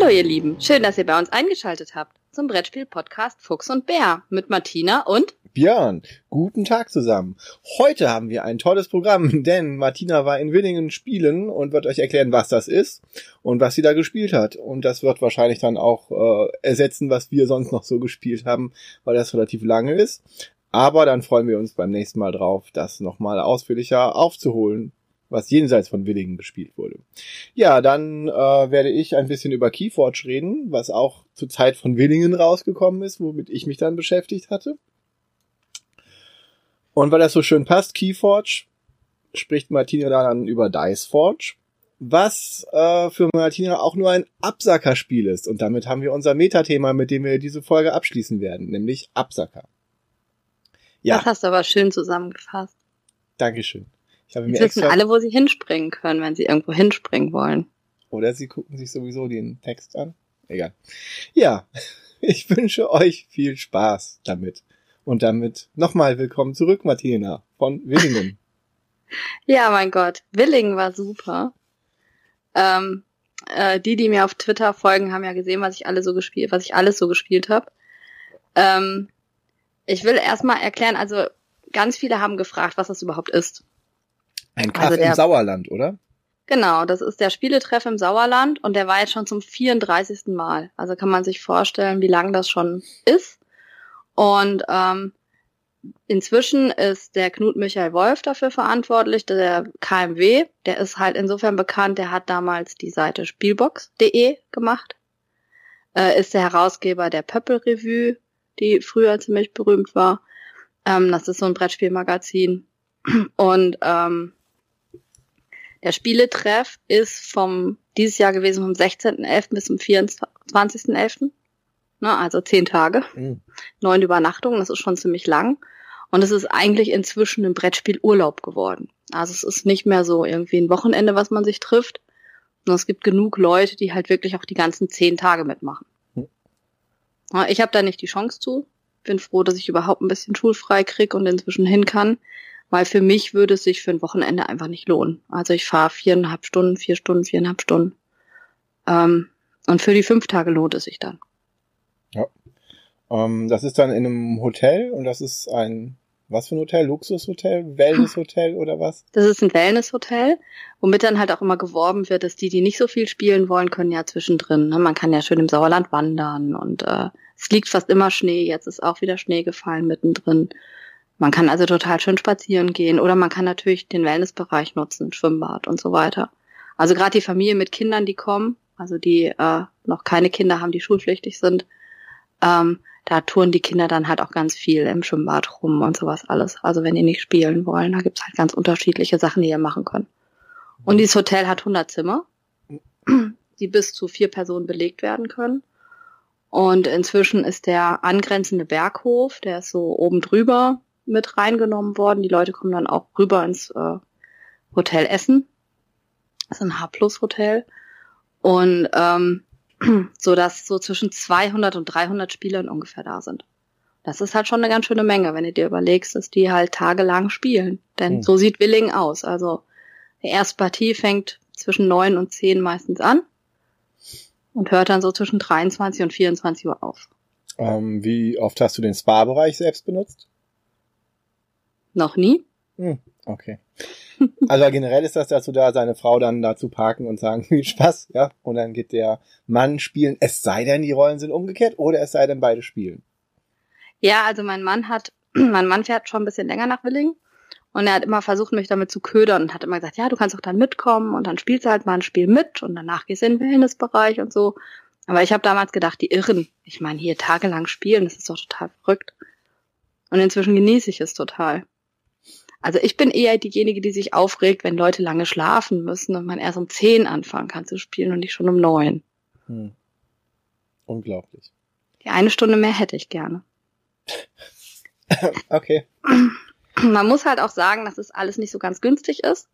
Hallo ihr Lieben, schön, dass ihr bei uns eingeschaltet habt zum Brettspiel-Podcast Fuchs und Bär mit Martina und Björn. Guten Tag zusammen. Heute haben wir ein tolles Programm, denn Martina war in Willingen spielen und wird euch erklären, was das ist und was sie da gespielt hat. Und das wird wahrscheinlich dann auch äh, ersetzen, was wir sonst noch so gespielt haben, weil das relativ lange ist. Aber dann freuen wir uns beim nächsten Mal drauf, das nochmal ausführlicher aufzuholen was jenseits von Willingen gespielt wurde. Ja, dann äh, werde ich ein bisschen über Keyforge reden, was auch zur Zeit von Willingen rausgekommen ist, womit ich mich dann beschäftigt hatte. Und weil das so schön passt, Keyforge, spricht Martina dann über Diceforge, was äh, für Martina auch nur ein Absackerspiel ist. Und damit haben wir unser Metathema, mit dem wir diese Folge abschließen werden, nämlich Absacker. Ja. Das hast du aber schön zusammengefasst. Dankeschön. Ich habe Jetzt wissen alle, wo sie hinspringen können, wenn sie irgendwo hinspringen wollen. Oder sie gucken sich sowieso den Text an. Egal. Ja, ich wünsche euch viel Spaß damit. Und damit nochmal willkommen zurück, Martina, von Willingen. ja, mein Gott, Willingen war super. Ähm, äh, die, die mir auf Twitter folgen, haben ja gesehen, was ich alle so gespielt, was ich alles so gespielt habe. Ähm, ich will erstmal erklären, also ganz viele haben gefragt, was das überhaupt ist. Ein Kaff also im Sauerland, oder? Genau, das ist der Spieletreff im Sauerland und der war jetzt schon zum 34. Mal. Also kann man sich vorstellen, wie lang das schon ist. Und ähm, inzwischen ist der Knut Michael Wolf dafür verantwortlich, der KMW, der ist halt insofern bekannt, der hat damals die Seite spielbox.de gemacht, äh, ist der Herausgeber der Pöppel Revue, die früher ziemlich berühmt war. Ähm, das ist so ein Brettspielmagazin. Und ähm, der Spieletreff ist vom dieses Jahr gewesen vom 16.11. bis zum 24.11. Ne, also zehn Tage, mhm. neun Übernachtungen, das ist schon ziemlich lang. Und es ist eigentlich inzwischen ein Brettspielurlaub geworden. Also es ist nicht mehr so irgendwie ein Wochenende, was man sich trifft. Und es gibt genug Leute, die halt wirklich auch die ganzen zehn Tage mitmachen. Mhm. Ich habe da nicht die Chance zu. Bin froh, dass ich überhaupt ein bisschen schulfrei krieg und inzwischen hin kann weil für mich würde es sich für ein Wochenende einfach nicht lohnen. Also ich fahre viereinhalb Stunden, vier Stunden, viereinhalb Stunden. Ähm, und für die fünf Tage lohnt es sich dann. Ja. Ähm, das ist dann in einem Hotel und das ist ein, was für ein Hotel? Luxushotel? Wellnesshotel oder was? Das ist ein Wellnesshotel, womit dann halt auch immer geworben wird, dass die, die nicht so viel spielen wollen, können ja zwischendrin. Ne? Man kann ja schön im Sauerland wandern und äh, es liegt fast immer Schnee. Jetzt ist auch wieder Schnee gefallen mittendrin. Man kann also total schön spazieren gehen oder man kann natürlich den Wellnessbereich nutzen, Schwimmbad und so weiter. Also gerade die Familie mit Kindern, die kommen, also die äh, noch keine Kinder haben, die schulpflichtig sind, ähm, da touren die Kinder dann halt auch ganz viel im Schwimmbad rum und sowas alles. Also wenn die nicht spielen wollen, da gibt's halt ganz unterschiedliche Sachen, die ihr machen können. Und dieses Hotel hat 100 Zimmer, die bis zu vier Personen belegt werden können. Und inzwischen ist der angrenzende Berghof, der ist so oben drüber, mit reingenommen worden. Die Leute kommen dann auch rüber ins äh, Hotel Essen. Das ist ein H-Plus-Hotel. Und ähm, so dass so zwischen 200 und 300 Spielern ungefähr da sind. Das ist halt schon eine ganz schöne Menge, wenn du dir überlegst, dass die halt tagelang spielen. Denn mhm. so sieht Willing aus. Also die erste Partie fängt zwischen neun und zehn meistens an und hört dann so zwischen 23 und 24 Uhr auf. Ähm, wie oft hast du den Spa-Bereich selbst benutzt? Noch nie. Hm, okay. Also generell ist das dazu da, seine Frau dann dazu parken und sagen, viel Spaß, ja. Und dann geht der Mann spielen, es sei denn, die Rollen sind umgekehrt oder es sei denn, beide spielen. Ja, also mein Mann hat, mein Mann fährt schon ein bisschen länger nach Willingen und er hat immer versucht, mich damit zu ködern und hat immer gesagt, ja, du kannst doch dann mitkommen und dann spielst du halt mal ein Spiel mit und danach gehst du in den Wellnessbereich und so. Aber ich habe damals gedacht, die Irren. Ich meine, hier tagelang spielen, das ist doch total verrückt. Und inzwischen genieße ich es total. Also ich bin eher diejenige, die sich aufregt, wenn Leute lange schlafen müssen und man erst um zehn anfangen kann zu spielen und nicht schon um neun. Hm. Unglaublich. Die eine Stunde mehr hätte ich gerne. okay. Man muss halt auch sagen, dass es alles nicht so ganz günstig ist.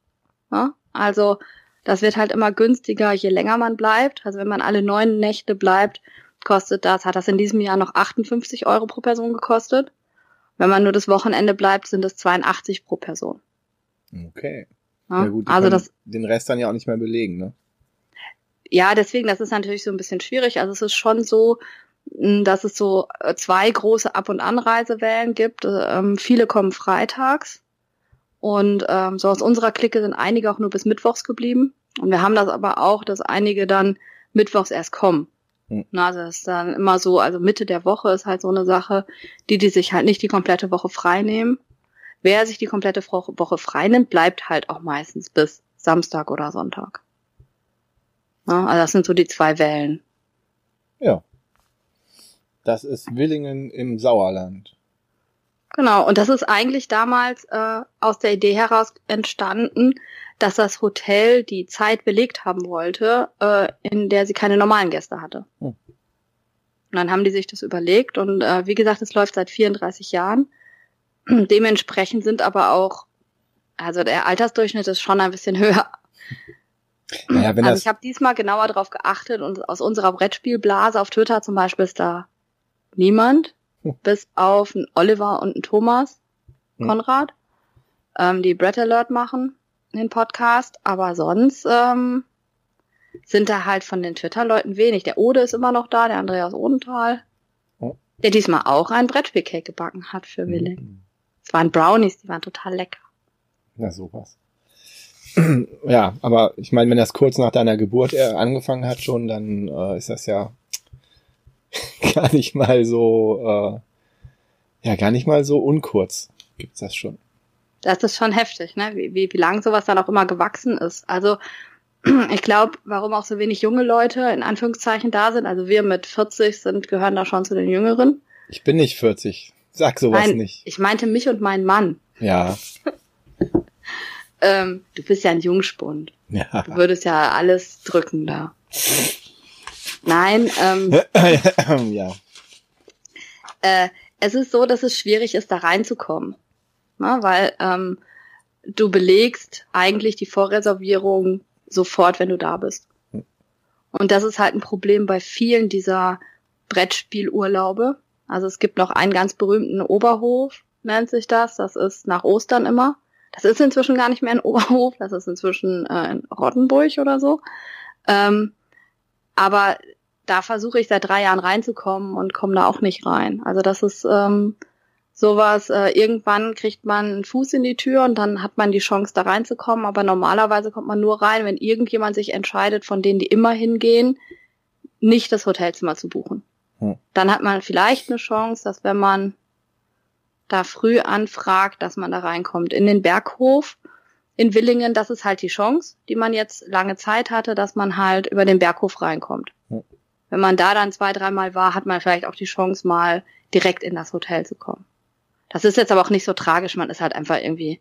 Ja? Also das wird halt immer günstiger, je länger man bleibt. Also wenn man alle neun Nächte bleibt, kostet das, hat das in diesem Jahr noch 58 Euro pro Person gekostet. Wenn man nur das Wochenende bleibt, sind es 82 pro Person. Okay. Ja, ja gut, also das, den Rest dann ja auch nicht mehr belegen, ne? ja, deswegen, das ist natürlich so ein bisschen schwierig. Also es ist schon so, dass es so äh, zwei große Ab- und Anreisewellen gibt. Ähm, viele kommen freitags und ähm, so aus unserer Clique sind einige auch nur bis Mittwochs geblieben. Und wir haben das aber auch, dass einige dann Mittwochs erst kommen. Hm. Na, also das ist dann immer so, also Mitte der Woche ist halt so eine Sache, die, die sich halt nicht die komplette Woche frei nehmen. Wer sich die komplette Woche frei nimmt, bleibt halt auch meistens bis Samstag oder Sonntag. Na, also das sind so die zwei Wellen. Ja. Das ist Willingen im Sauerland. Genau, und das ist eigentlich damals äh, aus der Idee heraus entstanden, dass das Hotel die Zeit belegt haben wollte, äh, in der sie keine normalen Gäste hatte. Hm. Und dann haben die sich das überlegt und äh, wie gesagt, es läuft seit 34 Jahren. Dementsprechend sind aber auch, also der Altersdurchschnitt ist schon ein bisschen höher. Naja, wenn also ich habe diesmal genauer drauf geachtet und aus unserer Brettspielblase auf Twitter zum Beispiel ist da niemand. bis auf einen Oliver und einen Thomas hm. Konrad, ähm, die Brett Alert machen, den Podcast, aber sonst ähm, sind da halt von den Twitter-Leuten wenig. Der Ode ist immer noch da, der Andreas Odenthal, oh. der diesmal auch ein Brettspielcake gebacken hat für Willi. Mhm. Es waren Brownies, die waren total lecker. Na sowas. ja, aber ich meine, wenn das kurz nach deiner Geburt äh, angefangen hat schon, dann äh, ist das ja gar nicht mal so, äh, ja, gar nicht mal so unkurz gibt's das schon. Das ist schon heftig, ne? Wie, wie, wie lang sowas dann auch immer gewachsen ist. Also ich glaube, warum auch so wenig junge Leute in Anführungszeichen da sind. Also wir mit 40 sind, gehören da schon zu den Jüngeren. Ich bin nicht 40. Sag sowas Nein, nicht. Ich meinte mich und meinen Mann. Ja. ähm, du bist ja ein Jungspund. Ja. Du würdest ja alles drücken da. Nein, ähm, ja. Äh, es ist so, dass es schwierig ist, da reinzukommen. Na, weil ähm, du belegst eigentlich die Vorreservierung sofort, wenn du da bist. Und das ist halt ein Problem bei vielen dieser Brettspielurlaube. Also es gibt noch einen ganz berühmten Oberhof, nennt sich das. Das ist nach Ostern immer. Das ist inzwischen gar nicht mehr ein Oberhof, das ist inzwischen äh, in Rottenburg oder so. Ähm, aber da versuche ich seit drei Jahren reinzukommen und komme da auch nicht rein. Also das ist ähm, sowas, äh, irgendwann kriegt man einen Fuß in die Tür und dann hat man die Chance da reinzukommen, aber normalerweise kommt man nur rein, wenn irgendjemand sich entscheidet, von denen die immer hingehen, nicht das Hotelzimmer zu buchen. Hm. Dann hat man vielleicht eine Chance, dass wenn man da früh anfragt, dass man da reinkommt. In den Berghof in Willingen, das ist halt die Chance, die man jetzt lange Zeit hatte, dass man halt über den Berghof reinkommt. Hm wenn man da dann zwei, dreimal war, hat man vielleicht auch die Chance, mal direkt in das Hotel zu kommen. Das ist jetzt aber auch nicht so tragisch, man ist halt einfach irgendwie,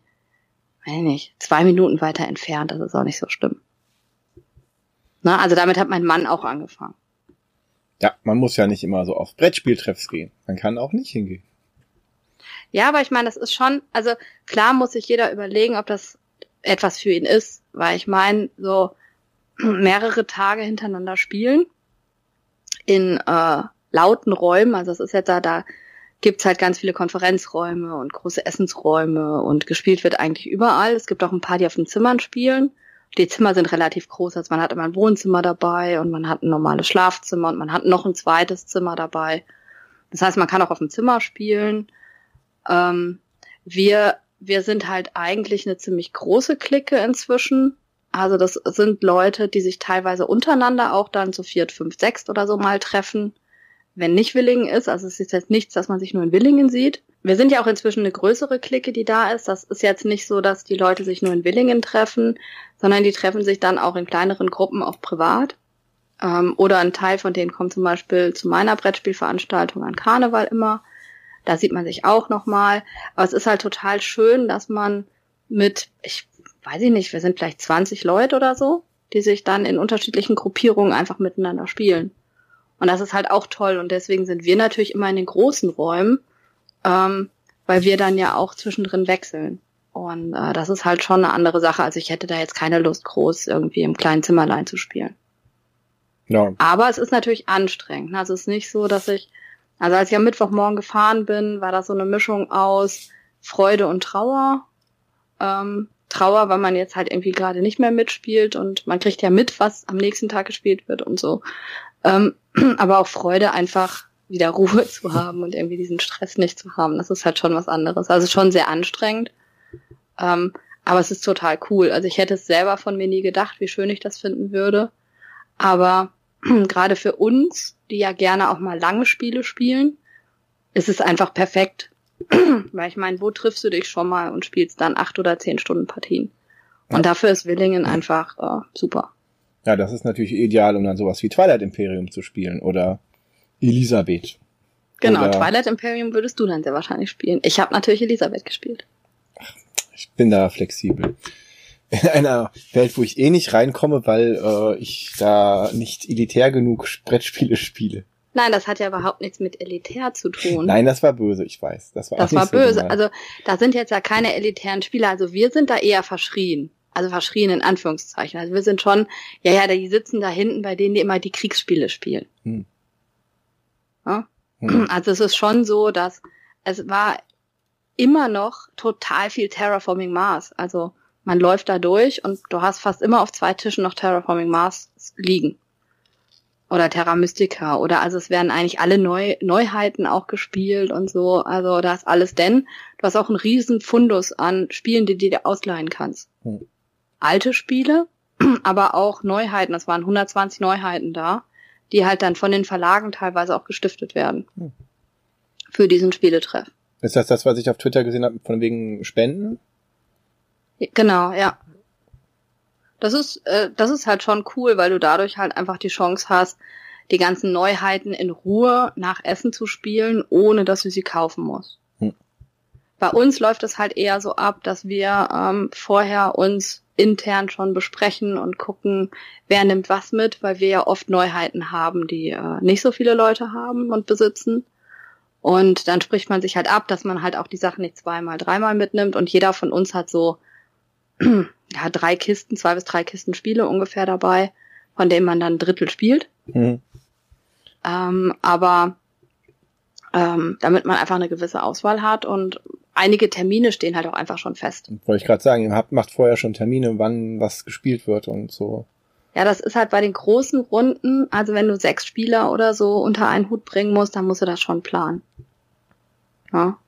weiß nicht, zwei Minuten weiter entfernt, das ist auch nicht so schlimm. Na, also damit hat mein Mann auch angefangen. Ja, man muss ja nicht immer so auf Brettspieltreffs gehen. Man kann auch nicht hingehen. Ja, aber ich meine, das ist schon, also klar muss sich jeder überlegen, ob das etwas für ihn ist, weil ich meine, so mehrere Tage hintereinander spielen in äh, lauten Räumen, also es ist jetzt da, da gibt's halt ganz viele Konferenzräume und große Essensräume und gespielt wird eigentlich überall. Es gibt auch ein paar, die auf den Zimmern spielen. Die Zimmer sind relativ groß, also man hat immer ein Wohnzimmer dabei und man hat ein normales Schlafzimmer und man hat noch ein zweites Zimmer dabei. Das heißt, man kann auch auf dem Zimmer spielen. Ähm, wir, wir sind halt eigentlich eine ziemlich große Clique inzwischen. Also das sind Leute, die sich teilweise untereinander auch dann zu viert, fünf, sechs oder so mal treffen, wenn nicht Willingen ist. Also es ist jetzt nichts, dass man sich nur in Willingen sieht. Wir sind ja auch inzwischen eine größere Clique, die da ist. Das ist jetzt nicht so, dass die Leute sich nur in Willingen treffen, sondern die treffen sich dann auch in kleineren Gruppen auch privat. Ähm, oder ein Teil von denen kommt zum Beispiel zu meiner Brettspielveranstaltung an Karneval immer. Da sieht man sich auch nochmal. Aber es ist halt total schön, dass man mit, ich weiß ich nicht, wir sind vielleicht 20 Leute oder so, die sich dann in unterschiedlichen Gruppierungen einfach miteinander spielen. Und das ist halt auch toll. Und deswegen sind wir natürlich immer in den großen Räumen, ähm, weil wir dann ja auch zwischendrin wechseln. Und äh, das ist halt schon eine andere Sache. Also ich hätte da jetzt keine Lust, groß irgendwie im kleinen Zimmerlein zu spielen. Ja. Aber es ist natürlich anstrengend. Also es ist nicht so, dass ich, also als ich am Mittwochmorgen gefahren bin, war das so eine Mischung aus Freude und Trauer. Ähm, Trauer, weil man jetzt halt irgendwie gerade nicht mehr mitspielt und man kriegt ja mit, was am nächsten Tag gespielt wird und so. Ähm, aber auch Freude, einfach wieder Ruhe zu haben und irgendwie diesen Stress nicht zu haben. Das ist halt schon was anderes. Also schon sehr anstrengend. Ähm, aber es ist total cool. Also ich hätte es selber von mir nie gedacht, wie schön ich das finden würde. Aber gerade für uns, die ja gerne auch mal lange Spiele spielen, ist es einfach perfekt. Weil ich meine, wo triffst du dich schon mal und spielst dann acht oder zehn Stunden Partien? Und ja. dafür ist Willingen einfach äh, super. Ja, das ist natürlich ideal, um dann sowas wie Twilight Imperium zu spielen oder Elisabeth. Genau, oder Twilight Imperium würdest du dann sehr wahrscheinlich spielen. Ich habe natürlich Elisabeth gespielt. Ich bin da flexibel. In einer Welt, wo ich eh nicht reinkomme, weil äh, ich da nicht elitär genug Brettspiele spiele. Nein, das hat ja überhaupt nichts mit elitär zu tun. Nein, das war böse, ich weiß. Das war, das war böse. So also da sind jetzt ja keine elitären Spieler. Also wir sind da eher verschrien. Also verschrien in Anführungszeichen. Also wir sind schon, ja, ja, die sitzen da hinten bei denen, die immer die Kriegsspiele spielen. Hm. Ja? Hm. Also es ist schon so, dass es war immer noch total viel Terraforming Mars. Also man läuft da durch und du hast fast immer auf zwei Tischen noch Terraforming Mars liegen oder Terra Mystica oder also es werden eigentlich alle Neu Neuheiten auch gespielt und so. Also da ist alles denn. Du hast auch einen riesen Fundus an Spielen, die du dir ausleihen kannst. Hm. Alte Spiele, aber auch Neuheiten. Das waren 120 Neuheiten da, die halt dann von den Verlagen teilweise auch gestiftet werden. Hm. Für diesen Spieletreff. Ist das das, was ich auf Twitter gesehen habe, von wegen Spenden? Genau, ja das ist, äh, das ist halt schon cool, weil du dadurch halt einfach die Chance hast, die ganzen Neuheiten in Ruhe nach Essen zu spielen, ohne dass du sie kaufen musst. Hm. Bei uns läuft es halt eher so ab, dass wir ähm, vorher uns intern schon besprechen und gucken, wer nimmt was mit, weil wir ja oft Neuheiten haben, die äh, nicht so viele Leute haben und besitzen. Und dann spricht man sich halt ab, dass man halt auch die Sachen nicht zweimal, dreimal mitnimmt und jeder von uns hat so ja, drei Kisten, zwei bis drei Kisten Spiele ungefähr dabei, von denen man dann ein Drittel spielt. Mhm. Ähm, aber ähm, damit man einfach eine gewisse Auswahl hat und einige Termine stehen halt auch einfach schon fest. Wollte ich gerade sagen, ihr habt, macht vorher schon Termine, wann was gespielt wird und so. Ja, das ist halt bei den großen Runden, also wenn du sechs Spieler oder so unter einen Hut bringen musst, dann musst du das schon planen. Ja.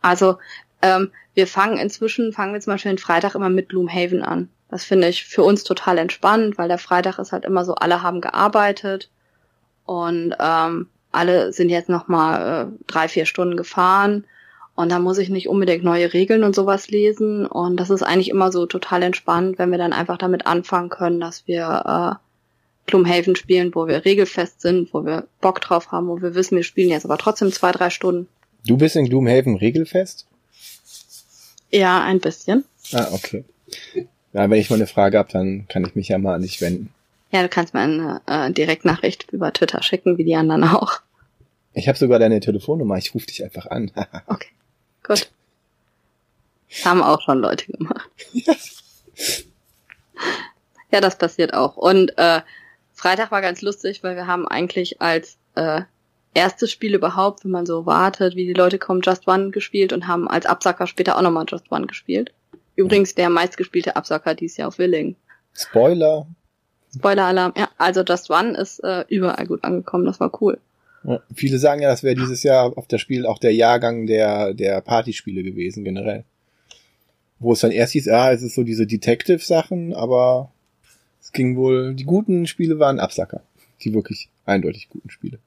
Also ähm, wir fangen inzwischen, fangen wir zum Beispiel den Freitag immer mit Gloomhaven an. Das finde ich für uns total entspannt, weil der Freitag ist halt immer so, alle haben gearbeitet und ähm, alle sind jetzt noch mal äh, drei, vier Stunden gefahren und da muss ich nicht unbedingt neue Regeln und sowas lesen und das ist eigentlich immer so total entspannt, wenn wir dann einfach damit anfangen können, dass wir äh, Gloomhaven spielen, wo wir regelfest sind, wo wir Bock drauf haben, wo wir wissen, wir spielen jetzt aber trotzdem zwei, drei Stunden. Du bist in Gloomhaven regelfest? Ja, ein bisschen. Ah, okay. Ja, wenn ich mal eine Frage habe, dann kann ich mich ja mal an dich wenden. Ja, du kannst mir eine äh, Direktnachricht über Twitter schicken, wie die anderen auch. Ich habe sogar deine Telefonnummer, ich rufe dich einfach an. okay, gut. Das haben auch schon Leute gemacht. Ja. ja, das passiert auch. Und äh, Freitag war ganz lustig, weil wir haben eigentlich als äh, erstes Spiel überhaupt, wenn man so wartet, wie die Leute kommen, Just One gespielt und haben als Absacker später auch nochmal Just One gespielt. Übrigens der meistgespielte Absacker dieses Jahr auf Willing. Spoiler. Spoiler-Alarm. Ja, also Just One ist äh, überall gut angekommen, das war cool. Ja, viele sagen ja, das wäre dieses Jahr auf das Spiel auch der Jahrgang der, der Partyspiele gewesen, generell. Wo es dann erst hieß, ja, es ist so diese Detective-Sachen, aber es ging wohl, die guten Spiele waren Absacker. Die wirklich eindeutig guten Spiele.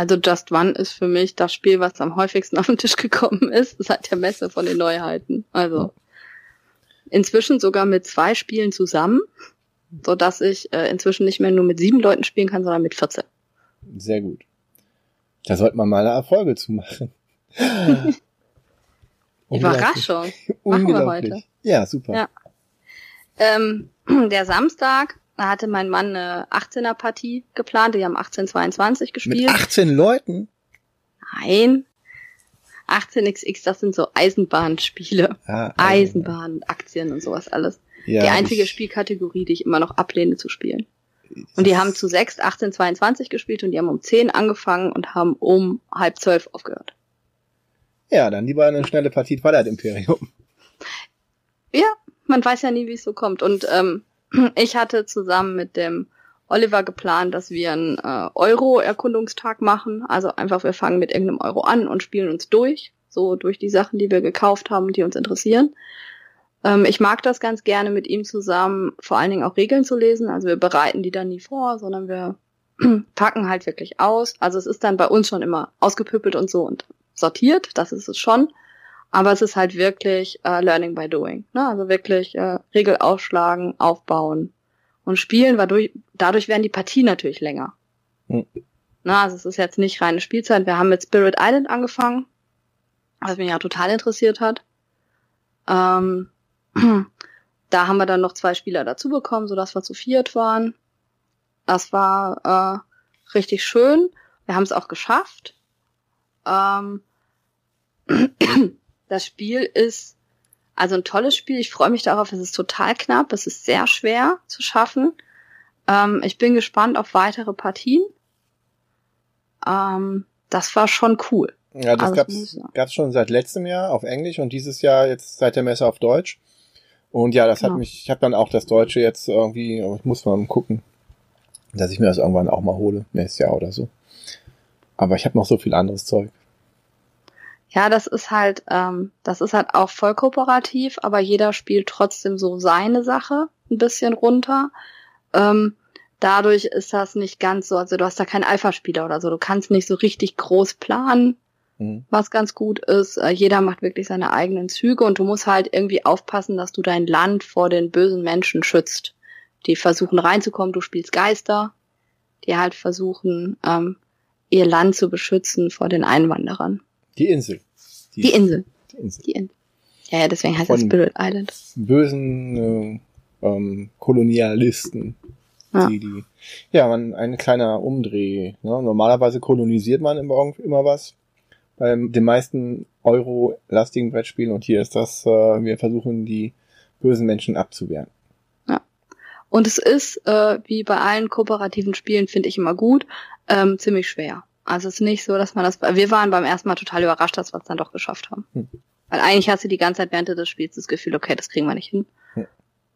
Also Just One ist für mich das Spiel, was am häufigsten auf den Tisch gekommen ist, seit der Messe von den Neuheiten. Also inzwischen sogar mit zwei Spielen zusammen, so dass ich äh, inzwischen nicht mehr nur mit sieben Leuten spielen kann, sondern mit 14. Sehr gut. Da sollte man mal eine Erfolge zu machen. Überraschung. Machen wir heute. Ja, super. Ja. Ähm, der Samstag da hatte mein Mann eine 18er Partie geplant, die haben 1822 gespielt. Mit 18 Leuten? Nein. 18xx, das sind so Eisenbahnspiele. Ah, Eisenbahn, Aktien und sowas alles. Ja, die einzige ich, Spielkategorie, die ich immer noch ablehne zu spielen. Und die haben zu 6 1822 gespielt und die haben um 10 angefangen und haben um halb zwölf aufgehört. Ja, dann lieber eine schnelle Partie Twilight Imperium. Ja, man weiß ja nie, wie es so kommt. Und ähm, ich hatte zusammen mit dem Oliver geplant, dass wir einen äh, Euro-Erkundungstag machen. Also einfach, wir fangen mit irgendeinem Euro an und spielen uns durch. So durch die Sachen, die wir gekauft haben, die uns interessieren. Ähm, ich mag das ganz gerne mit ihm zusammen, vor allen Dingen auch Regeln zu lesen. Also wir bereiten die dann nie vor, sondern wir packen halt wirklich aus. Also es ist dann bei uns schon immer ausgepüppelt und so und sortiert, das ist es schon. Aber es ist halt wirklich äh, Learning by Doing. Ne? Also wirklich äh, Regel aufschlagen, aufbauen und spielen, weil dadurch werden die Partien natürlich länger. Hm. Na, also es ist jetzt nicht reine Spielzeit. Wir haben mit Spirit Island angefangen, was mich ja total interessiert hat. Ähm, da haben wir dann noch zwei Spieler dazu bekommen, sodass wir zu viert waren. Das war äh, richtig schön. Wir haben es auch geschafft. Ähm, das Spiel ist also ein tolles Spiel. Ich freue mich darauf. Es ist total knapp. Es ist sehr schwer zu schaffen. Ähm, ich bin gespannt auf weitere Partien. Ähm, das war schon cool. Ja, das also, gab's, gab's schon seit letztem Jahr auf Englisch und dieses Jahr jetzt seit der Messe auf Deutsch. Und ja, das hat ja. mich, ich habe dann auch das Deutsche jetzt irgendwie, ich muss mal gucken, dass ich mir das irgendwann auch mal hole, nächstes Jahr oder so. Aber ich habe noch so viel anderes Zeug. Ja, das ist halt, ähm, das ist halt auch voll kooperativ, aber jeder spielt trotzdem so seine Sache ein bisschen runter. Ähm, dadurch ist das nicht ganz so, also du hast da keinen Alpha-Spieler oder so, du kannst nicht so richtig groß planen, mhm. was ganz gut ist. Äh, jeder macht wirklich seine eigenen Züge und du musst halt irgendwie aufpassen, dass du dein Land vor den bösen Menschen schützt. Die versuchen reinzukommen, du spielst Geister, die halt versuchen, ähm, ihr Land zu beschützen vor den Einwanderern. Die Insel. Die, die Insel. Die Insel. Die Insel. Ja, ja, deswegen heißt es Spirit Island. Bösen äh, ähm, Kolonialisten. Ja. Die, die, ja, man, ein kleiner Umdreh. Ne? Normalerweise kolonisiert man immer, immer was. Bei den meisten Euro-lastigen Brettspielen und hier ist das, äh, wir versuchen die bösen Menschen abzuwehren. Ja. Und es ist, äh, wie bei allen kooperativen Spielen, finde ich immer gut, ähm, ziemlich schwer. Also es ist nicht so, dass man das. Wir waren beim ersten Mal total überrascht, dass wir es dann doch geschafft haben. Hm. Weil eigentlich hast du die ganze Zeit während des Spiels das Gefühl, okay, das kriegen wir nicht hin. Hm.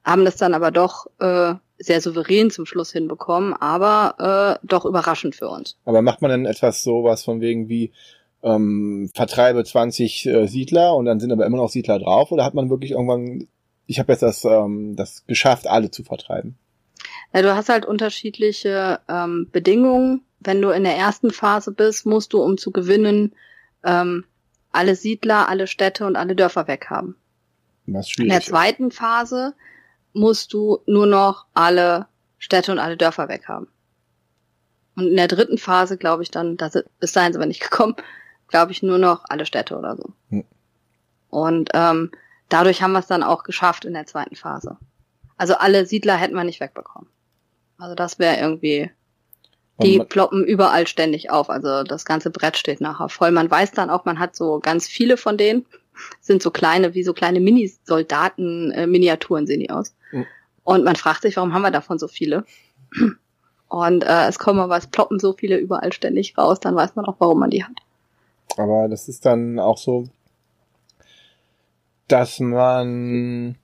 Haben das dann aber doch äh, sehr souverän zum Schluss hinbekommen, aber äh, doch überraschend für uns. Aber macht man denn etwas sowas von wegen wie ähm, vertreibe 20 äh, Siedler und dann sind aber immer noch Siedler drauf oder hat man wirklich irgendwann, ich habe jetzt das, ähm, das geschafft, alle zu vertreiben? Ja, du hast halt unterschiedliche ähm, Bedingungen wenn du in der ersten Phase bist, musst du, um zu gewinnen, ähm, alle Siedler, alle Städte und alle Dörfer weghaben. Was schwierig in der zweiten. Phase musst du nur noch alle Städte und alle Dörfer weghaben. Und in der dritten Phase, glaube ich, dann, da bis dahin sind wir nicht gekommen, glaube ich, nur noch alle Städte oder so. Hm. Und ähm, dadurch haben wir es dann auch geschafft in der zweiten Phase. Also alle Siedler hätten wir nicht wegbekommen. Also das wäre irgendwie die ploppen überall ständig auf. Also das ganze Brett steht nachher voll. Man weiß dann auch, man hat so ganz viele von denen. Sind so kleine, wie so kleine Mini-Soldaten-Miniaturen sehen die aus. Mhm. Und man fragt sich, warum haben wir davon so viele? Und äh, es kommen aber, es ploppen so viele überall ständig raus, dann weiß man auch, warum man die hat. Aber das ist dann auch so, dass man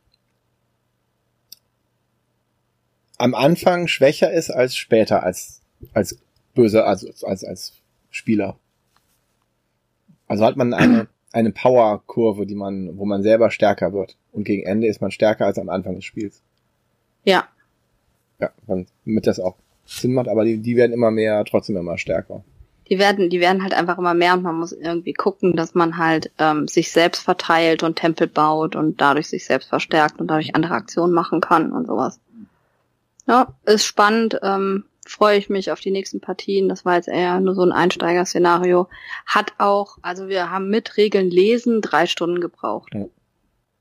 am Anfang schwächer ist als später, als als böse, also als, als Spieler. Also hat man eine, eine Power-Kurve, die man, wo man selber stärker wird. Und gegen Ende ist man stärker als am Anfang des Spiels. Ja. Ja, damit das auch Sinn macht, aber die, die werden immer mehr, trotzdem immer stärker. Die werden, die werden halt einfach immer mehr und man muss irgendwie gucken, dass man halt ähm, sich selbst verteilt und Tempel baut und dadurch sich selbst verstärkt und dadurch andere Aktionen machen kann und sowas. Ja, ist spannend. Ähm, freue ich mich auf die nächsten Partien. Das war jetzt eher nur so ein Einsteiger-Szenario. Hat auch, also wir haben mit Regeln lesen drei Stunden gebraucht. Ja.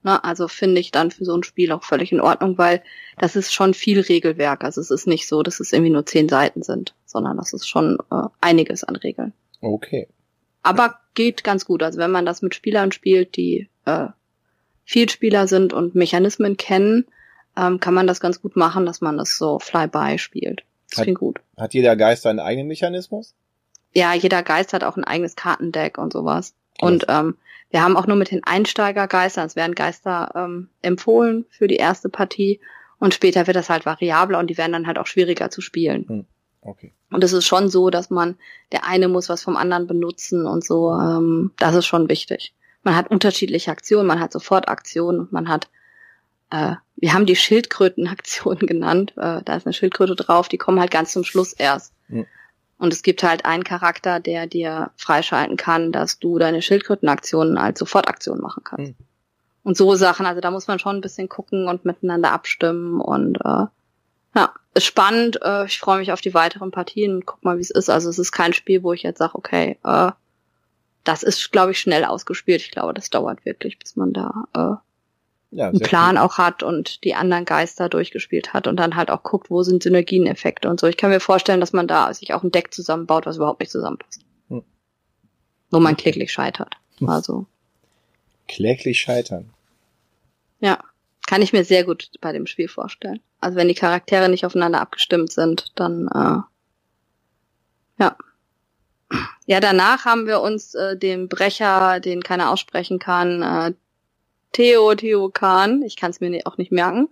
Na, also finde ich dann für so ein Spiel auch völlig in Ordnung, weil das ist schon viel Regelwerk. Also es ist nicht so, dass es irgendwie nur zehn Seiten sind, sondern das ist schon äh, einiges an Regeln. Okay. Aber geht ganz gut. Also wenn man das mit Spielern spielt, die äh, Vielspieler sind und Mechanismen kennen, ähm, kann man das ganz gut machen, dass man das so fly-by spielt. Das klingt gut. Hat jeder Geist seinen eigenen Mechanismus? Ja, jeder Geist hat auch ein eigenes Kartendeck und sowas. Und ähm, wir haben auch nur mit den Einsteigergeistern, es werden Geister ähm, empfohlen für die erste Partie und später wird das halt variabler und die werden dann halt auch schwieriger zu spielen. Hm. Okay. Und es ist schon so, dass man, der eine muss was vom anderen benutzen und so, ähm, das ist schon wichtig. Man hat unterschiedliche Aktionen, man hat Sofortaktionen man hat, äh, wir haben die Schildkrötenaktionen genannt, äh, da ist eine Schildkröte drauf, die kommen halt ganz zum Schluss erst. Mhm. Und es gibt halt einen Charakter, der dir freischalten kann, dass du deine Schildkrötenaktionen als Sofortaktion machen kannst. Mhm. Und so Sachen, also da muss man schon ein bisschen gucken und miteinander abstimmen und äh, ja, ist spannend. Äh, ich freue mich auf die weiteren Partien und guck mal, wie es ist. Also es ist kein Spiel, wo ich jetzt sage, okay, äh, das ist, glaube ich, schnell ausgespielt. Ich glaube, das dauert wirklich, bis man da äh, ja, einen Plan cool. auch hat und die anderen Geister durchgespielt hat und dann halt auch guckt, wo sind Synergieneffekte und so. Ich kann mir vorstellen, dass man da sich auch ein Deck zusammenbaut, was überhaupt nicht zusammenpasst. Hm. Wo man kläglich scheitert. Also. Kläglich scheitern. Ja. Kann ich mir sehr gut bei dem Spiel vorstellen. Also wenn die Charaktere nicht aufeinander abgestimmt sind, dann äh, ja. Ja, danach haben wir uns äh, den Brecher, den keiner aussprechen kann, äh, Theo Theo Khan, ich kann es mir auch nicht merken,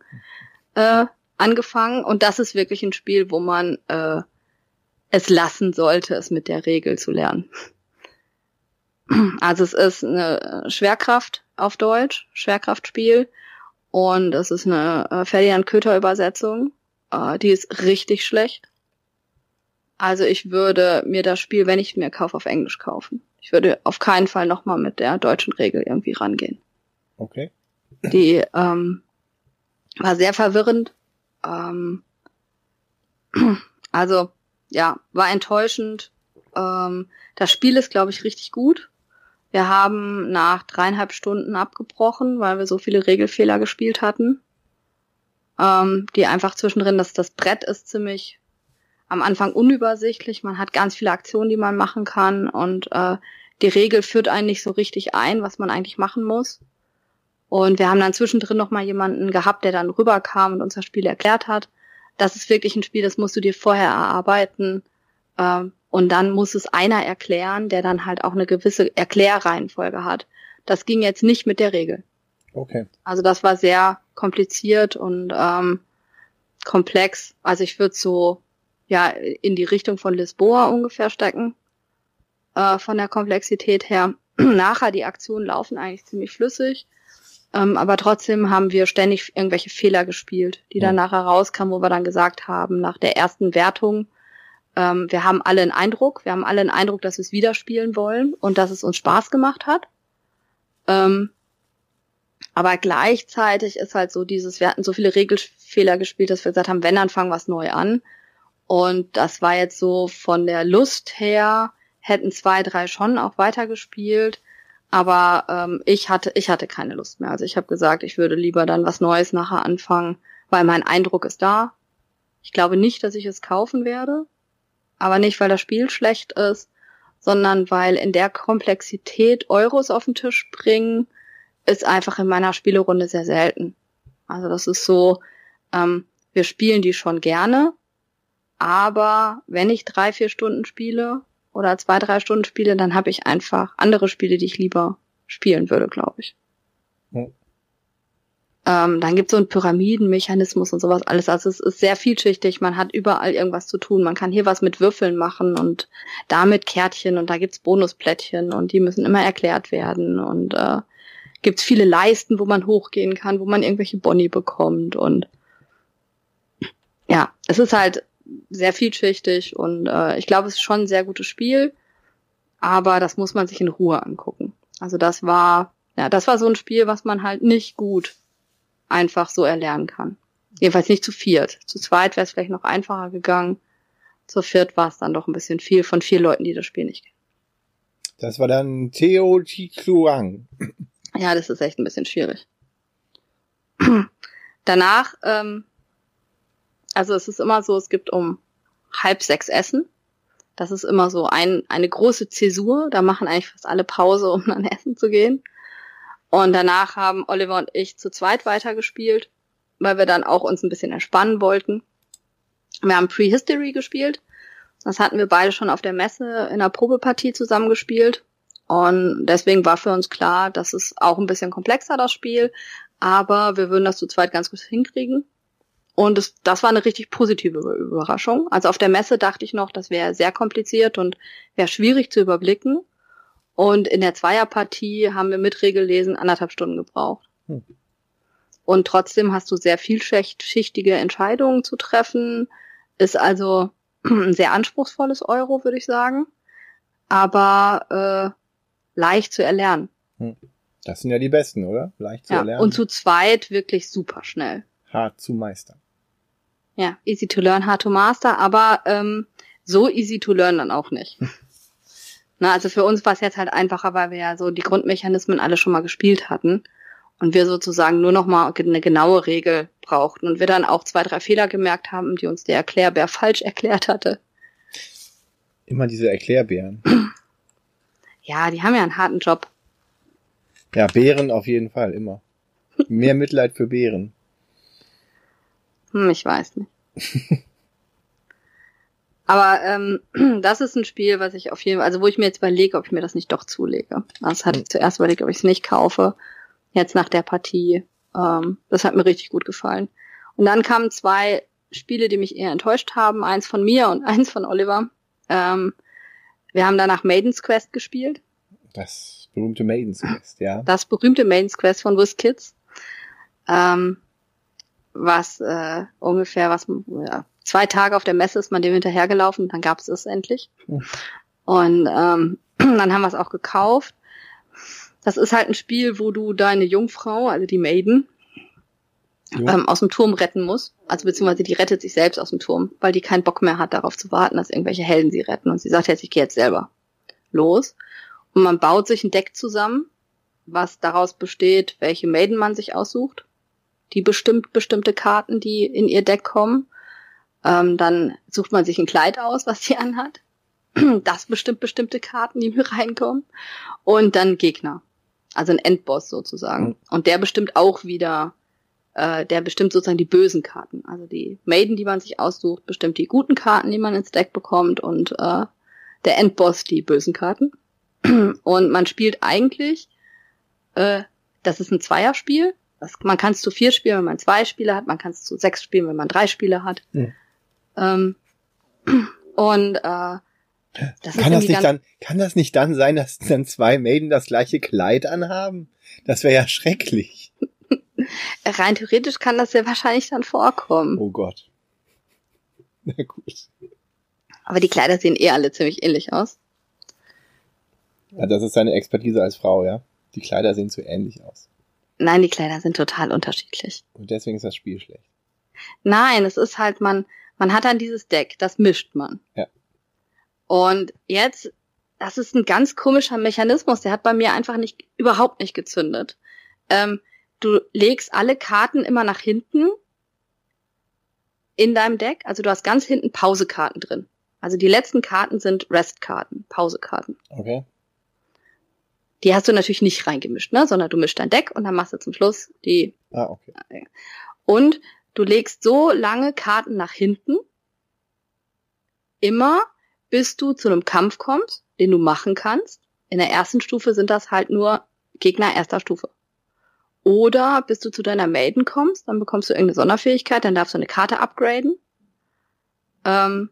äh, angefangen. Und das ist wirklich ein Spiel, wo man äh, es lassen sollte, es mit der Regel zu lernen. Also es ist eine Schwerkraft auf Deutsch, Schwerkraftspiel und es ist eine äh, Ferdinand Köter Übersetzung. Äh, die ist richtig schlecht. Also ich würde mir das Spiel, wenn ich mir kaufe, auf Englisch kaufen. Ich würde auf keinen Fall nochmal mit der deutschen Regel irgendwie rangehen. Okay. Die ähm, war sehr verwirrend. Ähm, also ja, war enttäuschend. Ähm, das Spiel ist, glaube ich, richtig gut. Wir haben nach dreieinhalb Stunden abgebrochen, weil wir so viele Regelfehler gespielt hatten. Ähm, die einfach zwischendrin, dass das Brett ist ziemlich am Anfang unübersichtlich. Man hat ganz viele Aktionen, die man machen kann und äh, die Regel führt einen nicht so richtig ein, was man eigentlich machen muss. Und wir haben dann zwischendrin noch mal jemanden gehabt, der dann rüberkam und uns das Spiel erklärt hat. Das ist wirklich ein Spiel, das musst du dir vorher erarbeiten. Ähm, und dann muss es einer erklären, der dann halt auch eine gewisse Erklärreihenfolge hat. Das ging jetzt nicht mit der Regel. Okay. Also das war sehr kompliziert und ähm, komplex. Also ich würde so ja in die Richtung von Lisboa ungefähr stecken äh, von der Komplexität her. Nachher die Aktionen laufen eigentlich ziemlich flüssig, ähm, aber trotzdem haben wir ständig irgendwelche Fehler gespielt, die dann ja. nachher rauskamen, wo wir dann gesagt haben nach der ersten Wertung ähm, wir haben alle einen Eindruck, wir haben alle einen Eindruck, dass wir es wieder spielen wollen und dass es uns Spaß gemacht hat. Ähm, aber gleichzeitig ist halt so dieses, wir hatten so viele Regelfehler gespielt, dass wir gesagt haben, wenn, dann fangen wir es neu an. Und das war jetzt so von der Lust her, hätten zwei, drei schon auch weitergespielt. Aber ähm, ich hatte, ich hatte keine Lust mehr. Also ich habe gesagt, ich würde lieber dann was Neues nachher anfangen, weil mein Eindruck ist da. Ich glaube nicht, dass ich es kaufen werde. Aber nicht, weil das Spiel schlecht ist, sondern weil in der Komplexität Euros auf den Tisch bringen, ist einfach in meiner Spielerunde sehr selten. Also das ist so, ähm, wir spielen die schon gerne, aber wenn ich drei, vier Stunden spiele oder zwei, drei Stunden spiele, dann habe ich einfach andere Spiele, die ich lieber spielen würde, glaube ich. Hm. Ähm, dann gibt es so einen Pyramidenmechanismus und sowas alles. Also es ist sehr vielschichtig. Man hat überall irgendwas zu tun. Man kann hier was mit Würfeln machen und damit Kärtchen und da gibt's Bonusplättchen und die müssen immer erklärt werden. Und äh, gibt's viele Leisten, wo man hochgehen kann, wo man irgendwelche Boni bekommt. Und ja, es ist halt sehr vielschichtig und äh, ich glaube, es ist schon ein sehr gutes Spiel. Aber das muss man sich in Ruhe angucken. Also das war, ja, das war so ein Spiel, was man halt nicht gut einfach so erlernen kann. Jedenfalls nicht zu viert. Zu zweit wäre es vielleicht noch einfacher gegangen. Zu viert war es dann doch ein bisschen viel von vier Leuten, die das Spiel nicht kennen. Das war dann Theo Chikluang. Ja, das ist echt ein bisschen schwierig. Danach, ähm, also es ist immer so, es gibt um halb sechs Essen. Das ist immer so ein, eine große Zäsur. Da machen eigentlich fast alle Pause, um dann essen zu gehen. Und danach haben Oliver und ich zu zweit weitergespielt, weil wir dann auch uns ein bisschen entspannen wollten. Wir haben Prehistory gespielt. Das hatten wir beide schon auf der Messe in einer Probepartie zusammengespielt. Und deswegen war für uns klar, das ist auch ein bisschen komplexer, das Spiel, aber wir würden das zu zweit ganz gut hinkriegen. Und es, das war eine richtig positive Überraschung. Also auf der Messe dachte ich noch, das wäre sehr kompliziert und wäre schwierig zu überblicken. Und in der Zweierpartie haben wir mit Regellesen anderthalb Stunden gebraucht. Hm. Und trotzdem hast du sehr vielschichtige Entscheidungen zu treffen. Ist also ein sehr anspruchsvolles Euro, würde ich sagen. Aber äh, leicht zu erlernen. Hm. Das sind ja die besten, oder? Leicht zu ja, erlernen. Und zu zweit wirklich super schnell. Hart zu meistern. Ja, easy to learn, hard to master, aber ähm, so easy to learn dann auch nicht. Na, also für uns war es jetzt halt einfacher, weil wir ja so die Grundmechanismen alle schon mal gespielt hatten und wir sozusagen nur noch mal eine genaue Regel brauchten und wir dann auch zwei, drei Fehler gemerkt haben, die uns der Erklärbär falsch erklärt hatte. Immer diese Erklärbären. Ja, die haben ja einen harten Job. Ja, Bären auf jeden Fall, immer. Mehr Mitleid für Bären. Hm, ich weiß nicht. Aber ähm, das ist ein Spiel, was ich auf jeden Fall, also wo ich mir jetzt überlege, ob ich mir das nicht doch zulege. Das hatte ich zuerst überlegt, ob ich es nicht kaufe. Jetzt nach der Partie. Ähm, das hat mir richtig gut gefallen. Und dann kamen zwei Spiele, die mich eher enttäuscht haben. Eins von mir und eins von Oliver. Ähm, wir haben danach Maiden's Quest gespielt. Das berühmte Maiden's Quest, ja. Das berühmte Maiden's Quest von WizKids. Ähm, was äh, ungefähr, was ja, zwei Tage auf der Messe ist man dem hinterhergelaufen, dann gab es es endlich. Mhm. Und ähm, dann haben wir es auch gekauft. Das ist halt ein Spiel, wo du deine Jungfrau, also die Maiden, ähm, aus dem Turm retten musst. Also beziehungsweise die rettet sich selbst aus dem Turm, weil die keinen Bock mehr hat, darauf zu warten, dass irgendwelche Helden sie retten. Und sie sagt jetzt, ich gehe jetzt selber los. Und man baut sich ein Deck zusammen, was daraus besteht, welche Maiden man sich aussucht. Die bestimmt bestimmte Karten, die in ihr Deck kommen. Ähm, dann sucht man sich ein Kleid aus, was sie anhat. Das bestimmt bestimmte Karten, die mir reinkommen. Und dann Gegner. Also ein Endboss sozusagen. Mhm. Und der bestimmt auch wieder, äh, der bestimmt sozusagen die bösen Karten. Also die Maiden, die man sich aussucht, bestimmt die guten Karten, die man ins Deck bekommt und äh, der Endboss die bösen Karten. und man spielt eigentlich, äh, das ist ein Zweierspiel. Das, man kann es zu vier spielen, wenn man zwei Spiele hat. Man kann es zu sechs spielen, wenn man drei Spiele hat. Mhm. Ähm, und äh, das kann das nicht dann, kann das nicht dann sein, dass dann zwei Maiden das gleiche Kleid anhaben? Das wäre ja schrecklich. Rein theoretisch kann das ja wahrscheinlich dann vorkommen. Oh Gott. Na gut. Aber die Kleider sehen eh alle ziemlich ähnlich aus. Ja, das ist seine Expertise als Frau, ja. Die Kleider sehen zu ähnlich aus. Nein, die Kleider sind total unterschiedlich. Und deswegen ist das Spiel schlecht. Nein, es ist halt, man, man hat dann dieses Deck, das mischt man. Ja. Und jetzt, das ist ein ganz komischer Mechanismus, der hat bei mir einfach nicht, überhaupt nicht gezündet. Ähm, du legst alle Karten immer nach hinten in deinem Deck. Also du hast ganz hinten Pausekarten drin. Also die letzten Karten sind Restkarten, Pausekarten. Okay. Die hast du natürlich nicht reingemischt, ne? sondern du mischst dein Deck und dann machst du zum Schluss die. Ah, okay. Und Du legst so lange Karten nach hinten, immer bis du zu einem Kampf kommst, den du machen kannst. In der ersten Stufe sind das halt nur Gegner erster Stufe. Oder bis du zu deiner Maiden kommst, dann bekommst du irgendeine Sonderfähigkeit, dann darfst du eine Karte upgraden. Ähm,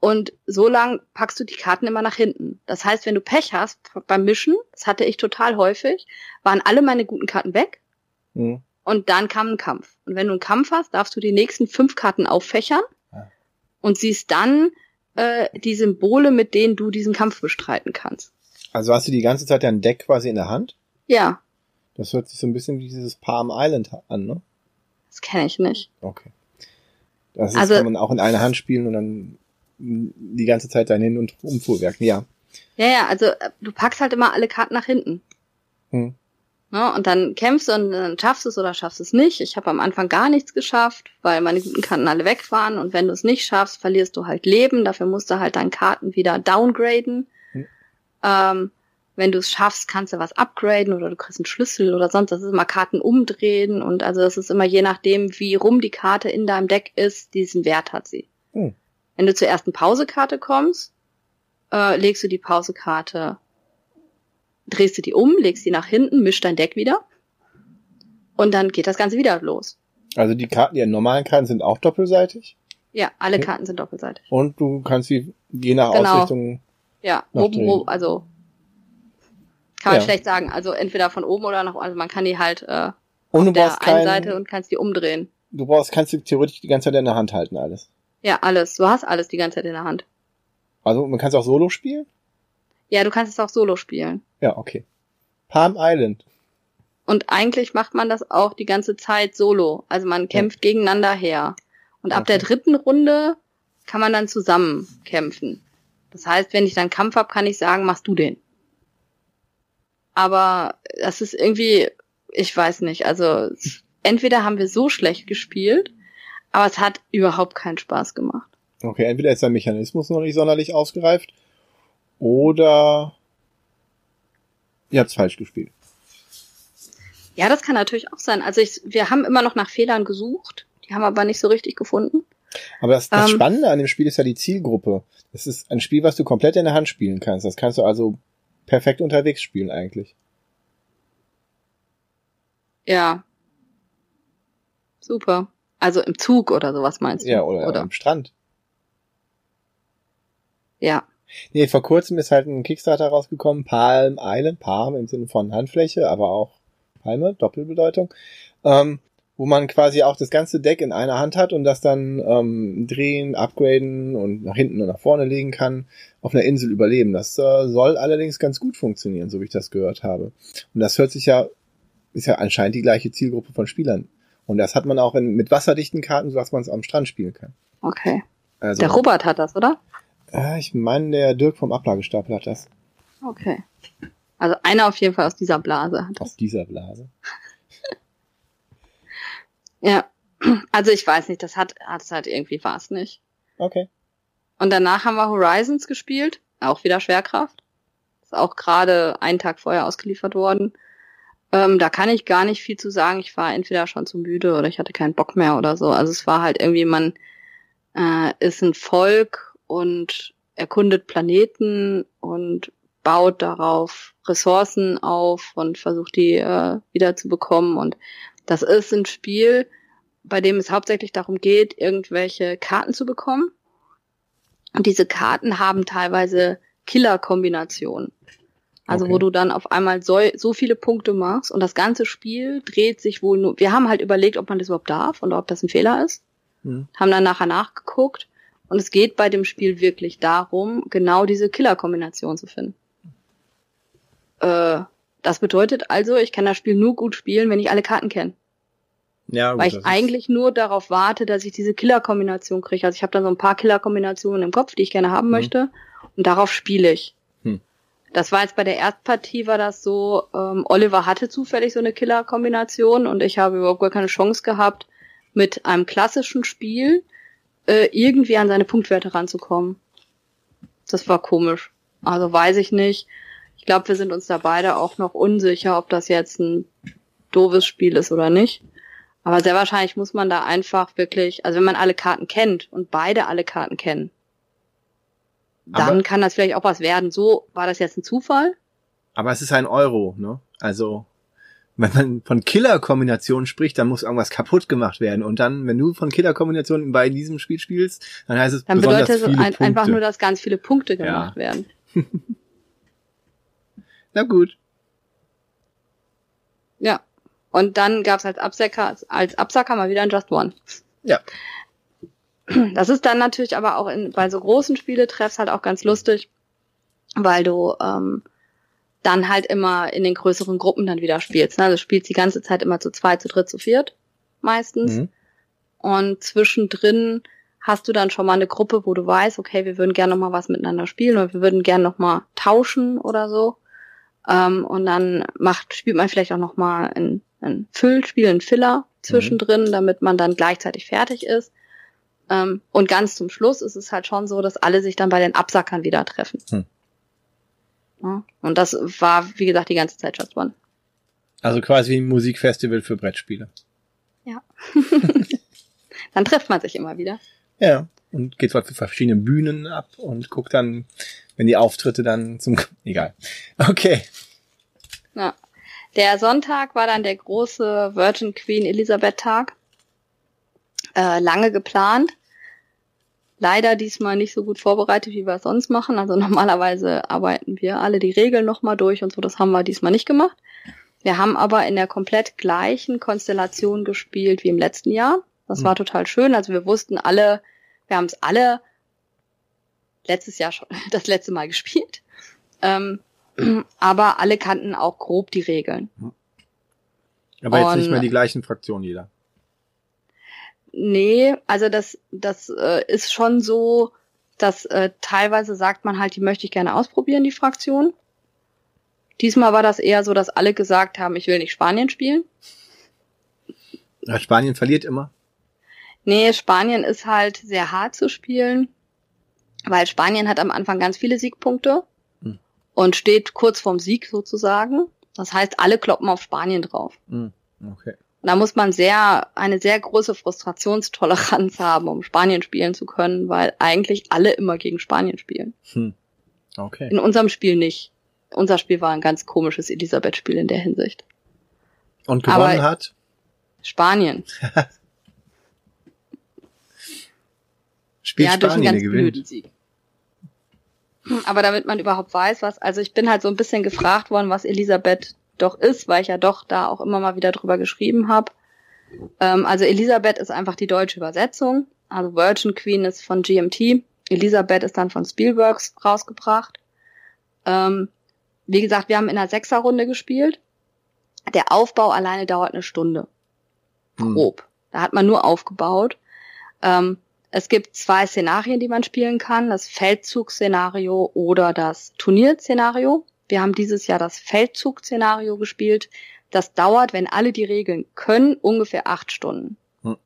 und so lang packst du die Karten immer nach hinten. Das heißt, wenn du Pech hast beim Mischen, das hatte ich total häufig, waren alle meine guten Karten weg. Mhm und dann kam ein Kampf. Und wenn du einen Kampf hast, darfst du die nächsten fünf Karten auffächern ja. und siehst dann äh, die Symbole, mit denen du diesen Kampf bestreiten kannst. Also hast du die ganze Zeit dein Deck quasi in der Hand? Ja. Das hört sich so ein bisschen wie dieses Palm Island an, ne? Das kenne ich nicht. Okay. Das ist, also, kann man auch in einer Hand spielen und dann die ganze Zeit dein Hin- und Umfuhrwerk, ja. Ja, ja, also äh, du packst halt immer alle Karten nach hinten. Hm. Ne? Und dann kämpfst du und dann schaffst du es oder schaffst es nicht. Ich habe am Anfang gar nichts geschafft, weil meine guten Karten alle weg waren. Und wenn du es nicht schaffst, verlierst du halt Leben. Dafür musst du halt deine Karten wieder downgraden. Mhm. Ähm, wenn du es schaffst, kannst du was upgraden oder du kriegst einen Schlüssel oder sonst. Das ist immer Karten umdrehen und also das ist immer je nachdem, wie rum die Karte in deinem Deck ist, diesen Wert hat sie. Mhm. Wenn du zur ersten Pausekarte kommst, äh, legst du die Pausekarte drehst du die um, legst die nach hinten, mischst dein Deck wieder und dann geht das Ganze wieder los. Also die Karten, die normalen Karten sind auch doppelseitig? Ja, alle okay. Karten sind doppelseitig. Und du kannst sie je nach genau. Ausrichtung. Ja, oben, oben, also kann man ja. schlecht sagen. Also entweder von oben oder nach also man kann die halt äh, und auf der einen Seite und kannst die umdrehen. Du brauchst, kannst du theoretisch die ganze Zeit in der Hand halten, alles. Ja, alles. Du hast alles die ganze Zeit in der Hand. Also man kann es auch solo spielen? Ja, du kannst es auch solo spielen. Ja, okay. Palm Island. Und eigentlich macht man das auch die ganze Zeit solo. Also man kämpft ja. gegeneinander her. Und ab der dritten Runde kann man dann zusammen kämpfen. Das heißt, wenn ich dann Kampf hab, kann ich sagen, machst du den. Aber das ist irgendwie, ich weiß nicht, also entweder haben wir so schlecht gespielt, aber es hat überhaupt keinen Spaß gemacht. Okay, entweder ist der Mechanismus noch nicht sonderlich ausgereift oder ihr habt falsch gespielt. Ja, das kann natürlich auch sein. Also ich, wir haben immer noch nach Fehlern gesucht, die haben aber nicht so richtig gefunden. Aber das, das ähm, Spannende an dem Spiel ist ja die Zielgruppe. Das ist ein Spiel, was du komplett in der Hand spielen kannst. Das kannst du also perfekt unterwegs spielen eigentlich. Ja. Super. Also im Zug oder sowas meinst du? Ja, oder, oder? am Strand. Ja. Nee, vor kurzem ist halt ein Kickstarter rausgekommen, Palm Island, Palm im Sinne von Handfläche, aber auch Palme, Doppelbedeutung, ähm, wo man quasi auch das ganze Deck in einer Hand hat und das dann ähm, drehen, upgraden und nach hinten und nach vorne legen kann, auf einer Insel überleben. Das äh, soll allerdings ganz gut funktionieren, so wie ich das gehört habe. Und das hört sich ja, ist ja anscheinend die gleiche Zielgruppe von Spielern. Und das hat man auch in, mit wasserdichten Karten, sodass man es am Strand spielen kann. Okay. Also, der Robert hat das, oder? Äh, ich meine, der Dirk vom Ablagestapel hat das. Okay. Also einer auf jeden Fall aus dieser Blase hat das. Aus dieser Blase. ja. Also ich weiß nicht, das hat, hat es halt irgendwie war es nicht. Okay. Und danach haben wir Horizons gespielt, auch wieder Schwerkraft. Ist auch gerade einen Tag vorher ausgeliefert worden. Ähm, da kann ich gar nicht viel zu sagen. Ich war entweder schon zu müde oder ich hatte keinen Bock mehr oder so. Also es war halt irgendwie, man äh, ist ein Volk und erkundet Planeten und baut darauf Ressourcen auf und versucht die äh, wieder zu bekommen. Und das ist ein Spiel, bei dem es hauptsächlich darum geht, irgendwelche Karten zu bekommen. Und diese Karten haben teilweise Killer-Kombinationen. Also okay. wo du dann auf einmal so, so viele Punkte machst und das ganze Spiel dreht sich wohl nur. Wir haben halt überlegt, ob man das überhaupt darf und ob das ein Fehler ist. Hm. Haben dann nachher nachgeguckt und es geht bei dem Spiel wirklich darum, genau diese Killer-Kombination zu finden. Äh, das bedeutet also, ich kann das Spiel nur gut spielen, wenn ich alle Karten kenne. Ja, gut, Weil ich eigentlich nur darauf warte, dass ich diese Killer-Kombination kriege. Also ich habe dann so ein paar Killer-Kombinationen im Kopf, die ich gerne haben hm. möchte. Und darauf spiele ich. Das war jetzt bei der Erstpartie war das so, ähm, Oliver hatte zufällig so eine Killer-Kombination und ich habe überhaupt gar keine Chance gehabt, mit einem klassischen Spiel äh, irgendwie an seine Punktwerte ranzukommen. Das war komisch. Also weiß ich nicht. Ich glaube, wir sind uns da beide auch noch unsicher, ob das jetzt ein doofes Spiel ist oder nicht. Aber sehr wahrscheinlich muss man da einfach wirklich, also wenn man alle Karten kennt und beide alle Karten kennen, dann aber, kann das vielleicht auch was werden. So war das jetzt ein Zufall. Aber es ist ein Euro, ne? Also wenn man von Killer-Kombinationen spricht, dann muss irgendwas kaputt gemacht werden. Und dann, wenn du von Killer-Kombinationen bei diesem Spiel spielst, dann heißt es dann bedeutet es ein, einfach nur, dass ganz viele Punkte gemacht ja. werden. Na gut. Ja. Und dann gab's als Absacker, als Absacker mal wieder ein Just One. Ja. Das ist dann natürlich aber auch in, bei so großen Spieletreffs halt auch ganz lustig, weil du ähm, dann halt immer in den größeren Gruppen dann wieder spielst. Ne? Also spielst die ganze Zeit immer zu zwei, zu dritt, zu viert meistens. Mhm. Und zwischendrin hast du dann schon mal eine Gruppe, wo du weißt, okay, wir würden gerne noch mal was miteinander spielen oder wir würden gerne noch mal tauschen oder so. Ähm, und dann macht, spielt man vielleicht auch noch mal ein, ein Füllspiel, ein Filler zwischendrin, mhm. damit man dann gleichzeitig fertig ist. Ähm, und ganz zum Schluss ist es halt schon so, dass alle sich dann bei den Absackern wieder treffen. Mhm. Ja, und das war, wie gesagt, die ganze Zeit Just One. Also quasi ein Musikfestival für Brettspiele. Ja. dann trifft man sich immer wieder. Ja. Und geht zwar für verschiedene Bühnen ab und guckt dann, wenn die Auftritte dann zum, egal. Okay. Ja. Der Sonntag war dann der große Virgin Queen Elisabeth Tag. Äh, lange geplant. Leider diesmal nicht so gut vorbereitet, wie wir es sonst machen. Also normalerweise arbeiten wir alle die Regeln nochmal durch und so. Das haben wir diesmal nicht gemacht. Wir haben aber in der komplett gleichen Konstellation gespielt wie im letzten Jahr. Das mhm. war total schön. Also wir wussten alle, wir haben es alle letztes Jahr schon das letzte Mal gespielt. Ähm, aber alle kannten auch grob die Regeln. Aber jetzt Und, nicht mehr die gleichen Fraktionen jeder. Nee, also das, das äh, ist schon so, dass äh, teilweise sagt man halt, die möchte ich gerne ausprobieren, die Fraktion. Diesmal war das eher so, dass alle gesagt haben, ich will nicht Spanien spielen. Ja, Spanien verliert immer. Nee, Spanien ist halt sehr hart zu spielen, weil Spanien hat am Anfang ganz viele Siegpunkte hm. und steht kurz vorm Sieg sozusagen. Das heißt, alle kloppen auf Spanien drauf. Hm. Okay. Und da muss man sehr, eine sehr große Frustrationstoleranz haben, um Spanien spielen zu können, weil eigentlich alle immer gegen Spanien spielen. Hm. Okay. In unserem Spiel nicht. Unser Spiel war ein ganz komisches Elisabeth-Spiel in der Hinsicht. Und gewonnen Aber hat? Spanien. Spielt ja, Spanien, durch einen ganz gewinnt. Sieg. Hm, aber damit man überhaupt weiß, was, also ich bin halt so ein bisschen gefragt worden, was Elisabeth doch ist, weil ich ja doch da auch immer mal wieder drüber geschrieben habe. Ähm, also Elisabeth ist einfach die deutsche Übersetzung. Also Virgin Queen ist von GMT. Elisabeth ist dann von Spielworks rausgebracht. Ähm, wie gesagt, wir haben in einer Sechserrunde gespielt. Der Aufbau alleine dauert eine Stunde. Hm. Grob. Hm. Da hat man nur aufgebaut. Ähm, es gibt zwei Szenarien, die man spielen kann. Das Feldzug-Szenario oder das Turnier-Szenario. Wir haben dieses Jahr das Feldzug-Szenario gespielt. Das dauert, wenn alle die Regeln können, ungefähr acht Stunden. Hm.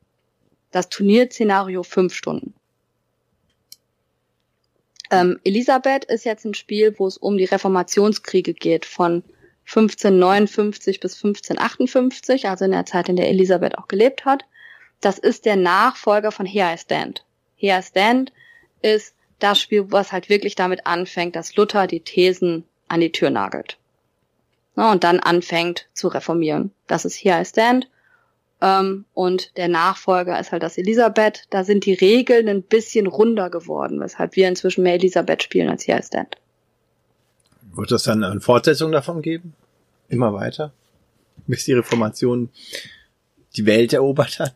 Das Turnier-Szenario fünf Stunden. Ähm, Elisabeth ist jetzt ein Spiel, wo es um die Reformationskriege geht, von 1559 bis 1558, also in der Zeit, in der Elisabeth auch gelebt hat. Das ist der Nachfolger von Here I Stand. Here I Stand ist das Spiel, was halt wirklich damit anfängt, dass Luther die Thesen an die Tür nagelt. Ja, und dann anfängt zu reformieren. Das ist Here I Stand. Ähm, und der Nachfolger ist halt das Elisabeth. Da sind die Regeln ein bisschen runder geworden, weshalb wir inzwischen mehr Elisabeth spielen als Here I Stand. Wird es dann eine Fortsetzung davon geben? Immer weiter? Bis die Reformation die Welt erobert hat?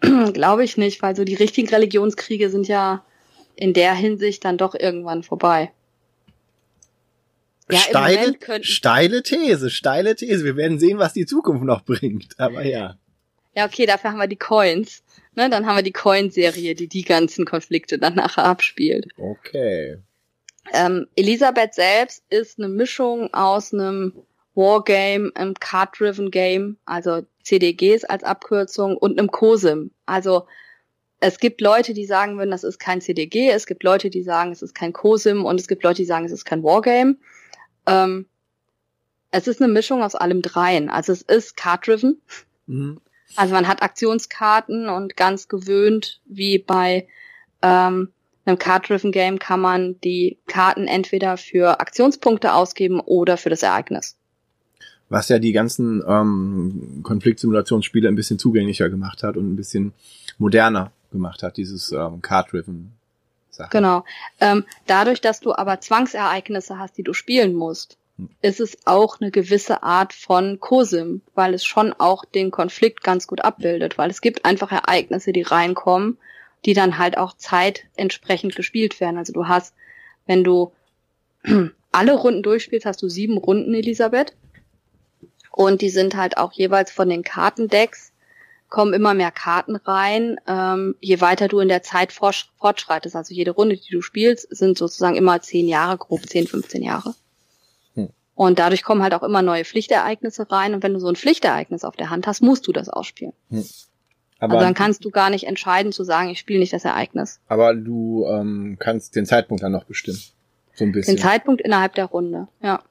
Glaube ich nicht, weil so die richtigen Religionskriege sind ja in der Hinsicht dann doch irgendwann vorbei. Ja, steile, steile These, steile These. Wir werden sehen, was die Zukunft noch bringt. Aber ja. Ja, okay, dafür haben wir die Coins. Ne, dann haben wir die Coin-Serie, die die ganzen Konflikte dann nachher abspielt. Okay. Ähm, Elisabeth selbst ist eine Mischung aus einem Wargame, einem Card-Driven Game, also CDGs als Abkürzung und einem COSIM. Also es gibt Leute, die sagen würden, das ist kein CDG, es gibt Leute, die sagen, es ist kein COSIM und es gibt Leute, die sagen, es ist kein Wargame. Ähm, es ist eine Mischung aus allem dreien. Also es ist Card-Driven. Mhm. Also man hat Aktionskarten und ganz gewöhnt, wie bei ähm, einem Card-Driven Game, kann man die Karten entweder für Aktionspunkte ausgeben oder für das Ereignis was ja die ganzen ähm, Konfliktsimulationsspiele ein bisschen zugänglicher gemacht hat und ein bisschen moderner gemacht hat, dieses ähm, Card-Driven. Sache. Genau. Ähm, dadurch, dass du aber Zwangsereignisse hast, die du spielen musst, hm. ist es auch eine gewisse Art von COSIM, weil es schon auch den Konflikt ganz gut abbildet, weil es gibt einfach Ereignisse, die reinkommen, die dann halt auch Zeit entsprechend gespielt werden. Also du hast, wenn du alle Runden durchspielst, hast du sieben Runden, Elisabeth. Und die sind halt auch jeweils von den Kartendecks, kommen immer mehr Karten rein, ähm, je weiter du in der Zeit fortschreitest. Also jede Runde, die du spielst, sind sozusagen immer zehn Jahre, grob zehn, 15 Jahre. Hm. Und dadurch kommen halt auch immer neue Pflichtereignisse rein. Und wenn du so ein Pflichtereignis auf der Hand hast, musst du das ausspielen. Hm. Aber also dann kannst du gar nicht entscheiden zu sagen, ich spiele nicht das Ereignis. Aber du ähm, kannst den Zeitpunkt dann noch bestimmen. So ein bisschen. Den Zeitpunkt innerhalb der Runde, ja.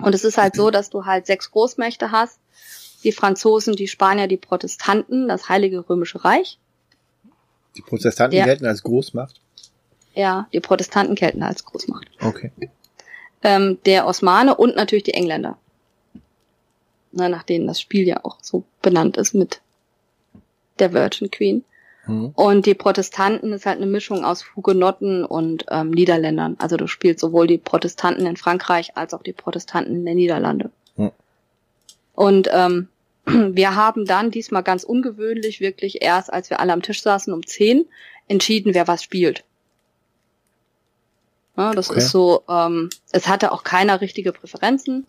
Und es ist halt so, dass du halt sechs Großmächte hast. Die Franzosen, die Spanier, die Protestanten, das Heilige Römische Reich. Die Protestanten ja. gelten als Großmacht? Ja, die Protestanten gelten als Großmacht. Okay. ähm, der Osmane und natürlich die Engländer. Na, nach denen das Spiel ja auch so benannt ist mit der Virgin Queen. Mhm. Und die Protestanten ist halt eine Mischung aus Hugenotten und ähm, Niederländern. Also du spielst sowohl die Protestanten in Frankreich als auch die Protestanten in den Niederlande. Mhm. Und ähm, wir haben dann diesmal ganz ungewöhnlich wirklich erst, als wir alle am Tisch saßen um zehn, entschieden, wer was spielt. Ja, das okay. ist so, ähm, es hatte auch keiner richtige Präferenzen.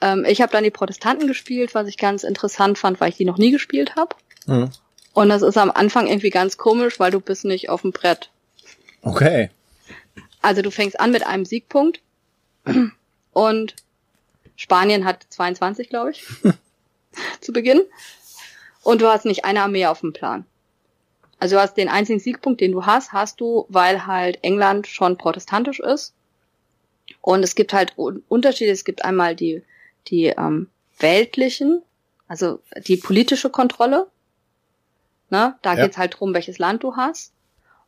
Ähm, ich habe dann die Protestanten gespielt, was ich ganz interessant fand, weil ich die noch nie gespielt habe. Mhm. Und das ist am Anfang irgendwie ganz komisch, weil du bist nicht auf dem Brett. Okay. Also du fängst an mit einem Siegpunkt und Spanien hat 22, glaube ich, zu Beginn. Und du hast nicht eine Armee auf dem Plan. Also du hast den einzigen Siegpunkt, den du hast, hast du, weil halt England schon protestantisch ist. Und es gibt halt Unterschiede. Es gibt einmal die, die ähm, weltlichen, also die politische Kontrolle. Ne? Da ja. geht's halt drum, welches Land du hast.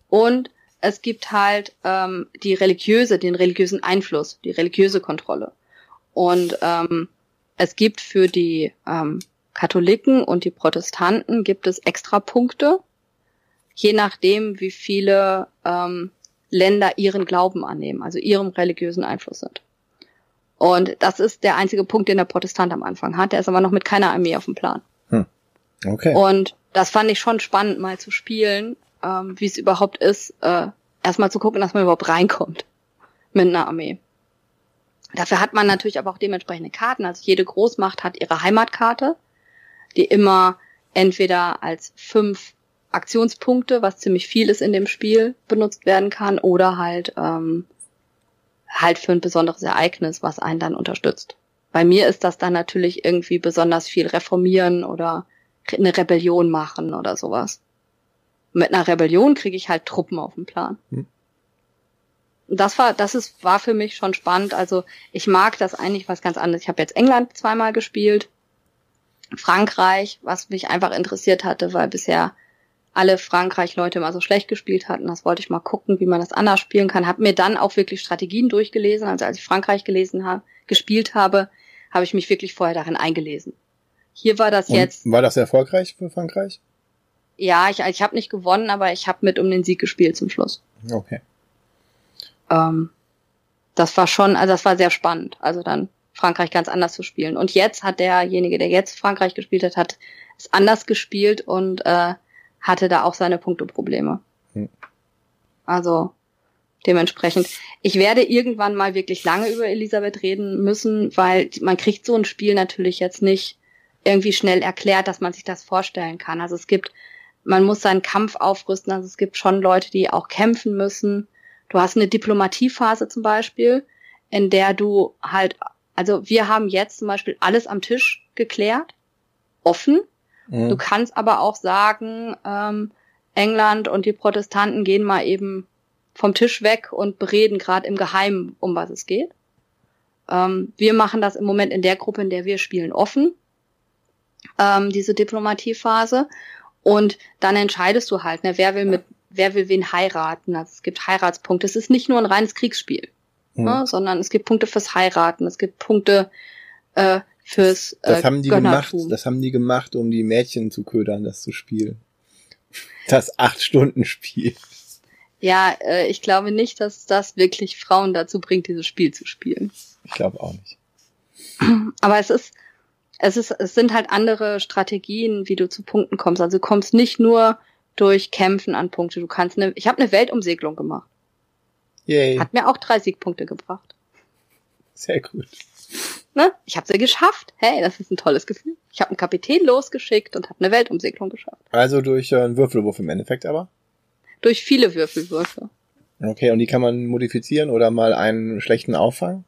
Und es gibt halt ähm, die religiöse, den religiösen Einfluss, die religiöse Kontrolle. Und ähm, es gibt für die ähm, Katholiken und die Protestanten gibt es extra Punkte, je nachdem, wie viele ähm, Länder ihren Glauben annehmen, also ihrem religiösen Einfluss sind. Und das ist der einzige Punkt, den der Protestant am Anfang hat. Der ist aber noch mit keiner Armee auf dem Plan. Hm. Okay. Und das fand ich schon spannend, mal zu spielen, ähm, wie es überhaupt ist, äh, erstmal zu gucken, dass man überhaupt reinkommt mit einer Armee. Dafür hat man natürlich aber auch dementsprechende Karten. Also jede Großmacht hat ihre Heimatkarte, die immer entweder als fünf Aktionspunkte, was ziemlich viel ist in dem Spiel, benutzt werden kann oder halt ähm, halt für ein besonderes Ereignis, was einen dann unterstützt. Bei mir ist das dann natürlich irgendwie besonders viel reformieren oder eine Rebellion machen oder sowas. mit einer Rebellion kriege ich halt Truppen auf den Plan. Hm. Das war, das ist, war für mich schon spannend. Also ich mag das eigentlich was ganz anderes. Ich habe jetzt England zweimal gespielt, Frankreich, was mich einfach interessiert hatte, weil bisher alle Frankreich-Leute immer so schlecht gespielt hatten. Das wollte ich mal gucken, wie man das anders spielen kann. Hab mir dann auch wirklich Strategien durchgelesen. Also als ich Frankreich gelesen habe, gespielt habe, habe ich mich wirklich vorher darin eingelesen. Hier war das Und jetzt. War das erfolgreich für Frankreich? Ja, ich, ich habe nicht gewonnen, aber ich habe mit um den Sieg gespielt zum Schluss. Okay. Ähm, das war schon, also das war sehr spannend. Also dann Frankreich ganz anders zu spielen. Und jetzt hat derjenige, der jetzt Frankreich gespielt hat, hat es anders gespielt und äh, hatte da auch seine Punkteprobleme. Hm. Also dementsprechend. Ich werde irgendwann mal wirklich lange über Elisabeth reden müssen, weil man kriegt so ein Spiel natürlich jetzt nicht irgendwie schnell erklärt, dass man sich das vorstellen kann. Also es gibt, man muss seinen Kampf aufrüsten, also es gibt schon Leute, die auch kämpfen müssen. Du hast eine Diplomatiephase zum Beispiel, in der du halt, also wir haben jetzt zum Beispiel alles am Tisch geklärt, offen, Mhm. Du kannst aber auch sagen, ähm, England und die Protestanten gehen mal eben vom Tisch weg und bereden gerade im Geheimen, um was es geht. Ähm, wir machen das im Moment in der Gruppe, in der wir spielen, offen, ähm, diese Diplomatiephase. Und dann entscheidest du halt, ne, wer will mit, wer will wen heiraten. Also es gibt Heiratspunkte. Es ist nicht nur ein reines Kriegsspiel, mhm. ne, sondern es gibt Punkte fürs Heiraten, es gibt Punkte äh, fürs äh, das haben die gemacht, das haben die gemacht, um die Mädchen zu ködern, das zu spielen. Das acht Stunden Spiel. Ja, äh, ich glaube nicht, dass das wirklich Frauen dazu bringt, dieses Spiel zu spielen. Ich glaube auch nicht. Aber es ist, es ist, es sind halt andere Strategien, wie du zu Punkten kommst. Also du kommst nicht nur durch Kämpfen an Punkte. Du kannst eine, ich habe eine Weltumsegelung gemacht. Yay. Hat mir auch drei Siegpunkte gebracht. Sehr gut ne? Ich habe sie geschafft. Hey, das ist ein tolles Gefühl. Ich habe einen Kapitän losgeschickt und habe eine Weltumsegelung geschafft. Also durch äh, einen Würfelwurf im Endeffekt aber? Durch viele Würfelwürfe. Okay, und die kann man modifizieren oder mal einen schlechten auffangen?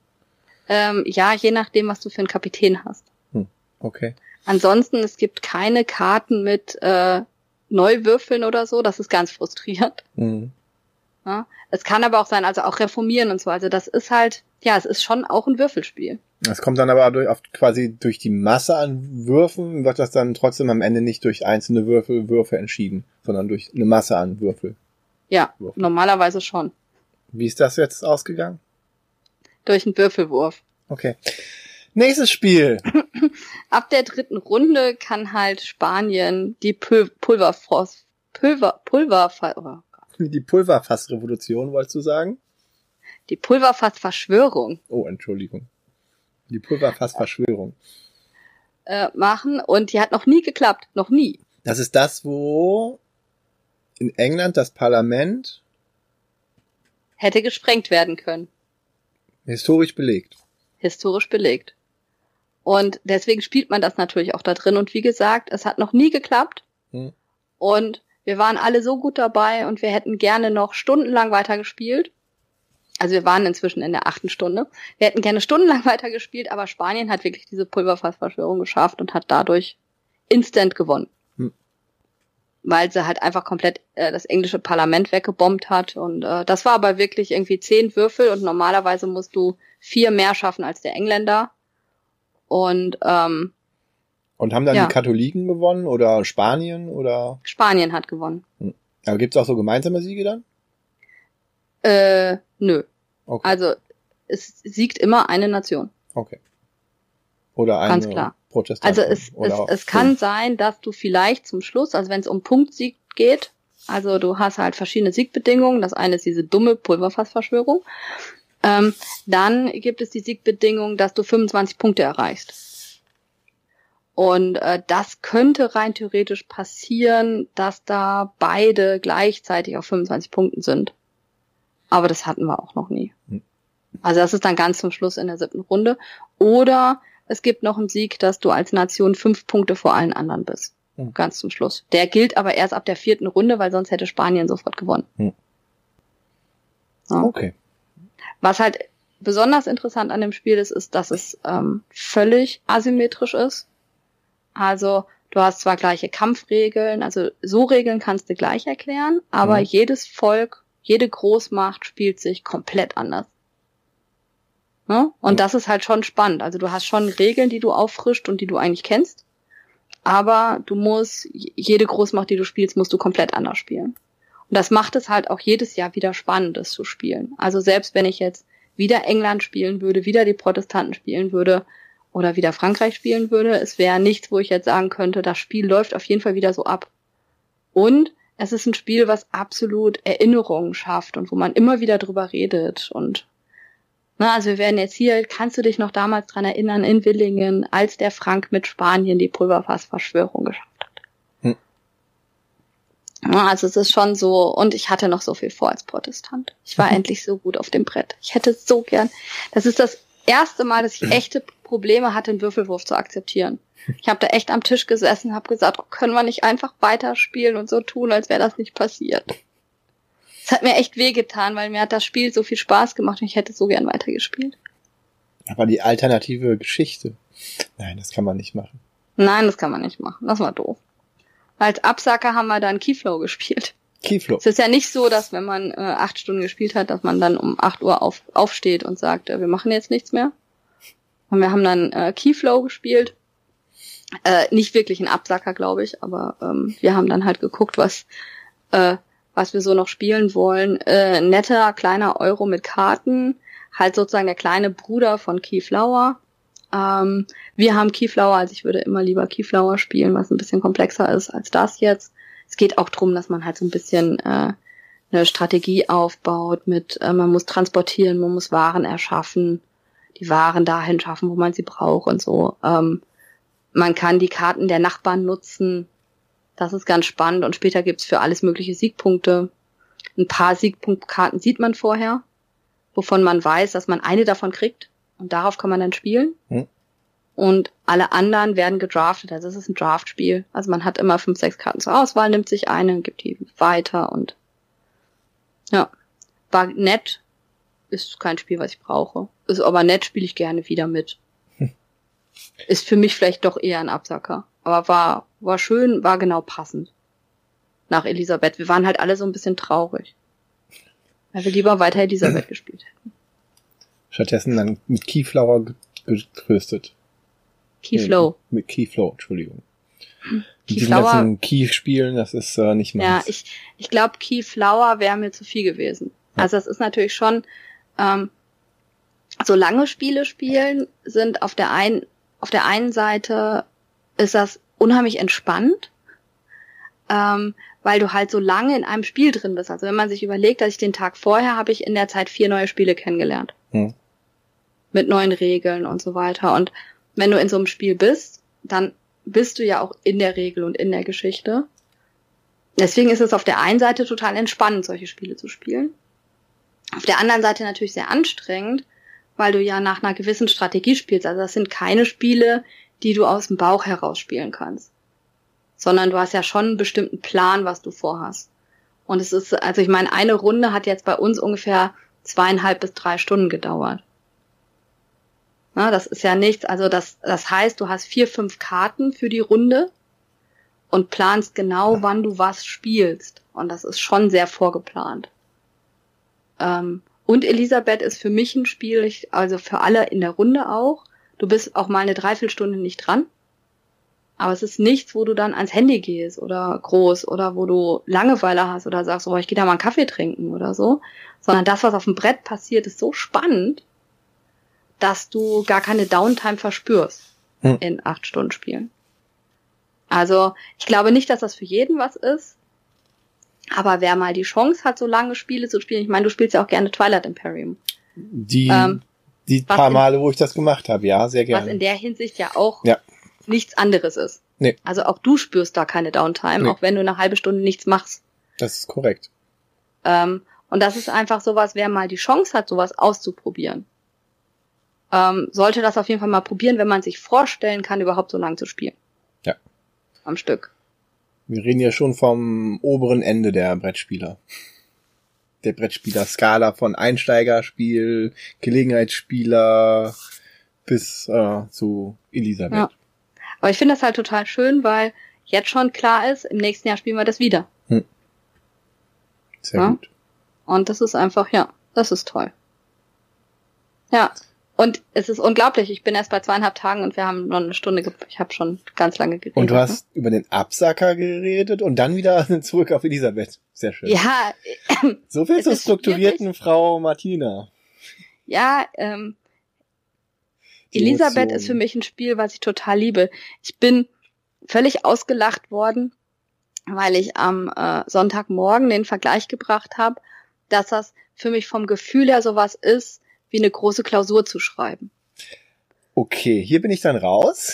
Ähm, ja, je nachdem, was du für einen Kapitän hast. Hm, okay. Ansonsten, es gibt keine Karten mit äh, Neuwürfeln oder so. Das ist ganz frustrierend. Mhm. Ja? Es kann aber auch sein, also auch reformieren und so. Also das ist halt, ja, es ist schon auch ein Würfelspiel. Es kommt dann aber durch, oft quasi durch die Masse an Würfen, wird das dann trotzdem am Ende nicht durch einzelne Würfel, Würfe entschieden, sondern durch eine Masse an Würfel. Ja, Würfel. normalerweise schon. Wie ist das jetzt ausgegangen? Durch einen Würfelwurf. Okay. Nächstes Spiel. Ab der dritten Runde kann halt Spanien die Pul Pulverfrost, Pulver, Pulver, oh Die Pulverfassrevolution, wolltest du sagen? Die Pulverfassverschwörung. Oh, Entschuldigung. Die Pulverfassverschwörung. Äh, machen und die hat noch nie geklappt. Noch nie. Das ist das, wo in England das Parlament hätte gesprengt werden können. Historisch belegt. Historisch belegt. Und deswegen spielt man das natürlich auch da drin. Und wie gesagt, es hat noch nie geklappt. Hm. Und wir waren alle so gut dabei und wir hätten gerne noch stundenlang weitergespielt. Also wir waren inzwischen in der achten Stunde. Wir hätten gerne stundenlang weitergespielt, aber Spanien hat wirklich diese Pulverfassverschwörung geschafft und hat dadurch instant gewonnen. Hm. Weil sie halt einfach komplett äh, das englische Parlament weggebombt hat. Und äh, das war aber wirklich irgendwie zehn Würfel und normalerweise musst du vier mehr schaffen als der Engländer. Und ähm, und haben dann ja. die Katholiken gewonnen oder Spanien oder? Spanien hat gewonnen. Hm. Aber gibt's auch so gemeinsame Siege dann? Äh, nö. Okay. Also es siegt immer eine Nation. Okay. Oder eine Ganz klar. Also es, es, es kann sein, dass du vielleicht zum Schluss, also wenn es um Punktsieg geht, also du hast halt verschiedene Siegbedingungen. Das eine ist diese dumme Pulverfassverschwörung. Ähm, dann gibt es die Siegbedingung, dass du 25 Punkte erreichst. Und äh, das könnte rein theoretisch passieren, dass da beide gleichzeitig auf 25 Punkten sind. Aber das hatten wir auch noch nie. Hm. Also das ist dann ganz zum Schluss in der siebten Runde. Oder es gibt noch einen Sieg, dass du als Nation fünf Punkte vor allen anderen bist. Hm. Ganz zum Schluss. Der gilt aber erst ab der vierten Runde, weil sonst hätte Spanien sofort gewonnen. Hm. Ja. Okay. Was halt besonders interessant an dem Spiel ist, ist, dass es ähm, völlig asymmetrisch ist. Also du hast zwar gleiche Kampfregeln, also so Regeln kannst du gleich erklären, aber mhm. jedes Volk, jede Großmacht spielt sich komplett anders. Ne? Und mhm. das ist halt schon spannend. Also du hast schon Regeln, die du auffrischt und die du eigentlich kennst, aber du musst, jede Großmacht, die du spielst, musst du komplett anders spielen. Und das macht es halt auch jedes Jahr wieder spannend, das zu spielen. Also selbst wenn ich jetzt wieder England spielen würde, wieder die Protestanten spielen würde oder wieder Frankreich spielen würde, es wäre nichts, wo ich jetzt sagen könnte, das Spiel läuft auf jeden Fall wieder so ab. Und es ist ein Spiel, was absolut Erinnerungen schafft und wo man immer wieder drüber redet und na, also wir werden jetzt hier, kannst du dich noch damals dran erinnern, in Willingen, als der Frank mit Spanien die Pulverfassverschwörung geschafft also es ist schon so, und ich hatte noch so viel vor als Protestant. Ich war mhm. endlich so gut auf dem Brett. Ich hätte so gern. Das ist das erste Mal, dass ich echte Probleme hatte, einen Würfelwurf zu akzeptieren. Ich habe da echt am Tisch gesessen, habe gesagt, oh, können wir nicht einfach weiterspielen und so tun, als wäre das nicht passiert. Es hat mir echt wehgetan, weil mir hat das Spiel so viel Spaß gemacht und ich hätte so gern weitergespielt. Aber die alternative Geschichte. Nein, das kann man nicht machen. Nein, das kann man nicht machen. Das war doof. Als Absacker haben wir dann Keyflow gespielt. Keyflow. Es ist ja nicht so, dass wenn man äh, acht Stunden gespielt hat, dass man dann um acht Uhr auf, aufsteht und sagt, äh, wir machen jetzt nichts mehr. Und wir haben dann äh, Keyflow gespielt. Äh, nicht wirklich ein Absacker, glaube ich, aber ähm, wir haben dann halt geguckt, was, äh, was wir so noch spielen wollen. Äh, netter kleiner Euro mit Karten, halt sozusagen der kleine Bruder von Keyflower. Ähm, wir haben Keyflower, also ich würde immer lieber Keyflower spielen, was ein bisschen komplexer ist als das jetzt. Es geht auch drum, dass man halt so ein bisschen äh, eine Strategie aufbaut mit, äh, man muss transportieren, man muss Waren erschaffen, die Waren dahin schaffen, wo man sie braucht und so. Ähm, man kann die Karten der Nachbarn nutzen. Das ist ganz spannend und später gibt's für alles mögliche Siegpunkte. Ein paar Siegpunktkarten sieht man vorher, wovon man weiß, dass man eine davon kriegt. Und darauf kann man dann spielen. Hm. Und alle anderen werden gedraftet. Also es ist ein Draftspiel. Also man hat immer fünf, sechs Karten zur Auswahl, nimmt sich eine, gibt die weiter und ja. War nett. Ist kein Spiel, was ich brauche. Ist aber nett, spiele ich gerne wieder mit. Hm. Ist für mich vielleicht doch eher ein Absacker. Aber war, war schön, war genau passend. Nach Elisabeth. Wir waren halt alle so ein bisschen traurig. Weil wir lieber weiter Elisabeth gespielt hätten. Stattdessen dann mit Keyflower getröstet. Keyflow. Nee, mit Keyflow, Entschuldigung. Die ganzen Key-Spielen, das ist äh, nicht mehr. Ja, ich, ich glaube, Keyflower wäre mir zu viel gewesen. Ja. Also das ist natürlich schon, ähm, so lange Spiele spielen sind auf der einen, auf der einen Seite ist das unheimlich entspannt, ähm, weil du halt so lange in einem Spiel drin bist. Also wenn man sich überlegt, dass ich den Tag vorher habe ich in der Zeit vier neue Spiele kennengelernt. Hm. Mit neuen Regeln und so weiter. Und wenn du in so einem Spiel bist, dann bist du ja auch in der Regel und in der Geschichte. Deswegen ist es auf der einen Seite total entspannend, solche Spiele zu spielen. Auf der anderen Seite natürlich sehr anstrengend, weil du ja nach einer gewissen Strategie spielst. Also das sind keine Spiele, die du aus dem Bauch heraus spielen kannst. Sondern du hast ja schon einen bestimmten Plan, was du vorhast. Und es ist, also ich meine, eine Runde hat jetzt bei uns ungefähr zweieinhalb bis drei Stunden gedauert. Na, das ist ja nichts. Also das, das heißt, du hast vier, fünf Karten für die Runde und planst genau, wann du was spielst. Und das ist schon sehr vorgeplant. Ähm, und Elisabeth ist für mich ein Spiel, ich, also für alle in der Runde auch. Du bist auch mal eine Dreiviertelstunde nicht dran. Aber es ist nichts, wo du dann ans Handy gehst oder groß oder wo du Langeweile hast oder sagst, oh, ich gehe da mal einen Kaffee trinken oder so. Sondern das, was auf dem Brett passiert, ist so spannend, dass du gar keine Downtime verspürst hm. in acht Stunden Spielen. Also ich glaube nicht, dass das für jeden was ist. Aber wer mal die Chance hat, so lange Spiele zu spielen, ich meine, du spielst ja auch gerne Twilight Imperium. Die, ähm, die paar Male, wo ich das gemacht habe, ja, sehr gerne. Was in der Hinsicht ja auch ja. nichts anderes ist. Nee. Also auch du spürst da keine Downtime, nee. auch wenn du eine halbe Stunde nichts machst. Das ist korrekt. Ähm, und das ist einfach sowas, wer mal die Chance hat, sowas auszuprobieren, ähm, sollte das auf jeden Fall mal probieren, wenn man sich vorstellen kann, überhaupt so lang zu spielen. Ja. Am Stück. Wir reden ja schon vom oberen Ende der Brettspieler. Der Brettspieler-Skala von Einsteigerspiel, Gelegenheitsspieler bis äh, zu Elisabeth. Ja. Aber ich finde das halt total schön, weil jetzt schon klar ist, im nächsten Jahr spielen wir das wieder. Hm. Sehr ja? gut. Und das ist einfach, ja, das ist toll. Ja. Und es ist unglaublich. Ich bin erst bei zweieinhalb Tagen und wir haben noch eine Stunde, ich habe schon ganz lange geredet. Und du hast ne? über den Absacker geredet und dann wieder zurück auf Elisabeth. Sehr schön. Ja. So viel zur strukturierten schwierig. Frau Martina. Ja, ähm, Elisabeth ist für mich ein Spiel, was ich total liebe. Ich bin völlig ausgelacht worden, weil ich am äh, Sonntagmorgen den Vergleich gebracht habe, dass das für mich vom Gefühl her sowas ist, wie eine große Klausur zu schreiben. Okay, hier bin ich dann raus.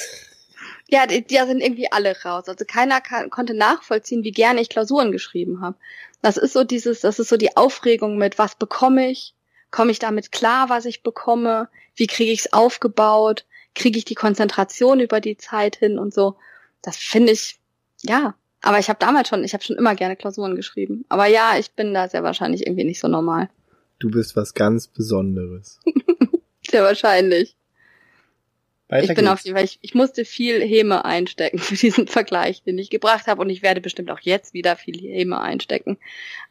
Ja, die, die sind irgendwie alle raus. Also keiner kann, konnte nachvollziehen, wie gerne ich Klausuren geschrieben habe. Das ist so dieses, das ist so die Aufregung mit, was bekomme ich? Komme ich damit klar, was ich bekomme? Wie kriege ich es aufgebaut? Kriege ich die Konzentration über die Zeit hin und so? Das finde ich, ja. Aber ich habe damals schon, ich habe schon immer gerne Klausuren geschrieben. Aber ja, ich bin da sehr wahrscheinlich irgendwie nicht so normal. Du bist was ganz Besonderes. Sehr wahrscheinlich. Weiter ich bin auf jeden Fall, ich, ich musste viel Häme einstecken für diesen Vergleich, den ich gebracht habe und ich werde bestimmt auch jetzt wieder viel Häme einstecken.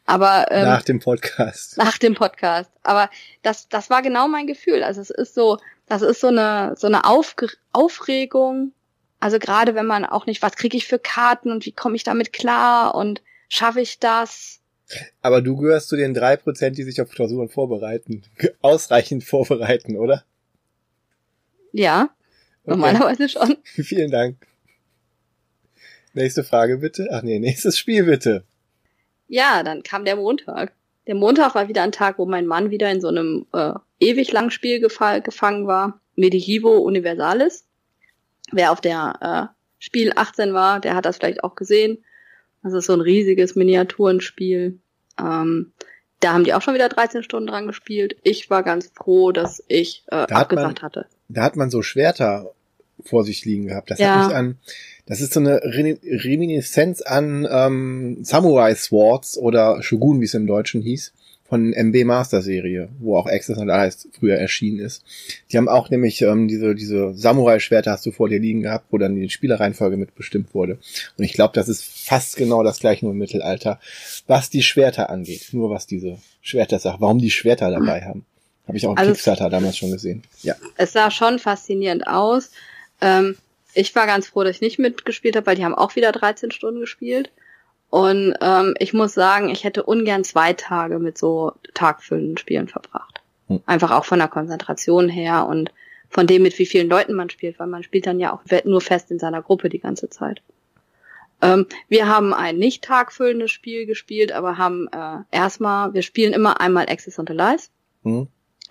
Aber ähm, nach dem Podcast. Nach dem Podcast. Aber das, das war genau mein Gefühl. Also es ist so, das ist so eine so eine Aufge Aufregung. Also gerade wenn man auch nicht, was kriege ich für Karten und wie komme ich damit klar und schaffe ich das? Aber du gehörst zu den drei Prozent, die sich auf Klausuren vorbereiten, ausreichend vorbereiten, oder? Ja, okay. normalerweise schon. Vielen Dank. Nächste Frage bitte. Ach nee, nächstes Spiel bitte. Ja, dann kam der Montag. Der Montag war wieder ein Tag, wo mein Mann wieder in so einem äh, ewig langen Spiel gefangen war. Medievo Universalis. Wer auf der äh, Spiel 18 war, der hat das vielleicht auch gesehen. Das ist so ein riesiges Miniaturenspiel. Ähm, da haben die auch schon wieder 13 Stunden dran gespielt. Ich war ganz froh, dass ich äh, da abgesagt man, hatte. Da hat man so Schwerter vor sich liegen gehabt. Das ja. hat mich an, das ist so eine Reminiszenz an ähm, Samurai Swords oder Shogun, wie es im Deutschen hieß von MB Master Serie, wo auch Access und alles früher erschienen ist. Die haben auch nämlich ähm, diese diese Samurai Schwerter hast du vor dir liegen gehabt, wo dann die Spielereihenfolge mitbestimmt wurde. Und ich glaube, das ist fast genau das gleiche nur im Mittelalter, was die Schwerter angeht, nur was diese Schwerter sagt, warum die Schwerter dabei haben. Habe ich auch im also Kickstarter damals schon gesehen. Ja. Es sah schon faszinierend aus. Ähm, ich war ganz froh, dass ich nicht mitgespielt habe, weil die haben auch wieder 13 Stunden gespielt. Und ähm, ich muss sagen, ich hätte ungern zwei Tage mit so tagfüllenden Spielen verbracht. Hm. Einfach auch von der Konzentration her und von dem, mit wie vielen Leuten man spielt, weil man spielt dann ja auch nur fest in seiner Gruppe die ganze Zeit. Ähm, wir haben ein nicht tagfüllendes Spiel gespielt, aber haben äh, erstmal, wir spielen immer einmal Access und Allies. Hm.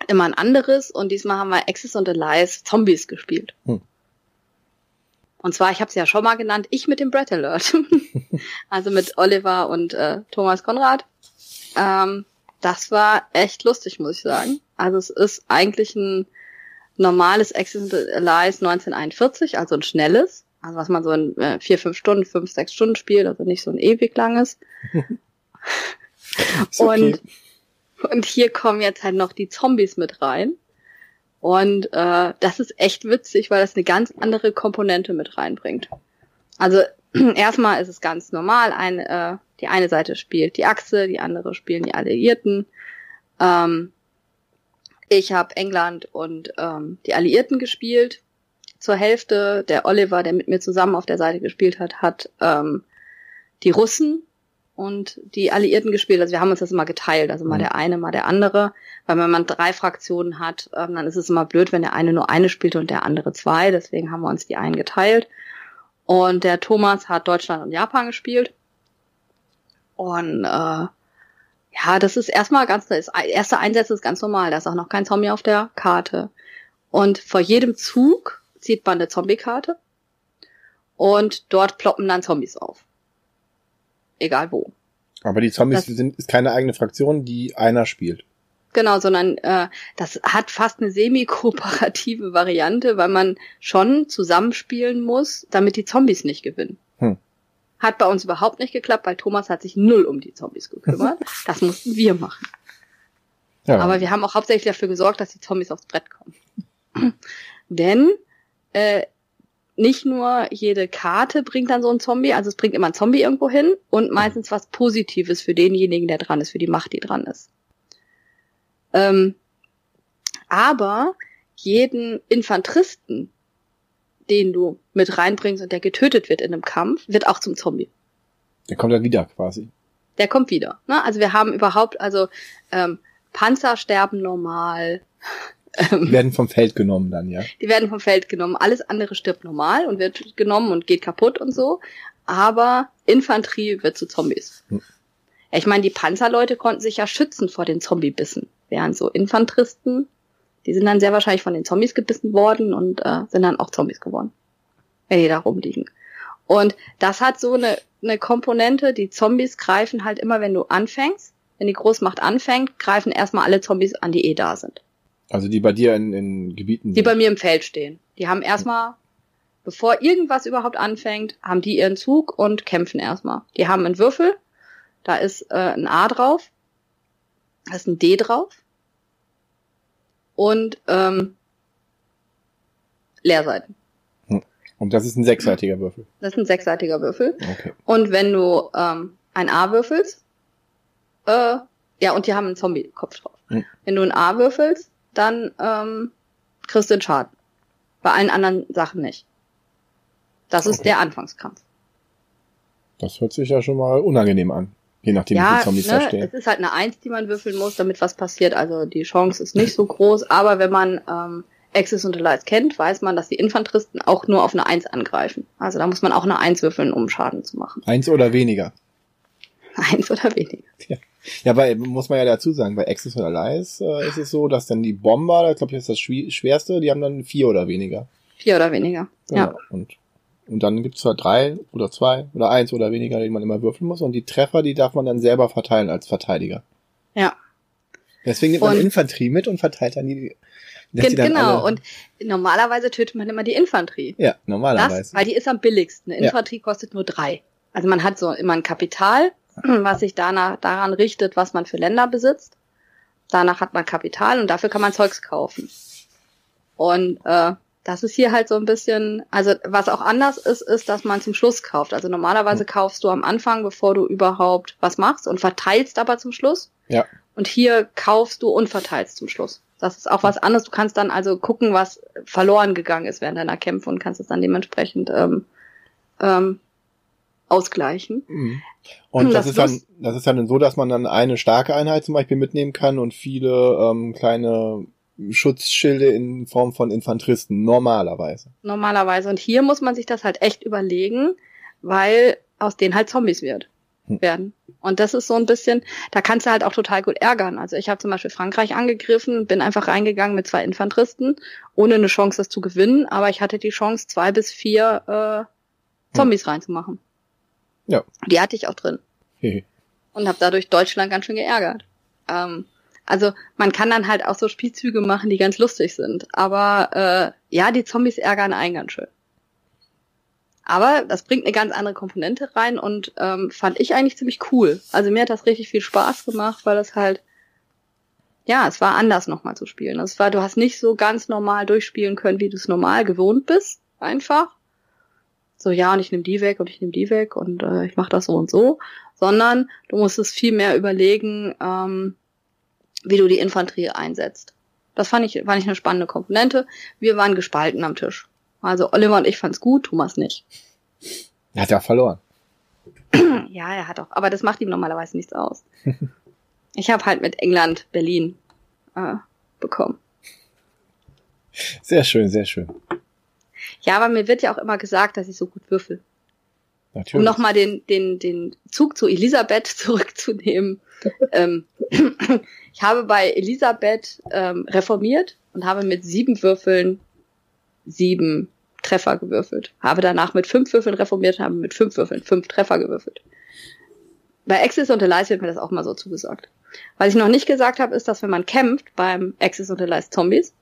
Immer ein anderes und diesmal haben wir Access und Allies Zombies gespielt. Hm. Und zwar, ich habe es ja schon mal genannt, ich mit dem Brett Alert. also mit Oliver und äh, Thomas Konrad. Ähm, das war echt lustig, muss ich sagen. Also es ist eigentlich ein normales Access Allies 1941, also ein schnelles. Also was man so in äh, vier, fünf Stunden, fünf, sechs Stunden spielt, also nicht so ein ewig langes. okay. Und und hier kommen jetzt halt noch die Zombies mit rein. Und äh, das ist echt witzig, weil das eine ganz andere Komponente mit reinbringt. Also erstmal ist es ganz normal, ein, äh, die eine Seite spielt die Achse, die andere spielen die Alliierten. Ähm, ich habe England und ähm, die Alliierten gespielt. Zur Hälfte der Oliver, der mit mir zusammen auf der Seite gespielt hat, hat ähm, die Russen und die Alliierten gespielt. Also wir haben uns das immer geteilt, also mal mhm. der eine, mal der andere. Weil wenn man drei Fraktionen hat, ähm, dann ist es immer blöd, wenn der eine nur eine spielt und der andere zwei. Deswegen haben wir uns die einen geteilt. Und der Thomas hat Deutschland und Japan gespielt. Und äh, ja, das ist erstmal ganz, das erste Einsätze ist ganz normal. Da ist auch noch kein Zombie auf der Karte. Und vor jedem Zug zieht man eine Zombie-Karte. Und dort ploppen dann Zombies auf egal wo. Aber die Zombies das, sind ist keine eigene Fraktion, die einer spielt. Genau, sondern äh, das hat fast eine semi-kooperative Variante, weil man schon zusammenspielen muss, damit die Zombies nicht gewinnen. Hm. Hat bei uns überhaupt nicht geklappt, weil Thomas hat sich null um die Zombies gekümmert. das mussten wir machen. Ja. Aber wir haben auch hauptsächlich dafür gesorgt, dass die Zombies aufs Brett kommen. Denn äh, nicht nur jede Karte bringt dann so ein Zombie, also es bringt immer ein Zombie irgendwo hin und meistens was Positives für denjenigen, der dran ist, für die Macht, die dran ist. Ähm, aber jeden Infanteristen, den du mit reinbringst und der getötet wird in einem Kampf, wird auch zum Zombie. Der kommt dann wieder quasi. Der kommt wieder. Ne? Also wir haben überhaupt, also ähm, Panzer sterben normal, die werden vom Feld genommen dann, ja. Die werden vom Feld genommen. Alles andere stirbt normal und wird genommen und geht kaputt und so. Aber Infanterie wird zu Zombies. Hm. Ja, ich meine, die Panzerleute konnten sich ja schützen vor den Zombiebissen. Während so Infanteristen, die sind dann sehr wahrscheinlich von den Zombies gebissen worden und äh, sind dann auch Zombies geworden. Wenn die da rumliegen. Und das hat so eine, eine Komponente, die Zombies greifen halt immer, wenn du anfängst. Wenn die Großmacht anfängt, greifen erstmal alle Zombies an, die eh da sind. Also die bei dir in, in Gebieten Die bei mir im Feld stehen. Die haben erstmal, bevor irgendwas überhaupt anfängt, haben die ihren Zug und kämpfen erstmal. Die haben einen Würfel, da ist äh, ein A drauf, da ist ein D drauf und ähm, Leerseiten. Hm. Und das ist ein sechsseitiger Würfel. Das ist ein sechsseitiger Würfel. Okay. Und wenn du ähm, ein A würfelst, äh, ja, und die haben einen Zombie-Kopf drauf. Hm. Wenn du ein A würfelst, dann ähm, kriegst du den Schaden. Bei allen anderen Sachen nicht. Das ist der Anfangskampf. Das hört sich ja schon mal unangenehm an. Je nachdem, ja, wie viele Zombies ne, da stehen. Es ist halt eine Eins, die man würfeln muss, damit was passiert. Also die Chance ist nicht so groß, aber wenn man ähm, Access und Allies kennt, weiß man, dass die Infanteristen auch nur auf eine Eins angreifen. Also da muss man auch eine Eins würfeln, um Schaden zu machen. Eins oder weniger. Eins oder weniger. Ja. Ja, aber muss man ja dazu sagen, bei Access und Allies äh, ist es so, dass dann die Bomber, ich glaube, das ist das schwerste, die haben dann vier oder weniger. Vier oder weniger, genau. ja. Und, und dann gibt's zwar drei oder zwei oder eins oder weniger, die man immer würfeln muss. Und die Treffer, die darf man dann selber verteilen als Verteidiger. Ja. Deswegen nimmt man Infanterie mit und verteilt dann die. Gen genau, und normalerweise tötet man immer die Infanterie. Ja, normalerweise. Das, weil die ist am billigsten. Eine Infanterie ja. kostet nur drei. Also man hat so immer ein Kapital was sich danach, daran richtet, was man für Länder besitzt. Danach hat man Kapital und dafür kann man Zeugs kaufen. Und äh, das ist hier halt so ein bisschen, also was auch anders ist, ist, dass man zum Schluss kauft. Also normalerweise hm. kaufst du am Anfang, bevor du überhaupt was machst und verteilst aber zum Schluss. Ja. Und hier kaufst du und verteilst zum Schluss. Das ist auch was anderes. Du kannst dann also gucken, was verloren gegangen ist während deiner Kämpfe und kannst es dann dementsprechend ähm, ähm, ausgleichen. Mhm. Und das, Das ist dann, das ist dann so, dass man dann eine starke Einheit zum Beispiel mitnehmen kann und viele ähm, kleine Schutzschilde in Form von Infanteristen, normalerweise. Normalerweise. Und hier muss man sich das halt echt überlegen, weil aus denen halt Zombies wird, Hm. werden. Und das ist so ein bisschen, da kannst du halt auch total gut ärgern. Also ich habe zum Beispiel Frankreich angegriffen, bin einfach reingegangen mit zwei Infanteristen, ohne eine Chance, das zu gewinnen, aber ich hatte die Chance, zwei bis vier äh, Zombies reinzumachen. Ja. Die hatte ich auch drin. Und habe dadurch Deutschland ganz schön geärgert. Ähm, also man kann dann halt auch so Spielzüge machen, die ganz lustig sind. Aber äh, ja, die Zombies ärgern einen ganz schön. Aber das bringt eine ganz andere Komponente rein und ähm, fand ich eigentlich ziemlich cool. Also mir hat das richtig viel Spaß gemacht, weil das halt, ja, es war anders nochmal zu spielen. Es war, du hast nicht so ganz normal durchspielen können, wie du es normal gewohnt bist, einfach. So, ja, und ich nehme die weg und ich nehme die weg und äh, ich mache das so und so, sondern du musstest viel mehr überlegen, ähm, wie du die Infanterie einsetzt. Das fand ich, fand ich eine spannende Komponente. Wir waren gespalten am Tisch. Also Oliver und ich fand's gut, Thomas nicht. Er hat ja verloren. Ja, er hat auch, aber das macht ihm normalerweise nichts aus. Ich habe halt mit England Berlin äh, bekommen. Sehr schön, sehr schön. Ja, aber mir wird ja auch immer gesagt, dass ich so gut würfel. Um Natürlich. nochmal den, den, den Zug zu Elisabeth zurückzunehmen. ähm, ich habe bei Elisabeth ähm, reformiert und habe mit sieben Würfeln sieben Treffer gewürfelt. Habe danach mit fünf Würfeln reformiert und habe mit fünf Würfeln fünf Treffer gewürfelt. Bei Axis und Allies wird mir das auch mal so zugesagt. Was ich noch nicht gesagt habe, ist, dass wenn man kämpft beim Axis und Allies Zombies,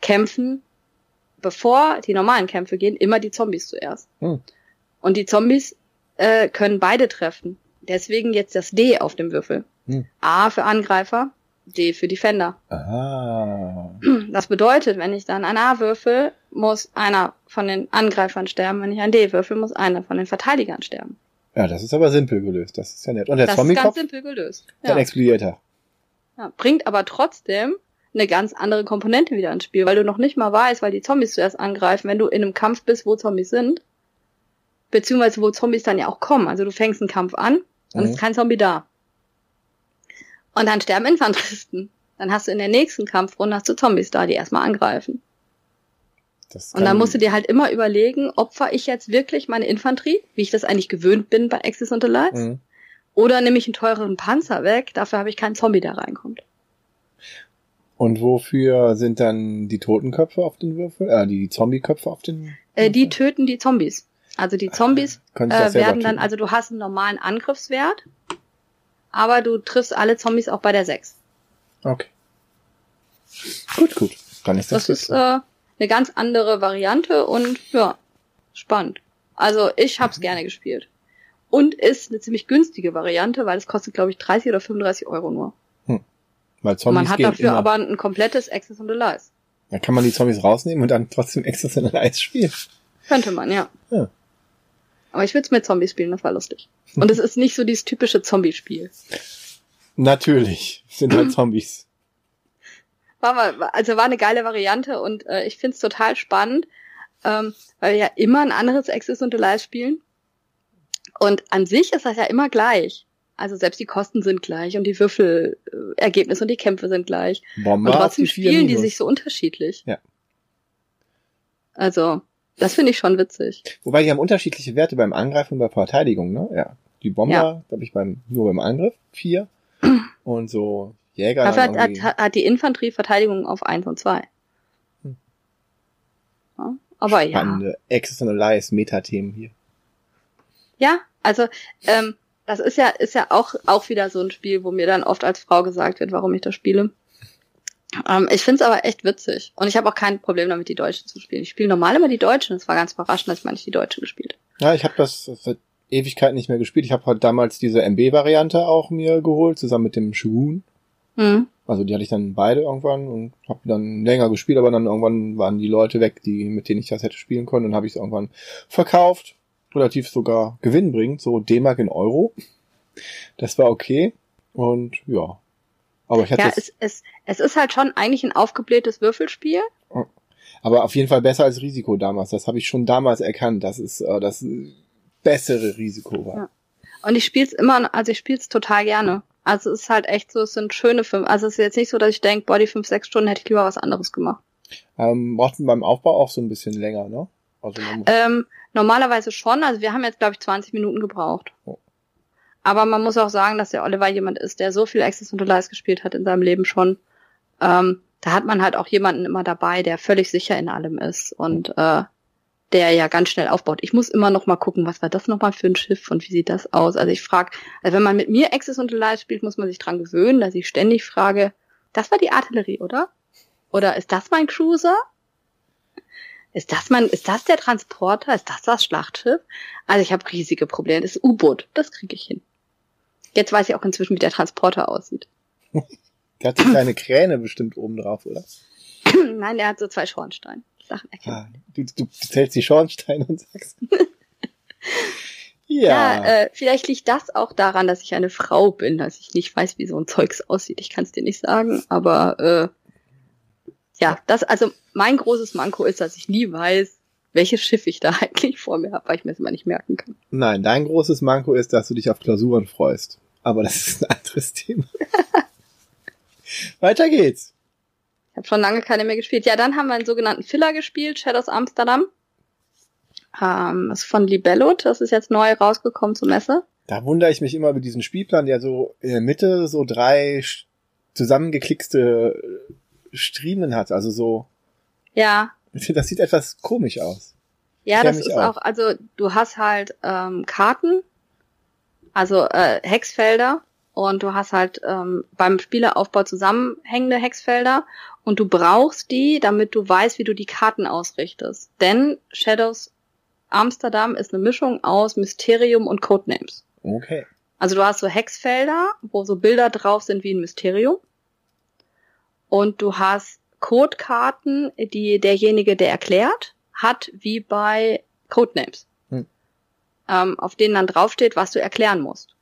kämpfen, bevor die normalen Kämpfe gehen, immer die Zombies zuerst. Hm. Und die Zombies äh, können beide treffen. Deswegen jetzt das D auf dem Würfel. Hm. A für Angreifer, D für Defender. Ah. Das bedeutet, wenn ich dann ein A würfel, muss einer von den Angreifern sterben. Wenn ich ein D würfel, muss einer von den Verteidigern sterben. Ja, das ist aber simpel gelöst. Das ist ja nett. Und der das ist ganz simpel gelöst. dann Ja. explodiert er. Ja, bringt aber trotzdem eine ganz andere Komponente wieder ins Spiel, weil du noch nicht mal weißt, weil die Zombies zuerst angreifen, wenn du in einem Kampf bist, wo Zombies sind, beziehungsweise wo Zombies dann ja auch kommen. Also du fängst einen Kampf an und Mhm. es ist kein Zombie da. Und dann sterben Infanteristen. Dann hast du in der nächsten Kampfrunde hast du Zombies da, die erstmal angreifen. Und dann musst du dir halt immer überlegen, opfer ich jetzt wirklich meine Infanterie, wie ich das eigentlich gewöhnt bin bei Axis und Allies, Mhm. oder nehme ich einen teureren Panzer weg, dafür habe ich keinen Zombie, der reinkommt. Und wofür sind dann die Totenköpfe auf den Würfeln? Äh, die Zombie-Köpfe auf den Äh, die töten die Zombies. Also die Zombies sie das äh, werden dann, also du hast einen normalen Angriffswert, aber du triffst alle Zombies auch bei der 6. Okay. Gut, gut. Dann ist das, Das ist äh, eine ganz andere Variante und ja, spannend. Also ich hab's Mhm. gerne gespielt. Und ist eine ziemlich günstige Variante, weil es kostet, glaube ich, 30 oder 35 Euro nur. Weil Zombies man hat dafür immer. aber ein komplettes Access und Allies. Dann kann man die Zombies rausnehmen und dann trotzdem Access in Eis spielen. Könnte man, ja. Ja. Aber ich will's mit Zombies spielen, das war lustig. Und es ist nicht so dieses typische Zombie-Spiel. Natürlich. Sind halt Zombies. War mal, also war eine geile Variante und äh, ich find's total spannend, ähm, weil wir ja immer ein anderes Access und Allies spielen. Und an sich ist das ja immer gleich. Also selbst die Kosten sind gleich und die Würfelergebnisse und die Kämpfe sind gleich. Bomber Und trotzdem die spielen die sich so unterschiedlich. Ja. Also, das finde ich schon witzig. Wobei die haben unterschiedliche Werte beim Angreifen und bei Verteidigung, ne? Ja. Die Bomber, Ja. glaube ich, beim, nur beim Angriff, vier. und so Jäger. Dafür hat, hat, hat die Infanterie Verteidigung auf 1 und 2. Hm. Ja, aber ja. Spannende Access and Allies Metathemen hier. Ja, also ähm, das ist ja ist ja auch auch wieder so ein Spiel, wo mir dann oft als Frau gesagt wird, warum ich das spiele. Ähm, ich find's aber echt witzig und ich habe auch kein Problem damit, die Deutschen zu spielen. Ich spiele normal immer die Deutschen. Es war ganz überraschend, dass ich mal nicht die Deutschen gespielt. Ja, ich habe das seit Ewigkeiten nicht mehr gespielt. Ich habe halt damals diese MB-Variante auch mir geholt, zusammen mit dem Shogun. Hm. Also die hatte ich dann beide irgendwann und habe dann länger gespielt, aber dann irgendwann waren die Leute weg, die mit denen ich das hätte spielen können und habe ich es irgendwann verkauft, relativ sogar gewinnbringend, so D-Mark in Euro. Das war okay und ja. Aber ich hatte Ja, es, es, es, es ist halt schon eigentlich ein aufgeblähtes Würfelspiel. aber auf jeden Fall besser als Risiko damals. Das habe ich schon damals erkannt. Das ist äh, das bessere Risiko war. Ja. Und ich spiele es immer, also ich spiele es total gerne. Also es ist halt echt so, es sind schöne fünf. Also es ist jetzt nicht so, dass ich denke, boah, die fünf, sechs Stunden hätte ich lieber was anderes gemacht. Ähm, braucht man beim Aufbau auch so ein bisschen länger, ne? Also ähm, normalerweise schon. Also wir haben jetzt, glaube ich, 20 Minuten gebraucht. Oh. Aber man muss auch sagen, dass der Oliver jemand ist, der so viel Access und Lies gespielt hat in seinem Leben schon. Ähm, da hat man halt auch jemanden immer dabei, der völlig sicher in allem ist und äh, der ja ganz schnell aufbaut. Ich muss immer noch mal gucken, was war das noch mal für ein Schiff und wie sieht das aus? Also ich frage, also wenn man mit mir Access und Lies spielt, muss man sich dran gewöhnen, dass ich ständig frage, das war die Artillerie, oder? Oder ist das mein Cruiser? Ist das mein, ist das der Transporter? Ist das das Schlachtschiff? Also ich habe riesige Probleme. Das ist U-Boot. Das kriege ich hin. Jetzt weiß ich auch inzwischen, wie der Transporter aussieht. der hat so kleine Kräne bestimmt oben drauf, oder? Nein, der hat so zwei Schornsteine. Sachen erkennen. Ah, du, du zählst die Schornsteine und sagst. ja. ja äh, vielleicht liegt das auch daran, dass ich eine Frau bin, dass ich nicht weiß, wie so ein Zeugs aussieht. Ich kann es dir nicht sagen, aber äh, ja, das, also mein großes Manko ist, dass ich nie weiß, welches Schiff ich da eigentlich vor mir habe, weil ich mir das immer nicht merken kann. Nein, dein großes Manko ist, dass du dich auf Klausuren freust. Aber das ist ein anderes Thema. Weiter geht's. Ich habe schon lange keine mehr gespielt. Ja, dann haben wir einen sogenannten Filler gespielt, Shadows Amsterdam. Ähm, ist von Libello, das ist jetzt neu rausgekommen zur Messe. Da wundere ich mich immer über diesen Spielplan, der so in der Mitte so drei zusammengeklickste Striemen hat, also so. Ja. Das sieht etwas komisch aus. Ja, das ist auch. auch, also du hast halt ähm, Karten, also äh, Hexfelder und du hast halt ähm, beim Spieleraufbau zusammenhängende Hexfelder und du brauchst die, damit du weißt, wie du die Karten ausrichtest. Denn Shadows Amsterdam ist eine Mischung aus Mysterium und Codenames. Okay. Also du hast so Hexfelder, wo so Bilder drauf sind wie ein Mysterium und du hast Codekarten, die derjenige, der erklärt, hat, wie bei Codenames, hm. ähm, auf denen dann draufsteht, was du erklären musst.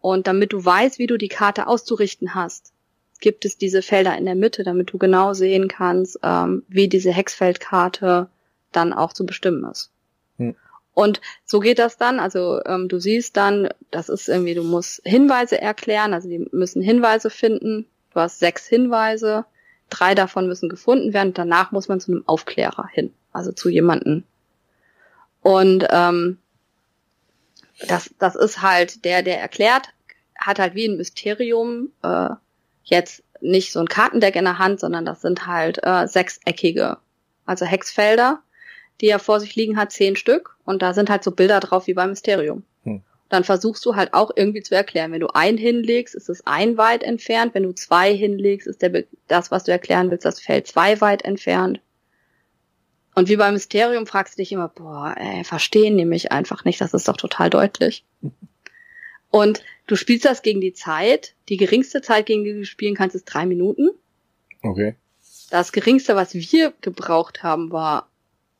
Und damit du weißt, wie du die Karte auszurichten hast, gibt es diese Felder in der Mitte, damit du genau sehen kannst, ähm, wie diese Hexfeldkarte dann auch zu bestimmen ist. Hm. Und so geht das dann. Also ähm, du siehst dann, das ist irgendwie, du musst Hinweise erklären, also die müssen Hinweise finden, Du hast sechs Hinweise, drei davon müssen gefunden werden. Danach muss man zu einem Aufklärer hin, also zu jemanden. Und ähm, das, das ist halt der, der erklärt, hat halt wie ein Mysterium äh, jetzt nicht so ein Kartendeck in der Hand, sondern das sind halt äh, sechseckige, also Hexfelder, die er vor sich liegen hat, zehn Stück. Und da sind halt so Bilder drauf wie beim Mysterium dann versuchst du halt auch irgendwie zu erklären. Wenn du ein hinlegst, ist es ein weit entfernt. Wenn du zwei hinlegst, ist der, das, was du erklären willst, das Feld zwei weit entfernt. Und wie beim Mysterium fragst du dich immer, boah, ey, verstehen nämlich einfach nicht, das ist doch total deutlich. Und du spielst das gegen die Zeit. Die geringste Zeit, gegen die du spielen kannst, ist drei Minuten. Okay. Das geringste, was wir gebraucht haben, war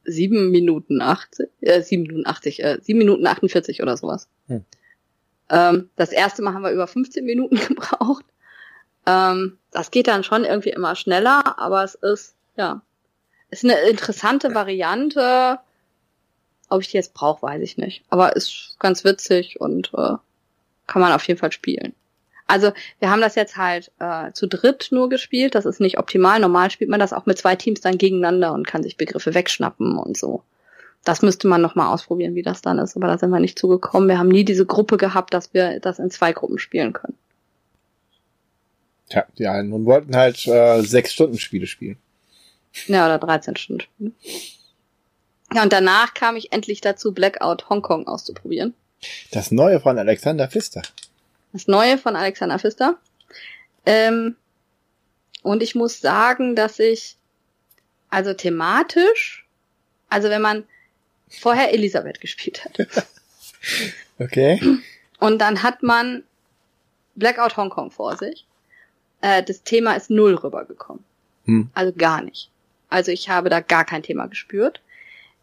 sieben Minuten 80, äh, sieben Minuten 80, äh, sieben Minuten 48 oder sowas. Hm. Ähm, das erste Mal haben wir über 15 Minuten gebraucht. Ähm, das geht dann schon irgendwie immer schneller, aber es ist, ja, ist eine interessante Variante. Ob ich die jetzt brauche, weiß ich nicht. Aber ist ganz witzig und äh, kann man auf jeden Fall spielen. Also wir haben das jetzt halt äh, zu dritt nur gespielt. Das ist nicht optimal. Normal spielt man das auch mit zwei Teams dann gegeneinander und kann sich Begriffe wegschnappen und so. Das müsste man noch mal ausprobieren, wie das dann ist. Aber da sind wir nicht zugekommen. Wir haben nie diese Gruppe gehabt, dass wir das in zwei Gruppen spielen können. Tja, ja, nun wollten halt äh, sechs Stunden Spiele spielen. Ja, oder 13 Stunden. Ja, und danach kam ich endlich dazu, Blackout Hongkong auszuprobieren. Das neue von Alexander Pfister. Das neue von Alexander Pfister. Ähm, und ich muss sagen, dass ich, also thematisch, also wenn man vorher Elisabeth gespielt hat. okay. Und dann hat man Blackout Hongkong vor sich. Äh, das Thema ist null rübergekommen. Hm. Also gar nicht. Also ich habe da gar kein Thema gespürt.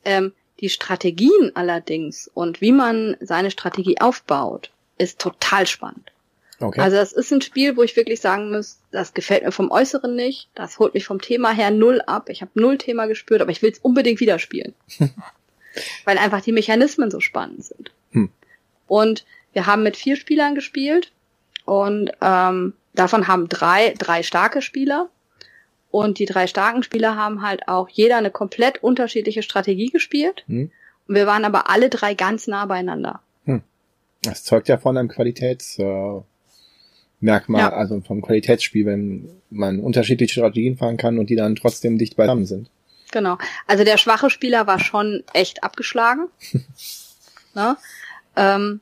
Ähm, die Strategien allerdings und wie man seine Strategie aufbaut, ist total spannend. Okay. Also das ist ein Spiel, wo ich wirklich sagen muss, das gefällt mir vom Äußeren nicht, das holt mich vom Thema her null ab. Ich habe null Thema gespürt, aber ich will es unbedingt wieder spielen. weil einfach die Mechanismen so spannend sind. Hm. Und wir haben mit vier Spielern gespielt und ähm, davon haben drei drei starke Spieler und die drei starken Spieler haben halt auch jeder eine komplett unterschiedliche Strategie gespielt. Hm. Und wir waren aber alle drei ganz nah beieinander. Das zeugt ja von einem Qualitätsmerkmal, äh, ja. also vom Qualitätsspiel, wenn man unterschiedliche Strategien fahren kann und die dann trotzdem dicht beisammen sind. Genau. Also der schwache Spieler war schon echt abgeschlagen. ne? ähm,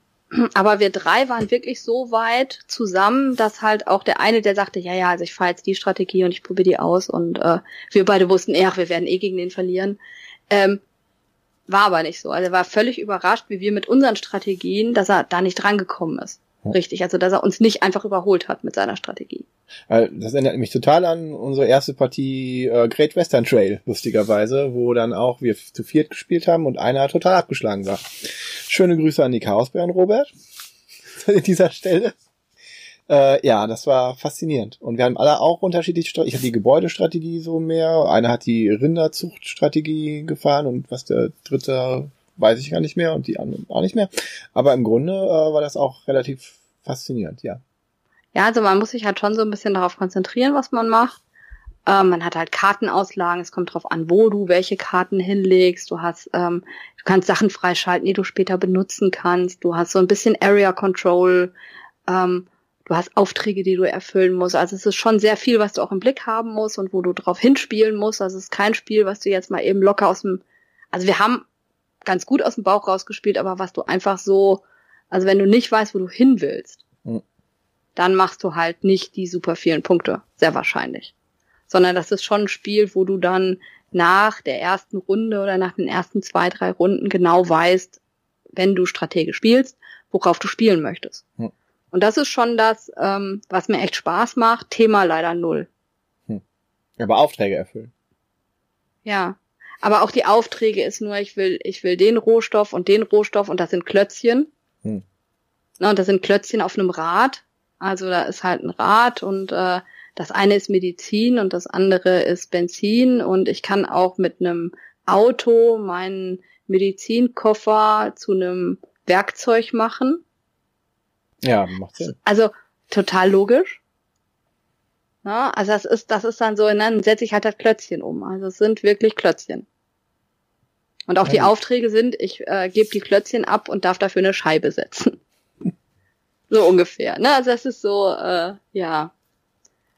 aber wir drei waren wirklich so weit zusammen, dass halt auch der eine, der sagte, ja, ja, also ich fahre jetzt die Strategie und ich probiere die aus und äh, wir beide wussten, ach, wir werden eh gegen den verlieren. Ähm, war aber nicht so. Also er war völlig überrascht, wie wir mit unseren Strategien, dass er da nicht drangekommen ist. Richtig, also dass er uns nicht einfach überholt hat mit seiner Strategie. Das erinnert mich total an unsere erste Partie äh, Great Western Trail, lustigerweise, wo dann auch wir zu viert gespielt haben und einer total abgeschlagen war. Schöne Grüße an die Chaosbären, Robert, an dieser Stelle. Äh, ja, das war faszinierend. Und wir haben alle auch unterschiedliche Strategien. Ich hatte die Gebäudestrategie so mehr, einer hat die Rinderzuchtstrategie gefahren und was der dritte weiß ich gar nicht mehr und die anderen auch nicht mehr. Aber im Grunde äh, war das auch relativ faszinierend, ja. Ja, also man muss sich halt schon so ein bisschen darauf konzentrieren, was man macht. Ähm, man hat halt Kartenauslagen, es kommt drauf an, wo du welche Karten hinlegst. Du hast, ähm, du kannst Sachen freischalten, die du später benutzen kannst. Du hast so ein bisschen Area Control. Ähm, du hast Aufträge, die du erfüllen musst. Also es ist schon sehr viel, was du auch im Blick haben musst und wo du drauf hinspielen musst. Also es ist kein Spiel, was du jetzt mal eben locker aus dem, also wir haben ganz gut aus dem Bauch rausgespielt, aber was du einfach so, also wenn du nicht weißt, wo du hin willst, mhm. dann machst du halt nicht die super vielen Punkte, sehr wahrscheinlich. Sondern das ist schon ein Spiel, wo du dann nach der ersten Runde oder nach den ersten zwei, drei Runden genau weißt, wenn du strategisch spielst, worauf du spielen möchtest. Mhm. Und das ist schon das, ähm, was mir echt Spaß macht. Thema leider null. Hm. Aber Aufträge erfüllen. Ja. Aber auch die Aufträge ist nur, ich will, ich will den Rohstoff und den Rohstoff und das sind Klötzchen. Hm. Na, und das sind Klötzchen auf einem Rad. Also da ist halt ein Rad und äh, das eine ist Medizin und das andere ist Benzin und ich kann auch mit einem Auto meinen Medizinkoffer zu einem Werkzeug machen. Ja, macht Sinn. Also total logisch. Ja, also das ist, das ist dann so, ne, dann setze ich halt das Klötzchen um. Also es sind wirklich Klötzchen. Und auch ja. die Aufträge sind, ich äh, gebe die Klötzchen ab und darf dafür eine Scheibe setzen. so ungefähr. Ne? Also das ist so, äh, ja.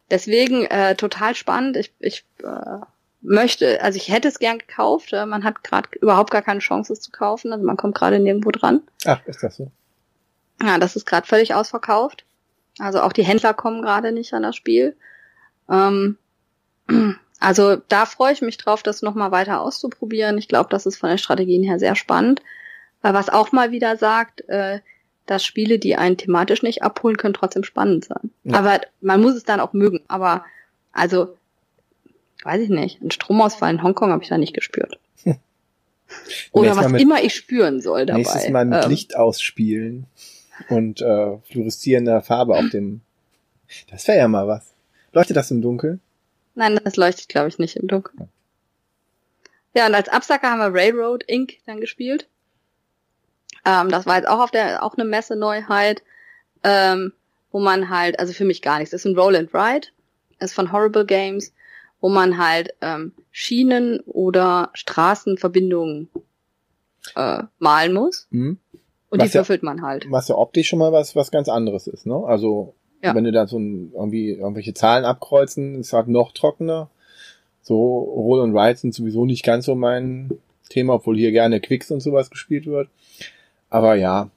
Deswegen äh, total spannend. Ich, ich äh, möchte, also ich hätte es gern gekauft. Äh, man hat gerade überhaupt gar keine Chance, es zu kaufen. Also man kommt gerade nirgendwo dran. Ach, ist das so? Ja, das ist gerade völlig ausverkauft. Also auch die Händler kommen gerade nicht an das Spiel. Ähm, also da freue ich mich drauf, das nochmal weiter auszuprobieren. Ich glaube, das ist von den Strategien her sehr spannend. Was auch mal wieder sagt, äh, dass Spiele, die einen thematisch nicht abholen, können trotzdem spannend sein. Ja. Aber man muss es dann auch mögen. Aber also, weiß ich nicht, ein Stromausfall in Hongkong habe ich da nicht gespürt. Oder was immer ich spüren soll dabei. Nächstes Mal mit ähm, Licht ausspielen und äh, fluoreszierender Farbe auf dem. Das wäre ja mal was. Leuchtet das im Dunkeln? Nein, das leuchtet, glaube ich, nicht im Dunkeln. Ja, und als Absacker haben wir Railroad Inc. dann gespielt. Ähm, das war jetzt auch auf der, auch eine Messe-Neuheit, ähm, wo man halt, also für mich gar nichts, das ist ein Roll and Ride, ist von Horrible Games, wo man halt ähm, Schienen oder Straßenverbindungen äh, malen muss. Mhm. Und was die würfelt man halt. Was ja optisch schon mal was, was ganz anderes ist, ne? Also ja. Wenn du da so ein, irgendwie irgendwelche Zahlen abkreuzen, ist halt noch trockener. So Roll und Ride sind sowieso nicht ganz so mein Thema, obwohl hier gerne Quicks und sowas gespielt wird. Aber ja.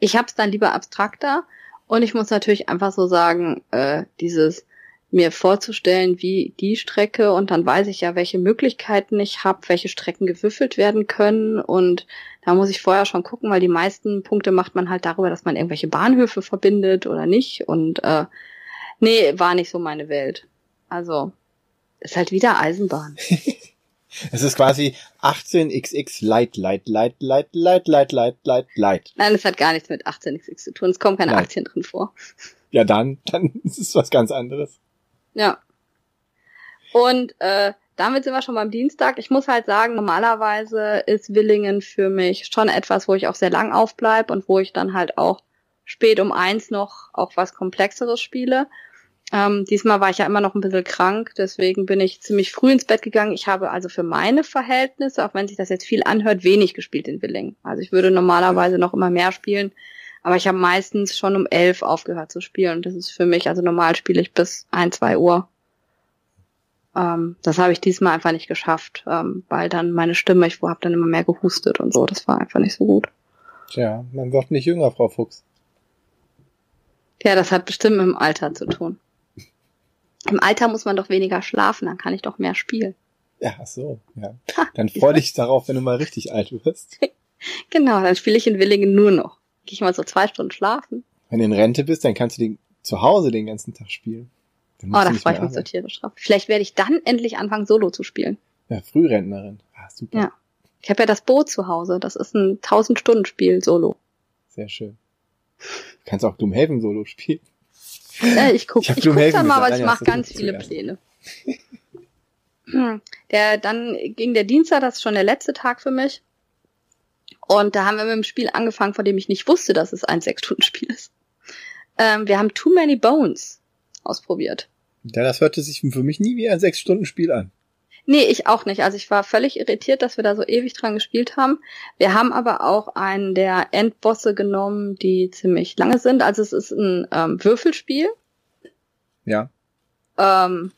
Ich hab's dann lieber abstrakter und ich muss natürlich einfach so sagen, äh, dieses mir vorzustellen, wie die Strecke und dann weiß ich ja, welche Möglichkeiten ich habe, welche Strecken gewürfelt werden können und da muss ich vorher schon gucken, weil die meisten Punkte macht man halt darüber, dass man irgendwelche Bahnhöfe verbindet oder nicht und äh, nee, war nicht so meine Welt. Also ist halt wieder Eisenbahn. es ist quasi 18xx Light, Light, Light, Light, Light, Light, Light, Light, Light. Nein, es hat gar nichts mit 18xx zu tun. Es kommen keine. Aktien drin vor. Ja, dann, dann ist es was ganz anderes. Ja. Und äh, damit sind wir schon beim Dienstag. Ich muss halt sagen, normalerweise ist Willingen für mich schon etwas, wo ich auch sehr lang aufbleibe und wo ich dann halt auch spät um eins noch auch was Komplexeres spiele. Ähm, diesmal war ich ja immer noch ein bisschen krank, deswegen bin ich ziemlich früh ins Bett gegangen. Ich habe also für meine Verhältnisse, auch wenn sich das jetzt viel anhört, wenig gespielt in Willingen. Also ich würde normalerweise noch immer mehr spielen, aber ich habe meistens schon um elf aufgehört zu spielen. Das ist für mich, also normal spiele ich bis ein, zwei Uhr. Ähm, das habe ich diesmal einfach nicht geschafft, ähm, weil dann meine Stimme, ich habe dann immer mehr gehustet und so. Das war einfach nicht so gut. Tja, man wird nicht jünger, Frau Fuchs. Ja, das hat bestimmt mit dem Alter zu tun. Im Alter muss man doch weniger schlafen, dann kann ich doch mehr spielen. Ja, ach so, ja. Dann freu dich darauf, wenn du mal richtig alt wirst. genau, dann spiele ich in Willingen nur noch. Gehe ich mal so zwei Stunden schlafen. Wenn du in Rente bist, dann kannst du den, zu Hause den ganzen Tag spielen. Oh, da freue ich mich so tierisch drauf. Vielleicht werde ich dann endlich anfangen, Solo zu spielen. Ja, Frührentnerin. Ah, super. Ja. Ich habe ja das Boot zu Hause. Das ist ein 1000-Stunden-Spiel Solo. Sehr schön. Du kannst auch Doomhaven Solo spielen. Ja, ich gucke ich, ich guck dann mal, weil ich mache ganz viele zuerst. Pläne. Hm. Der, dann ging der Dienstag, das ist schon der letzte Tag für mich. Und da haben wir mit dem Spiel angefangen, von dem ich nicht wusste, dass es ein Sechs-Stunden-Spiel ist. Ähm, wir haben Too Many Bones ausprobiert. Ja, das hörte sich für mich nie wie ein Sechs-Stunden-Spiel an. Nee, ich auch nicht. Also ich war völlig irritiert, dass wir da so ewig dran gespielt haben. Wir haben aber auch einen der Endbosse genommen, die ziemlich lange sind. Also es ist ein ähm, Würfelspiel. Ja. Ähm,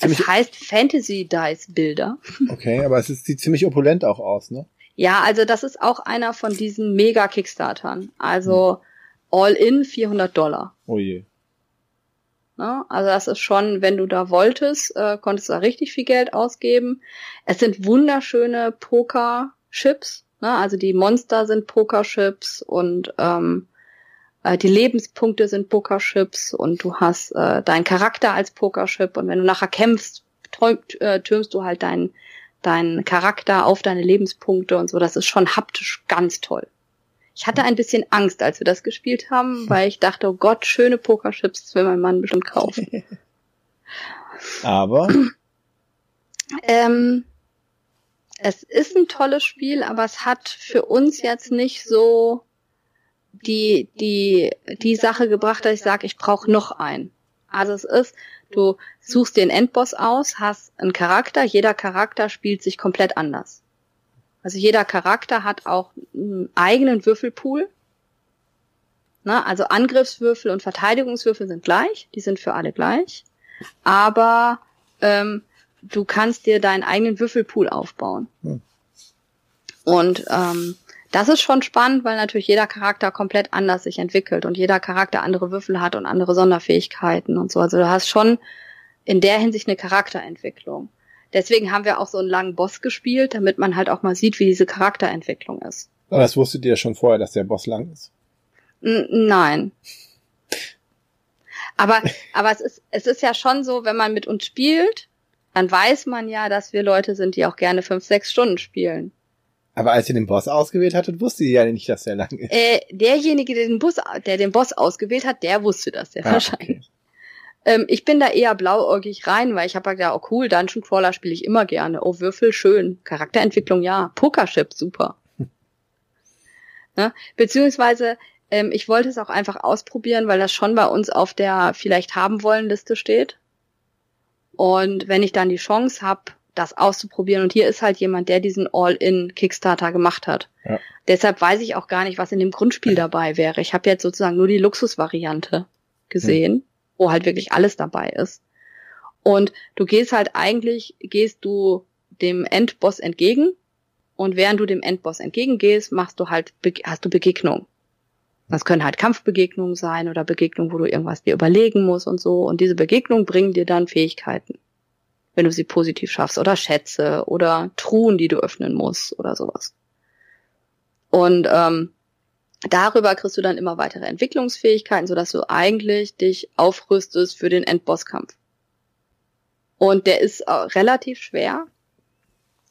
es heißt Fantasy Dice Builder. Okay, aber es ist, sieht ziemlich opulent auch aus, ne? Ja, also das ist auch einer von diesen Mega-Kickstartern. Also hm. all in 400 Dollar. Oh je. Ne? Also das ist schon, wenn du da wolltest, äh, konntest du da richtig viel Geld ausgeben. Es sind wunderschöne Poker-Chips. Ne? Also die Monster sind Poker-Chips und ähm, äh, die Lebenspunkte sind Poker-Chips und du hast äh, deinen Charakter als Poker-Chip und wenn du nachher kämpfst, träumt, äh, türmst du halt deinen deinen Charakter auf deine Lebenspunkte und so. Das ist schon haptisch ganz toll. Ich hatte ein bisschen Angst, als wir das gespielt haben, weil ich dachte, oh Gott, schöne Pokerchips, das will mein Mann bestimmt kaufen. aber? Ähm, es ist ein tolles Spiel, aber es hat für uns jetzt nicht so die, die, die Sache gebracht, dass ich sage, ich brauche noch einen. Also es ist, du suchst den Endboss aus, hast einen Charakter, jeder Charakter spielt sich komplett anders. Also jeder Charakter hat auch einen eigenen Würfelpool. Na, also Angriffswürfel und Verteidigungswürfel sind gleich, die sind für alle gleich. Aber ähm, du kannst dir deinen eigenen Würfelpool aufbauen. Hm. Und ähm, das ist schon spannend, weil natürlich jeder Charakter komplett anders sich entwickelt und jeder Charakter andere Würfel hat und andere Sonderfähigkeiten und so. Also du hast schon in der Hinsicht eine Charakterentwicklung. Deswegen haben wir auch so einen langen Boss gespielt, damit man halt auch mal sieht, wie diese Charakterentwicklung ist. Aber das wusstet ihr schon vorher, dass der Boss lang ist? N nein. Aber, aber es ist, es ist ja schon so, wenn man mit uns spielt, dann weiß man ja, dass wir Leute sind, die auch gerne fünf, sechs Stunden spielen. Aber als ihr den Boss ausgewählt hattet, wusste ihr ja nicht, dass der lang ist. Äh, derjenige, der den, Bus, der den Boss ausgewählt hat, der wusste das ja ah, wahrscheinlich. Okay. Ähm, ich bin da eher blauäugig rein, weil ich habe gedacht, oh cool, Dungeon Crawler spiele ich immer gerne. Oh, Würfel, schön. Charakterentwicklung, ja. Pokership, super. Hm. Ne? Beziehungsweise, ähm, ich wollte es auch einfach ausprobieren, weil das schon bei uns auf der vielleicht haben wollen Liste steht. Und wenn ich dann die Chance habe, das auszuprobieren, und hier ist halt jemand, der diesen All-in Kickstarter gemacht hat. Ja. Deshalb weiß ich auch gar nicht, was in dem Grundspiel dabei wäre. Ich habe jetzt sozusagen nur die Luxusvariante gesehen. Hm wo halt wirklich alles dabei ist. Und du gehst halt eigentlich, gehst du dem Endboss entgegen und während du dem Endboss entgegengehst, machst du halt, hast du Begegnungen. Das können halt Kampfbegegnungen sein oder Begegnungen, wo du irgendwas dir überlegen musst und so. Und diese Begegnungen bringen dir dann Fähigkeiten, wenn du sie positiv schaffst oder Schätze oder Truhen, die du öffnen musst oder sowas. Und ähm, darüber kriegst du dann immer weitere Entwicklungsfähigkeiten, sodass du eigentlich dich aufrüstest für den Endbosskampf. Und der ist äh, relativ schwer.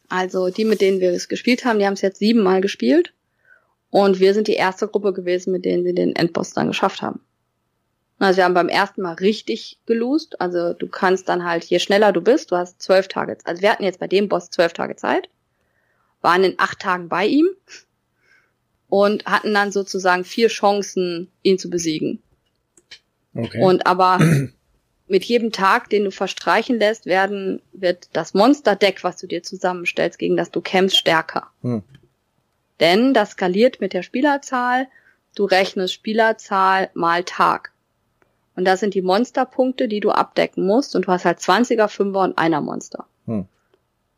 Also die, mit denen wir es gespielt haben, die haben es jetzt siebenmal gespielt. Und wir sind die erste Gruppe gewesen, mit denen sie den Endboss dann geschafft haben. Also wir haben beim ersten Mal richtig gelost. Also du kannst dann halt, je schneller du bist, du hast zwölf Tage. Also wir hatten jetzt bei dem Boss zwölf Tage Zeit, waren in acht Tagen bei ihm und hatten dann sozusagen vier Chancen, ihn zu besiegen. Okay. Und aber mit jedem Tag, den du verstreichen lässt, werden, wird das Monster-Deck, was du dir zusammenstellst, gegen das du kämpfst, stärker. Hm. Denn das skaliert mit der Spielerzahl. Du rechnest Spielerzahl mal Tag. Und das sind die Monsterpunkte, die du abdecken musst. Und du hast halt 20er, 5er und einer Monster. Hm.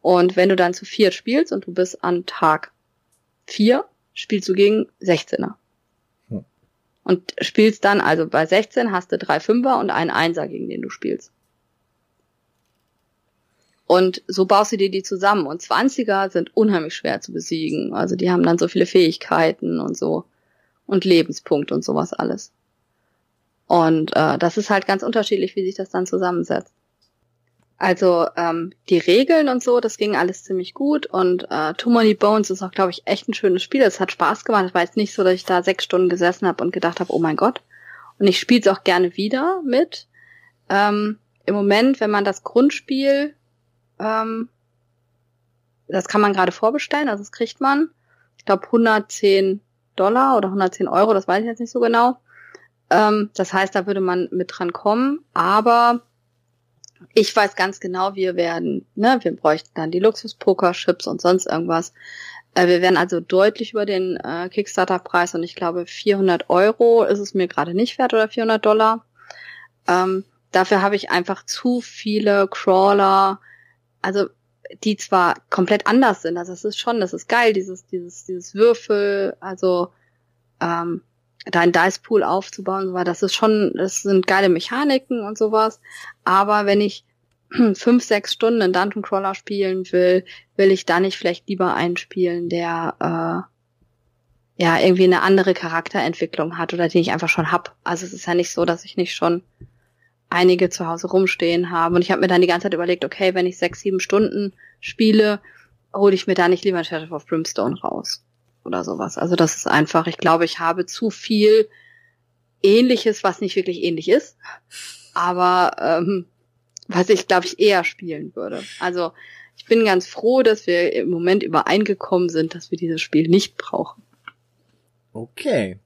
Und wenn du dann zu vier spielst und du bist an Tag vier, spielst du gegen 16er. Hm. Und spielst dann, also bei 16 hast du drei Fünfer und einen Einser, gegen den du spielst. Und so baust du dir die zusammen. Und 20er sind unheimlich schwer zu besiegen. Also die haben dann so viele Fähigkeiten und so. Und Lebenspunkte und sowas alles. Und äh, das ist halt ganz unterschiedlich, wie sich das dann zusammensetzt. Also ähm, die Regeln und so, das ging alles ziemlich gut und äh, Too Many Bones ist auch, glaube ich, echt ein schönes Spiel. Es hat Spaß gemacht. Es war jetzt nicht so, dass ich da sechs Stunden gesessen habe und gedacht habe, oh mein Gott. Und ich spiele es auch gerne wieder mit. Ähm, Im Moment, wenn man das Grundspiel, ähm, das kann man gerade vorbestellen, also das kriegt man, ich glaube 110 Dollar oder 110 Euro, das weiß ich jetzt nicht so genau. Ähm, das heißt, da würde man mit dran kommen, aber ich weiß ganz genau, wir werden, ne, wir bräuchten dann die Luxus-Poker-Chips und sonst irgendwas. Äh, wir werden also deutlich über den äh, Kickstarter-Preis und ich glaube 400 Euro ist es mir gerade nicht wert oder 400 Dollar. Ähm, dafür habe ich einfach zu viele Crawler, also die zwar komplett anders sind, also es ist schon, das ist geil, dieses, dieses, dieses Würfel, also ähm, da ein Dice Pool aufzubauen, so das ist schon, das sind geile Mechaniken und sowas. Aber wenn ich fünf, sechs Stunden in Dungeon Crawler spielen will, will ich da nicht vielleicht lieber einen spielen, der äh, ja irgendwie eine andere Charakterentwicklung hat oder den ich einfach schon hab. Also es ist ja nicht so, dass ich nicht schon einige zu Hause rumstehen habe. Und ich habe mir dann die ganze Zeit überlegt, okay, wenn ich sechs, sieben Stunden spiele, hole ich mir da nicht lieber Shadow of Brimstone raus oder sowas. Also das ist einfach, ich glaube, ich habe zu viel Ähnliches, was nicht wirklich ähnlich ist, aber ähm, was ich, glaube ich, eher spielen würde. Also ich bin ganz froh, dass wir im Moment übereingekommen sind, dass wir dieses Spiel nicht brauchen. Okay.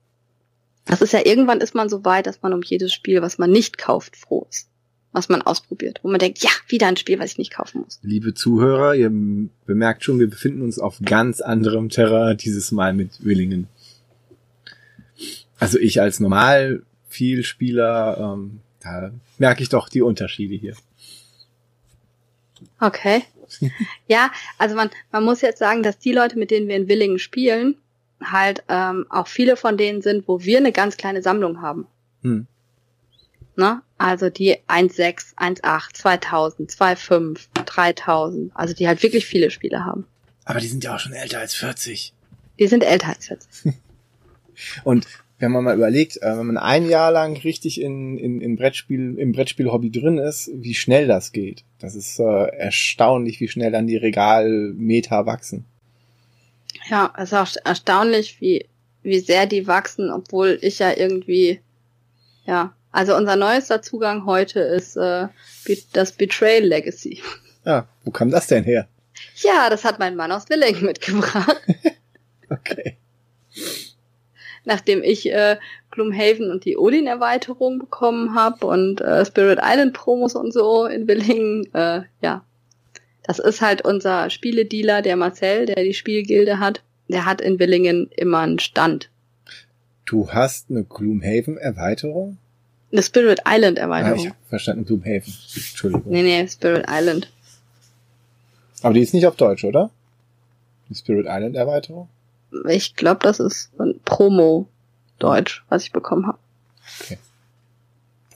Das ist ja irgendwann ist man so weit, dass man um jedes Spiel, was man nicht kauft, froh ist was man ausprobiert, wo man denkt, ja, wieder ein Spiel, was ich nicht kaufen muss. Liebe Zuhörer, ihr bemerkt schon, wir befinden uns auf ganz anderem Terrain dieses Mal mit Willingen. Also ich als normal Vielspieler, ähm, da merke ich doch die Unterschiede hier. Okay. ja, also man, man muss jetzt sagen, dass die Leute, mit denen wir in Willingen spielen, halt ähm, auch viele von denen sind, wo wir eine ganz kleine Sammlung haben. Hm. Ne? Also die 1.6, 1.8, 2000, 2.5, 3000. Also die halt wirklich viele Spiele haben. Aber die sind ja auch schon älter als 40. Die sind älter als 40. Und wenn man mal überlegt, äh, wenn man ein Jahr lang richtig in, in, in Brettspiel, im Brettspiel-Hobby drin ist, wie schnell das geht. Das ist äh, erstaunlich, wie schnell dann die Regalmeter wachsen. Ja, es ist auch erstaunlich, wie, wie sehr die wachsen, obwohl ich ja irgendwie, ja, also unser neuester Zugang heute ist äh, das Betrayal Legacy. Ja, wo kam das denn her? Ja, das hat mein Mann aus Willingen mitgebracht. okay. Nachdem ich äh, Gloomhaven und die Odin-Erweiterung bekommen habe und äh, Spirit Island Promos und so in Willingen, äh, ja. Das ist halt unser Spieledealer, der Marcel, der die Spielgilde hat. Der hat in Willingen immer einen Stand. Du hast eine Gloomhaven-Erweiterung? Eine Spirit Island Erweiterung. Ja, ich hab verstanden Gloomhaven. Entschuldigung. Nee, nee, Spirit Island. Aber die ist nicht auf Deutsch, oder? Die Spirit Island Erweiterung? Ich glaube, das ist ein Promo Deutsch, was ich bekommen habe. Okay.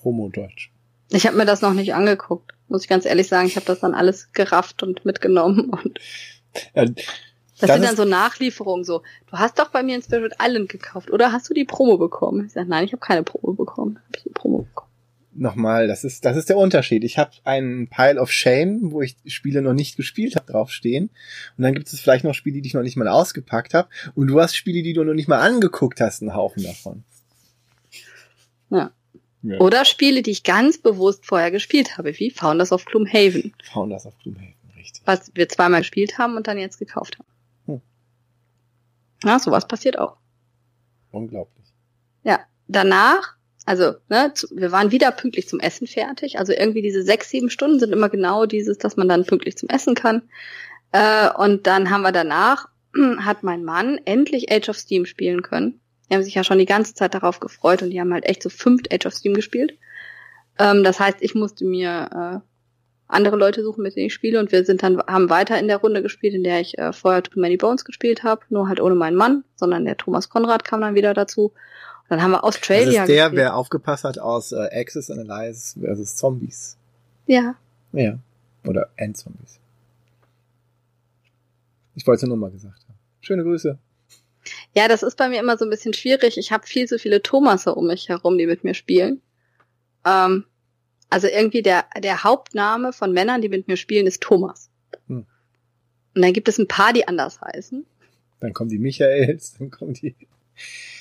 Promo Deutsch. Ich habe mir das noch nicht angeguckt, muss ich ganz ehrlich sagen. Ich habe das dann alles gerafft und mitgenommen und ja, das, das sind dann so Nachlieferungen, so, du hast doch bei mir ein Spirit Island gekauft, oder hast du die Promo bekommen? Ich sage, nein, ich habe keine Promo bekommen. Hab ich die Promo bekommen. Nochmal, das ist, das ist der Unterschied. Ich habe einen Pile of Shame, wo ich Spiele noch nicht gespielt habe, draufstehen. Und dann gibt es vielleicht noch Spiele, die ich noch nicht mal ausgepackt habe. Und du hast Spiele, die du noch nicht mal angeguckt hast, einen Haufen davon. Ja. Ja. Oder Spiele, die ich ganz bewusst vorher gespielt habe, wie Founders of Gloomhaven. Founders of Gloomhaven, richtig. Was wir zweimal gespielt haben und dann jetzt gekauft haben. Ja, sowas passiert auch. Unglaublich. Ja, danach, also, ne, zu, wir waren wieder pünktlich zum Essen fertig. Also irgendwie diese sechs, sieben Stunden sind immer genau dieses, dass man dann pünktlich zum Essen kann. Äh, und dann haben wir danach, hat mein Mann endlich Age of Steam spielen können. Die haben sich ja schon die ganze Zeit darauf gefreut und die haben halt echt so fünf Age of Steam gespielt. Ähm, das heißt, ich musste mir äh, andere Leute suchen, mit denen ich spiele und wir sind dann haben weiter in der Runde gespielt, in der ich äh, vorher Too Many Bones gespielt habe, nur halt ohne meinen Mann, sondern der Thomas Konrad kam dann wieder dazu. Und dann haben wir Australia das ist der, gespielt. wer aufgepasst hat aus äh, Axis and Allies versus Zombies. Ja. Ja. Oder Endzombies. Ich wollte es nur mal gesagt haben. Schöne Grüße. Ja, das ist bei mir immer so ein bisschen schwierig. Ich habe viel zu viele Thomasse um mich herum, die mit mir spielen. Ähm, also irgendwie der, der Hauptname von Männern, die mit mir spielen, ist Thomas. Hm. Und dann gibt es ein paar, die anders heißen. Dann kommen die Michaels, dann kommen die.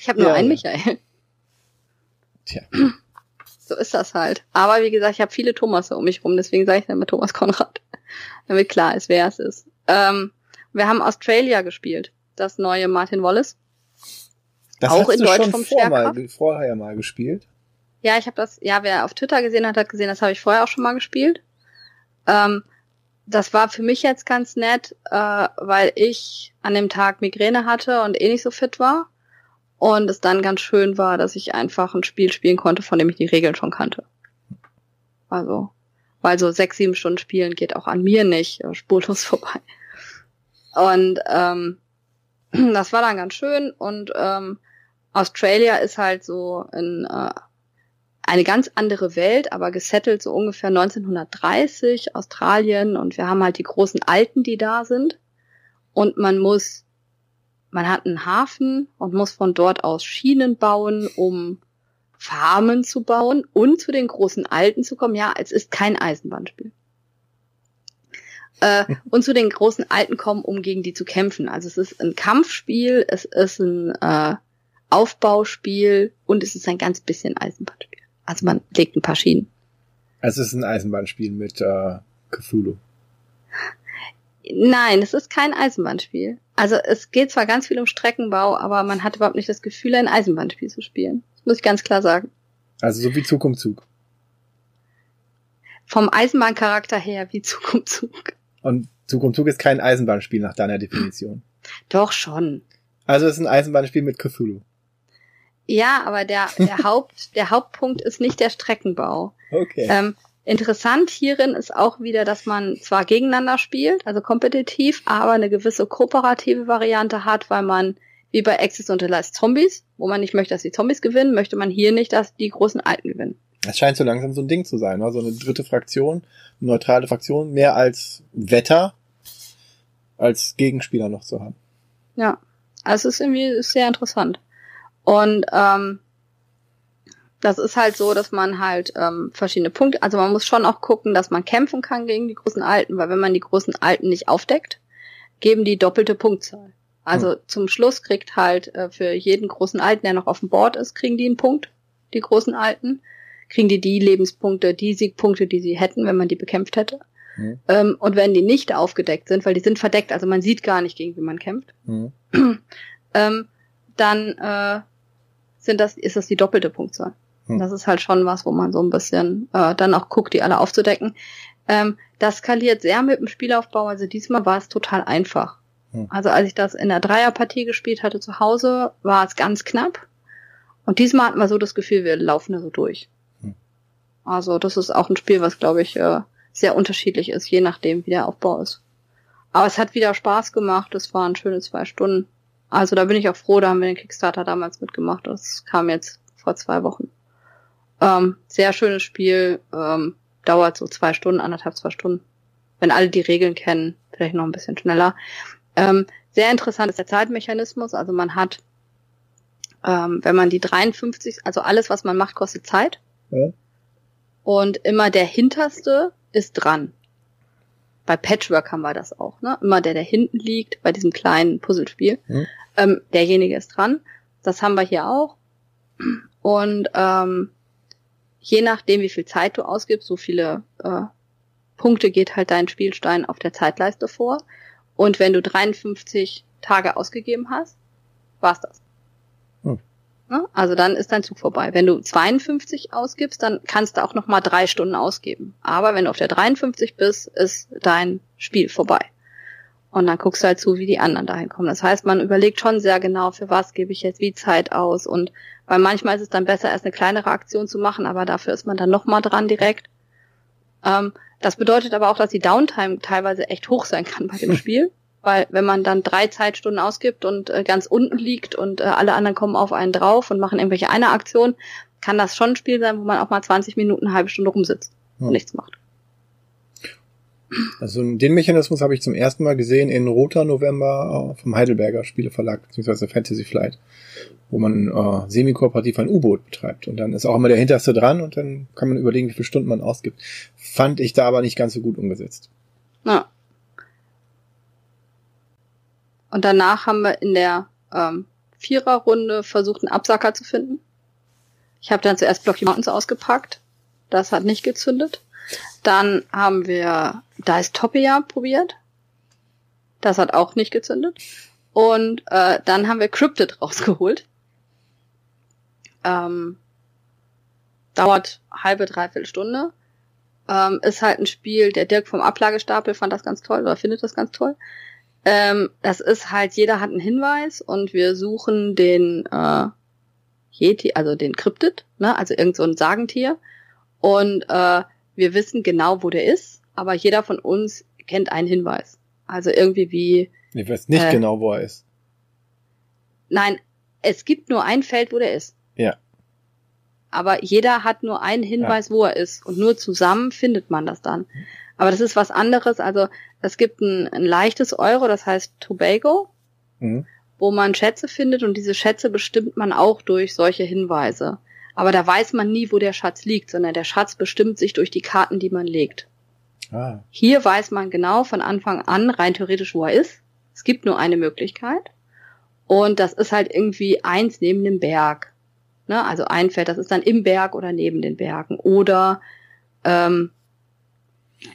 Ich habe nur ja, einen Michael. Tja. So ist das halt. Aber wie gesagt, ich habe viele Thomasse um mich rum, deswegen sage ich dann immer Thomas Konrad. Damit klar ist, wer es ist. Ähm, wir haben Australia gespielt, das neue Martin Wallace. Das auch in Deutsch vom vor mal, vorher mal gespielt. Ja, ich habe das, ja, wer auf Twitter gesehen hat, hat gesehen, das habe ich vorher auch schon mal gespielt. Ähm, das war für mich jetzt ganz nett, äh, weil ich an dem Tag Migräne hatte und eh nicht so fit war. Und es dann ganz schön war, dass ich einfach ein Spiel spielen konnte, von dem ich die Regeln schon kannte. Also, weil so sechs, sieben Stunden spielen geht auch an mir nicht äh, spurlos vorbei. Und ähm, das war dann ganz schön. Und ähm, Australia ist halt so in äh, eine ganz andere Welt, aber gesettelt so ungefähr 1930, Australien. Und wir haben halt die großen Alten, die da sind. Und man muss, man hat einen Hafen und muss von dort aus Schienen bauen, um Farmen zu bauen und zu den großen Alten zu kommen. Ja, es ist kein Eisenbahnspiel äh, und zu den großen Alten kommen, um gegen die zu kämpfen. Also es ist ein Kampfspiel, es ist ein äh, Aufbauspiel und es ist ein ganz bisschen Eisenbahnspiel. Also man legt ein paar Schienen. Es ist ein Eisenbahnspiel mit äh, Cthulhu. Nein, es ist kein Eisenbahnspiel. Also es geht zwar ganz viel um Streckenbau, aber man hat überhaupt nicht das Gefühl, ein Eisenbahnspiel zu spielen. Das muss ich ganz klar sagen. Also so wie Zug um Zug. Vom Eisenbahncharakter her wie Zug um Zug. Und Zug um Zug ist kein Eisenbahnspiel nach deiner Definition. Doch schon. Also es ist ein Eisenbahnspiel mit Cthulhu. Ja, aber der, der Haupt, der Hauptpunkt ist nicht der Streckenbau. Okay. Ähm, interessant hierin ist auch wieder, dass man zwar gegeneinander spielt, also kompetitiv, aber eine gewisse kooperative Variante hat, weil man wie bei Access und Allies Zombies, wo man nicht möchte, dass die Zombies gewinnen, möchte man hier nicht, dass die großen Alten gewinnen. Es scheint so langsam so ein Ding zu sein, ne? so eine dritte Fraktion, eine neutrale Fraktion, mehr als Wetter, als Gegenspieler noch zu haben. Ja, also es ist irgendwie sehr interessant. Und ähm, das ist halt so, dass man halt ähm, verschiedene Punkte, also man muss schon auch gucken, dass man kämpfen kann gegen die großen Alten, weil wenn man die großen Alten nicht aufdeckt, geben die doppelte Punktzahl. Also hm. zum Schluss kriegt halt äh, für jeden großen Alten, der noch auf dem Board ist, kriegen die einen Punkt, die großen Alten kriegen die die Lebenspunkte, die Siegpunkte, die sie hätten, wenn man die bekämpft hätte. Mhm. Ähm, und wenn die nicht aufgedeckt sind, weil die sind verdeckt, also man sieht gar nicht, gegen wie man kämpft, mhm. ähm, dann äh, sind das, ist das die doppelte Punktzahl. Mhm. Das ist halt schon was, wo man so ein bisschen äh, dann auch guckt, die alle aufzudecken. Ähm, das skaliert sehr mit dem Spielaufbau, also diesmal war es total einfach. Mhm. Also als ich das in der Dreierpartie gespielt hatte zu Hause, war es ganz knapp. Und diesmal hatten wir so das Gefühl, wir laufen da so durch. Also das ist auch ein Spiel, was, glaube ich, äh, sehr unterschiedlich ist, je nachdem, wie der Aufbau ist. Aber es hat wieder Spaß gemacht. Es waren schöne zwei Stunden. Also da bin ich auch froh, da haben wir den Kickstarter damals mitgemacht. Das kam jetzt vor zwei Wochen. Ähm, sehr schönes Spiel. Ähm, dauert so zwei Stunden, anderthalb, zwei Stunden. Wenn alle die Regeln kennen, vielleicht noch ein bisschen schneller. Ähm, sehr interessant ist der Zeitmechanismus. Also man hat, ähm, wenn man die 53, also alles, was man macht, kostet Zeit. Ja und immer der hinterste ist dran. Bei Patchwork haben wir das auch, ne? Immer der, der hinten liegt, bei diesem kleinen Puzzlespiel. Mhm. Ähm, derjenige ist dran. Das haben wir hier auch. Und ähm, je nachdem, wie viel Zeit du ausgibst, so viele äh, Punkte geht halt dein Spielstein auf der Zeitleiste vor. Und wenn du 53 Tage ausgegeben hast, war's das. Hm. Also dann ist dein Zug vorbei. Wenn du 52 ausgibst, dann kannst du auch noch mal drei Stunden ausgeben. Aber wenn du auf der 53 bist, ist dein Spiel vorbei. Und dann guckst du halt zu, wie die anderen dahin kommen. Das heißt, man überlegt schon sehr genau, für was gebe ich jetzt wie Zeit aus. Und weil manchmal ist es dann besser, erst eine kleinere Aktion zu machen, aber dafür ist man dann noch mal dran direkt. Ähm, das bedeutet aber auch, dass die Downtime teilweise echt hoch sein kann bei dem Spiel. Weil wenn man dann drei Zeitstunden ausgibt und äh, ganz unten liegt und äh, alle anderen kommen auf einen drauf und machen irgendwelche eine Aktion, kann das schon ein Spiel sein, wo man auch mal 20 Minuten, eine halbe Stunde rumsitzt und nichts macht. Also den Mechanismus habe ich zum ersten Mal gesehen in Roter November vom Heidelberger Spieleverlag, beziehungsweise Fantasy Flight, wo man äh, semi-kooperativ ein U-Boot betreibt. Und dann ist auch immer der Hinterste dran und dann kann man überlegen, wie viele Stunden man ausgibt. Fand ich da aber nicht ganz so gut umgesetzt. Ja. Und danach haben wir in der ähm, Viererrunde versucht, einen Absacker zu finden. Ich habe dann zuerst Blocky Mountains ausgepackt. Das hat nicht gezündet. Dann haben wir Dystopia probiert. Das hat auch nicht gezündet. Und äh, dann haben wir Cryptid rausgeholt. Ähm, dauert halbe, dreiviertel Stunde. Ähm, ist halt ein Spiel, der Dirk vom Ablagestapel fand das ganz toll oder findet das ganz toll. Ähm, das ist halt, jeder hat einen Hinweis und wir suchen den äh, Yeti, also den Kryptid, ne, also irgend so ein Sagentier. Und äh, wir wissen genau, wo der ist, aber jeder von uns kennt einen Hinweis. Also irgendwie wie. Ich weiß nicht äh, genau, wo er ist. Nein, es gibt nur ein Feld, wo der ist. Ja. Aber jeder hat nur einen Hinweis, ja. wo er ist. Und nur zusammen findet man das dann. Aber das ist was anderes. Also es gibt ein, ein leichtes Euro, das heißt Tobago, mhm. wo man Schätze findet und diese Schätze bestimmt man auch durch solche Hinweise. Aber da weiß man nie, wo der Schatz liegt, sondern der Schatz bestimmt sich durch die Karten, die man legt. Ah. Hier weiß man genau von Anfang an, rein theoretisch, wo er ist. Es gibt nur eine Möglichkeit. Und das ist halt irgendwie eins neben dem Berg. Ne? Also ein Feld, das ist dann im Berg oder neben den Bergen. Oder ähm,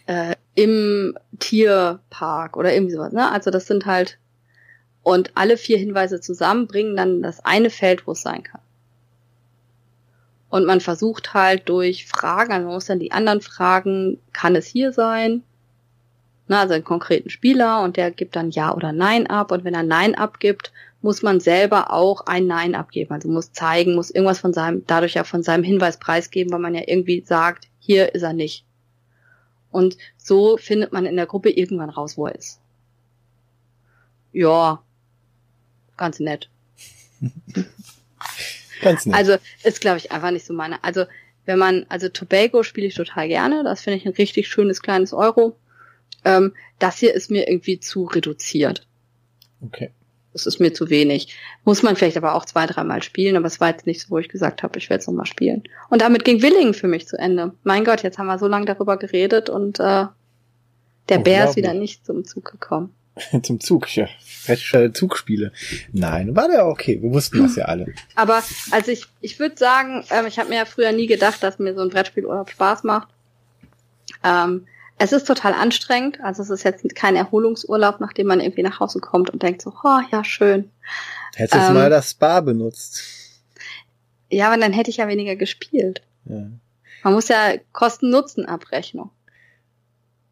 äh, im Tierpark oder irgendwie sowas. Ne? Also das sind halt und alle vier Hinweise zusammen bringen dann das eine Feld, wo es sein kann. Und man versucht halt durch Fragen, also man muss dann die anderen fragen, kann es hier sein? Na, also einen konkreten Spieler und der gibt dann Ja oder Nein ab. Und wenn er Nein abgibt, muss man selber auch ein Nein abgeben. Also muss zeigen, muss irgendwas von seinem, dadurch ja von seinem Hinweis preisgeben, weil man ja irgendwie sagt, hier ist er nicht. Und so findet man in der Gruppe irgendwann raus, wo er ist. Ja, ganz nett. Ganz nett. Also ist, glaube ich, einfach nicht so meine. Also wenn man, also Tobago spiele ich total gerne. Das finde ich ein richtig schönes kleines Euro. Ähm, das hier ist mir irgendwie zu reduziert. Okay. Das ist mir zu wenig. Muss man vielleicht aber auch zwei, dreimal spielen, aber es war jetzt nicht so, wo ich gesagt habe, ich werde es nochmal spielen. Und damit ging Willingen für mich zu Ende. Mein Gott, jetzt haben wir so lange darüber geredet und äh, der Bär ist wieder nicht zum Zug gekommen. zum Zug, ja. Zugspiele. Nein, war der okay. Wir wussten das ja alle. Aber also ich, ich würde sagen, ähm, ich habe mir ja früher nie gedacht, dass mir so ein Brettspielurlaub Spaß macht. Ähm, es ist total anstrengend. Also es ist jetzt kein Erholungsurlaub, nachdem man irgendwie nach Hause kommt und denkt so, oh ja, schön. Hättest ähm, mal das Spa benutzt. Ja, aber dann hätte ich ja weniger gespielt. Ja. Man muss ja Kosten-Nutzen-Abrechnung.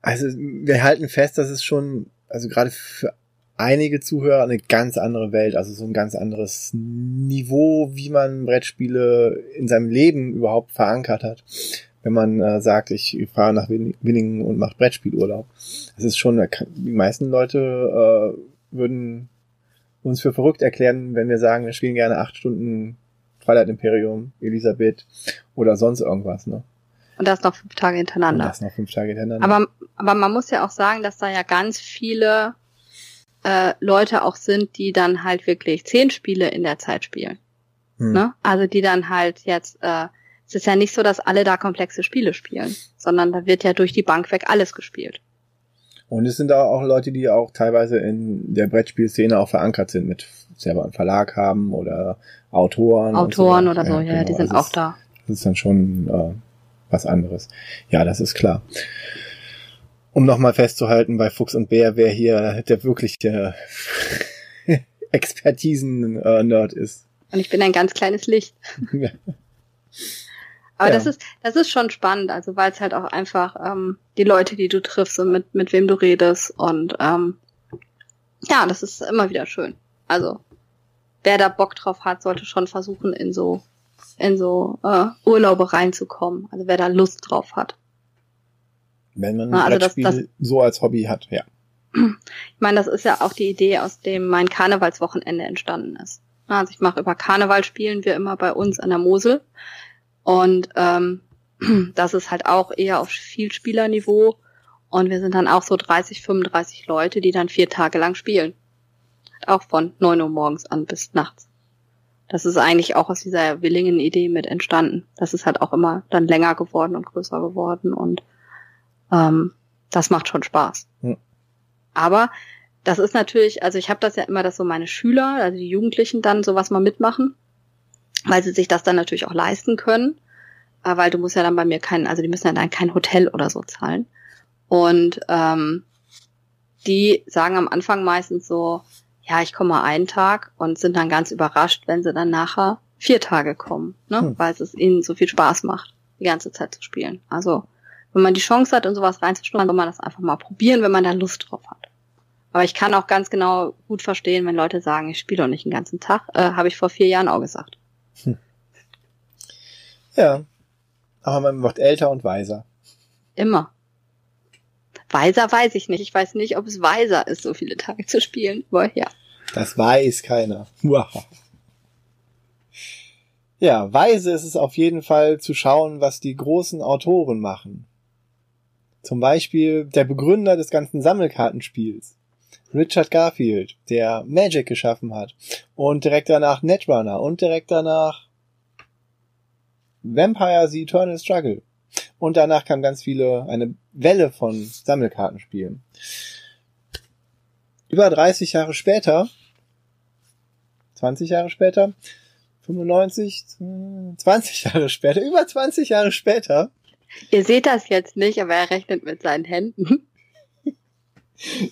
Also wir halten fest, dass es schon also gerade für einige Zuhörer eine ganz andere Welt, also so ein ganz anderes Niveau, wie man Brettspiele in seinem Leben überhaupt verankert hat. Wenn man äh, sagt, ich fahre nach Winningen und mache Brettspielurlaub. Das ist schon, die meisten Leute äh, würden uns für verrückt erklären, wenn wir sagen, wir spielen gerne acht Stunden Twilight Imperium, Elisabeth oder sonst irgendwas, ne? Und das noch fünf Tage hintereinander. Und das noch fünf Tage hintereinander. Aber, aber man muss ja auch sagen, dass da ja ganz viele äh, Leute auch sind, die dann halt wirklich zehn Spiele in der Zeit spielen. Hm. Ne? Also die dann halt jetzt, äh, es ist ja nicht so, dass alle da komplexe Spiele spielen, sondern da wird ja durch die Bank weg alles gespielt. Und es sind da auch Leute, die auch teilweise in der Brettspielszene auch verankert sind, mit selber einen Verlag haben oder Autoren. Autoren so oder so, ja, ja genau. die sind also auch da. Das ist dann schon äh, was anderes. Ja, das ist klar. Um nochmal festzuhalten, bei Fuchs und Bär, wer hier der wirkliche Expertisen-Nerd ist. Und ich bin ein ganz kleines Licht. Aber ja. das ist, das ist schon spannend, also weil es halt auch einfach ähm, die Leute, die du triffst und mit, mit wem du redest und ähm, ja, das ist immer wieder schön. Also wer da Bock drauf hat, sollte schon versuchen, in so in so äh, Urlaube reinzukommen. Also wer da Lust drauf hat. Wenn man ein also das, das, so als Hobby hat, ja. Ich meine, das ist ja auch die Idee, aus dem mein Karnevalswochenende entstanden ist. Also ich mache über Karneval spielen wir immer bei uns an der Mosel. Und ähm, das ist halt auch eher auf Vielspielerniveau. Und wir sind dann auch so 30, 35 Leute, die dann vier Tage lang spielen. Auch von neun Uhr morgens an bis nachts. Das ist eigentlich auch aus dieser Willingen-Idee mit entstanden. Das ist halt auch immer dann länger geworden und größer geworden und ähm, das macht schon Spaß. Hm. Aber das ist natürlich, also ich habe das ja immer, dass so meine Schüler, also die Jugendlichen dann sowas mal mitmachen weil sie sich das dann natürlich auch leisten können, äh, weil du musst ja dann bei mir kein, also die müssen ja dann kein Hotel oder so zahlen. Und ähm, die sagen am Anfang meistens so, ja, ich komme mal einen Tag und sind dann ganz überrascht, wenn sie dann nachher vier Tage kommen, ne? Hm. weil es ihnen so viel Spaß macht, die ganze Zeit zu spielen. Also wenn man die Chance hat, in sowas reinzuschnuppern, soll man das einfach mal probieren, wenn man da Lust drauf hat. Aber ich kann auch ganz genau gut verstehen, wenn Leute sagen, ich spiele doch nicht den ganzen Tag, äh, habe ich vor vier Jahren auch gesagt. Hm. Ja. Aber man wird älter und weiser. Immer. Weiser weiß ich nicht. Ich weiß nicht, ob es weiser ist, so viele Tage zu spielen. Aber ja. Das weiß keiner. Ja, weise ist es auf jeden Fall zu schauen, was die großen Autoren machen. Zum Beispiel der Begründer des ganzen Sammelkartenspiels. Richard Garfield, der Magic geschaffen hat. Und direkt danach Netrunner und direkt danach Vampire The Eternal Struggle. Und danach kam ganz viele, eine Welle von Sammelkartenspielen. Über 30 Jahre später, 20 Jahre später, 95, 20 Jahre später, über 20 Jahre später. Ihr seht das jetzt nicht, aber er rechnet mit seinen Händen.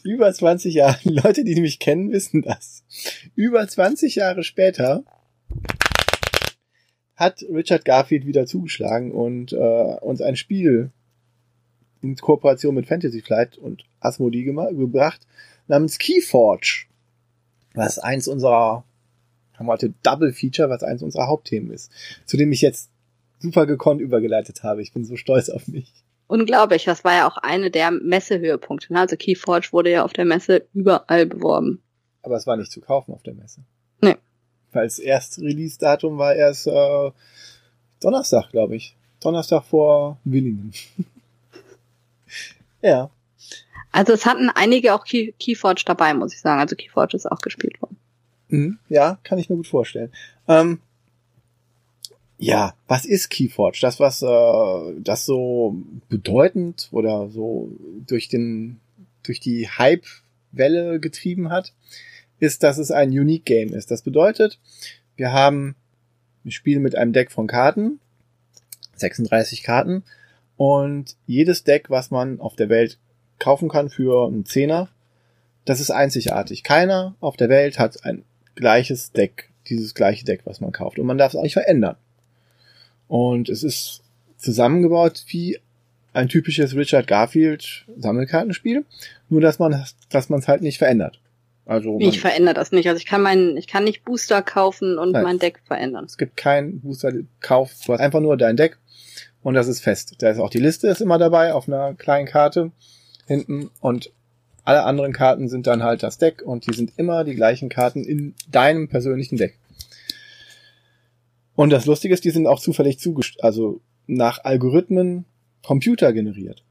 Über 20 Jahre, Leute, die mich kennen, wissen das. Über 20 Jahre später hat Richard Garfield wieder zugeschlagen und äh, uns ein Spiel in Kooperation mit Fantasy Flight und Asmodee gebracht, namens Keyforge, was eins unserer, haben wir heute Double Feature, was eins unserer Hauptthemen ist, zu dem ich jetzt super gekonnt übergeleitet habe. Ich bin so stolz auf mich unglaublich. Das war ja auch eine der Messehöhepunkte. Ne? Also Keyforge wurde ja auf der Messe überall beworben. Aber es war nicht zu kaufen auf der Messe. Nee. Weil das erste Release-Datum war erst äh, Donnerstag, glaube ich. Donnerstag vor Willingen. ja. Also es hatten einige auch Key Keyforge dabei, muss ich sagen. Also Keyforge ist auch gespielt worden. Mhm, ja, kann ich mir gut vorstellen. Ähm, ja, was ist Keyforge? Das, was äh, das so bedeutend oder so durch den durch die Hype-Welle getrieben hat, ist, dass es ein Unique Game ist. Das bedeutet, wir haben ein Spiel mit einem Deck von Karten, 36 Karten, und jedes Deck, was man auf der Welt kaufen kann für einen Zehner, das ist einzigartig. Keiner auf der Welt hat ein gleiches Deck, dieses gleiche Deck, was man kauft. Und man darf es auch nicht verändern. Und es ist zusammengebaut wie ein typisches Richard Garfield Sammelkartenspiel, nur dass man dass man es halt nicht verändert. Also ich verändere das nicht. Also ich kann meinen, ich kann nicht Booster kaufen und nein, mein Deck verändern. Es gibt keinen Booster-Kauf. Du hast einfach nur dein Deck und das ist fest. Da ist auch die Liste ist immer dabei auf einer kleinen Karte hinten und alle anderen Karten sind dann halt das Deck und die sind immer die gleichen Karten in deinem persönlichen Deck. Und das Lustige ist, die sind auch zufällig zugest also nach Algorithmen Computer generiert.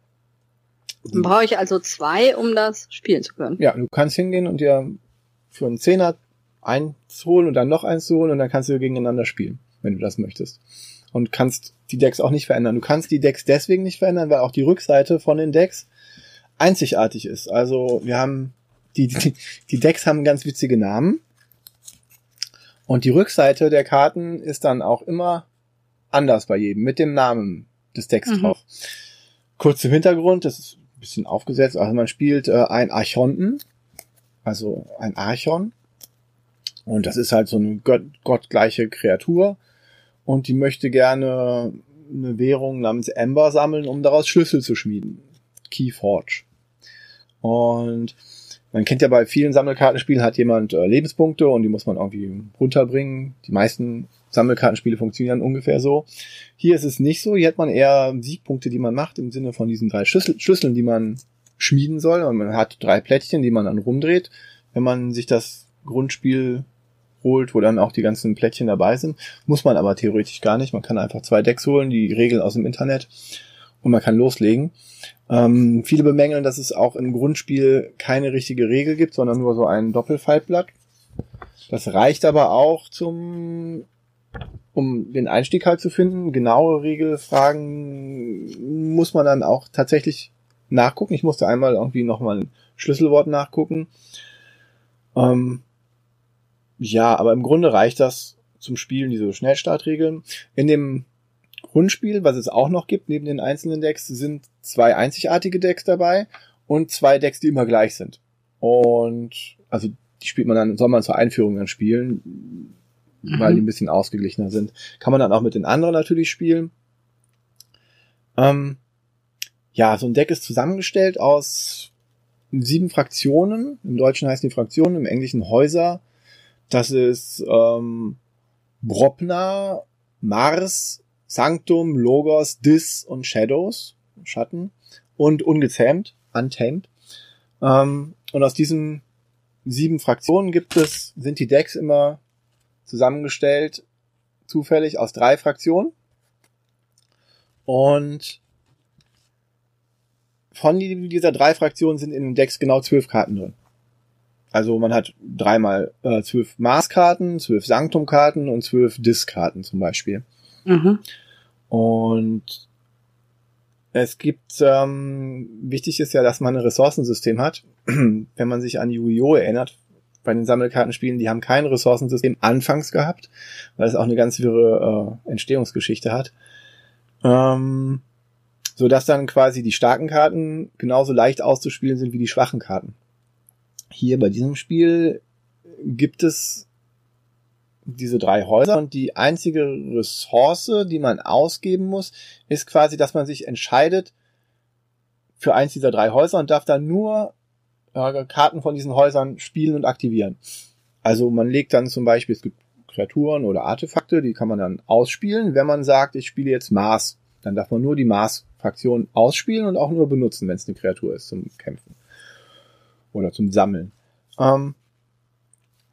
Dann brauche ich also zwei, um das spielen zu können. Ja, du kannst hingehen und dir für einen Zehner eins holen und dann noch eins holen und dann kannst du gegeneinander spielen, wenn du das möchtest. Und kannst die Decks auch nicht verändern. Du kannst die Decks deswegen nicht verändern, weil auch die Rückseite von den Decks einzigartig ist. Also wir haben die, die, die Decks haben ganz witzige Namen. Und die Rückseite der Karten ist dann auch immer anders bei jedem, mit dem Namen des Decks mhm. drauf. Kurz zum Hintergrund, das ist ein bisschen aufgesetzt. Also man spielt äh, ein Archonten, also ein Archon. Und das ist halt so eine gott gottgleiche Kreatur. Und die möchte gerne eine Währung namens Ember sammeln, um daraus Schlüssel zu schmieden. Keyforge. Und man kennt ja bei vielen Sammelkartenspielen hat jemand äh, Lebenspunkte und die muss man irgendwie runterbringen. Die meisten Sammelkartenspiele funktionieren ungefähr so. Hier ist es nicht so. Hier hat man eher Siegpunkte, die man macht, im Sinne von diesen drei Schlüssel Schlüsseln, die man schmieden soll. Und man hat drei Plättchen, die man dann rumdreht. Wenn man sich das Grundspiel holt, wo dann auch die ganzen Plättchen dabei sind, muss man aber theoretisch gar nicht. Man kann einfach zwei Decks holen, die Regeln aus dem Internet und man kann loslegen. Ähm, viele bemängeln, dass es auch im Grundspiel keine richtige Regel gibt, sondern nur so ein Doppelfaltblatt. Das reicht aber auch zum, um den Einstieg halt zu finden. Genaue Regelfragen muss man dann auch tatsächlich nachgucken. Ich musste einmal irgendwie nochmal ein Schlüsselwort nachgucken. Ähm, ja, aber im Grunde reicht das zum Spielen, diese Schnellstartregeln. In dem Grundspiel, was es auch noch gibt, neben den einzelnen Decks, sind zwei einzigartige Decks dabei und zwei Decks, die immer gleich sind. Und also die spielt man dann, soll man zur Einführung dann spielen, mhm. weil die ein bisschen ausgeglichener sind. Kann man dann auch mit den anderen natürlich spielen. Ähm, ja, so ein Deck ist zusammengestellt aus sieben Fraktionen. Im Deutschen heißen die Fraktionen, im Englischen Häuser. Das ist ähm, Bropna, Mars, Sanctum, Logos, Dis und Shadows, Schatten und ungezähmt, untamed. Ähm, und aus diesen sieben Fraktionen gibt es, sind die Decks immer zusammengestellt, zufällig aus drei Fraktionen. Und von dieser drei Fraktionen sind in den Decks genau zwölf Karten drin. Also man hat dreimal äh, zwölf Mars-Karten, zwölf Sanctum-Karten und zwölf Dis-Karten zum Beispiel. Mhm. Und es gibt, ähm, wichtig ist ja, dass man ein Ressourcensystem hat. Wenn man sich an Yu-Gi-Oh! erinnert, bei den Sammelkartenspielen, die haben kein Ressourcensystem anfangs gehabt, weil es auch eine ganz wirre äh, Entstehungsgeschichte hat. Ähm, so dass dann quasi die starken Karten genauso leicht auszuspielen sind wie die schwachen Karten. Hier bei diesem Spiel gibt es diese drei Häuser und die einzige Ressource, die man ausgeben muss, ist quasi, dass man sich entscheidet für eins dieser drei Häuser und darf dann nur äh, Karten von diesen Häusern spielen und aktivieren. Also man legt dann zum Beispiel, es gibt Kreaturen oder Artefakte, die kann man dann ausspielen. Wenn man sagt, ich spiele jetzt Mars, dann darf man nur die Mars-Fraktion ausspielen und auch nur benutzen, wenn es eine Kreatur ist zum Kämpfen oder zum Sammeln. Ähm,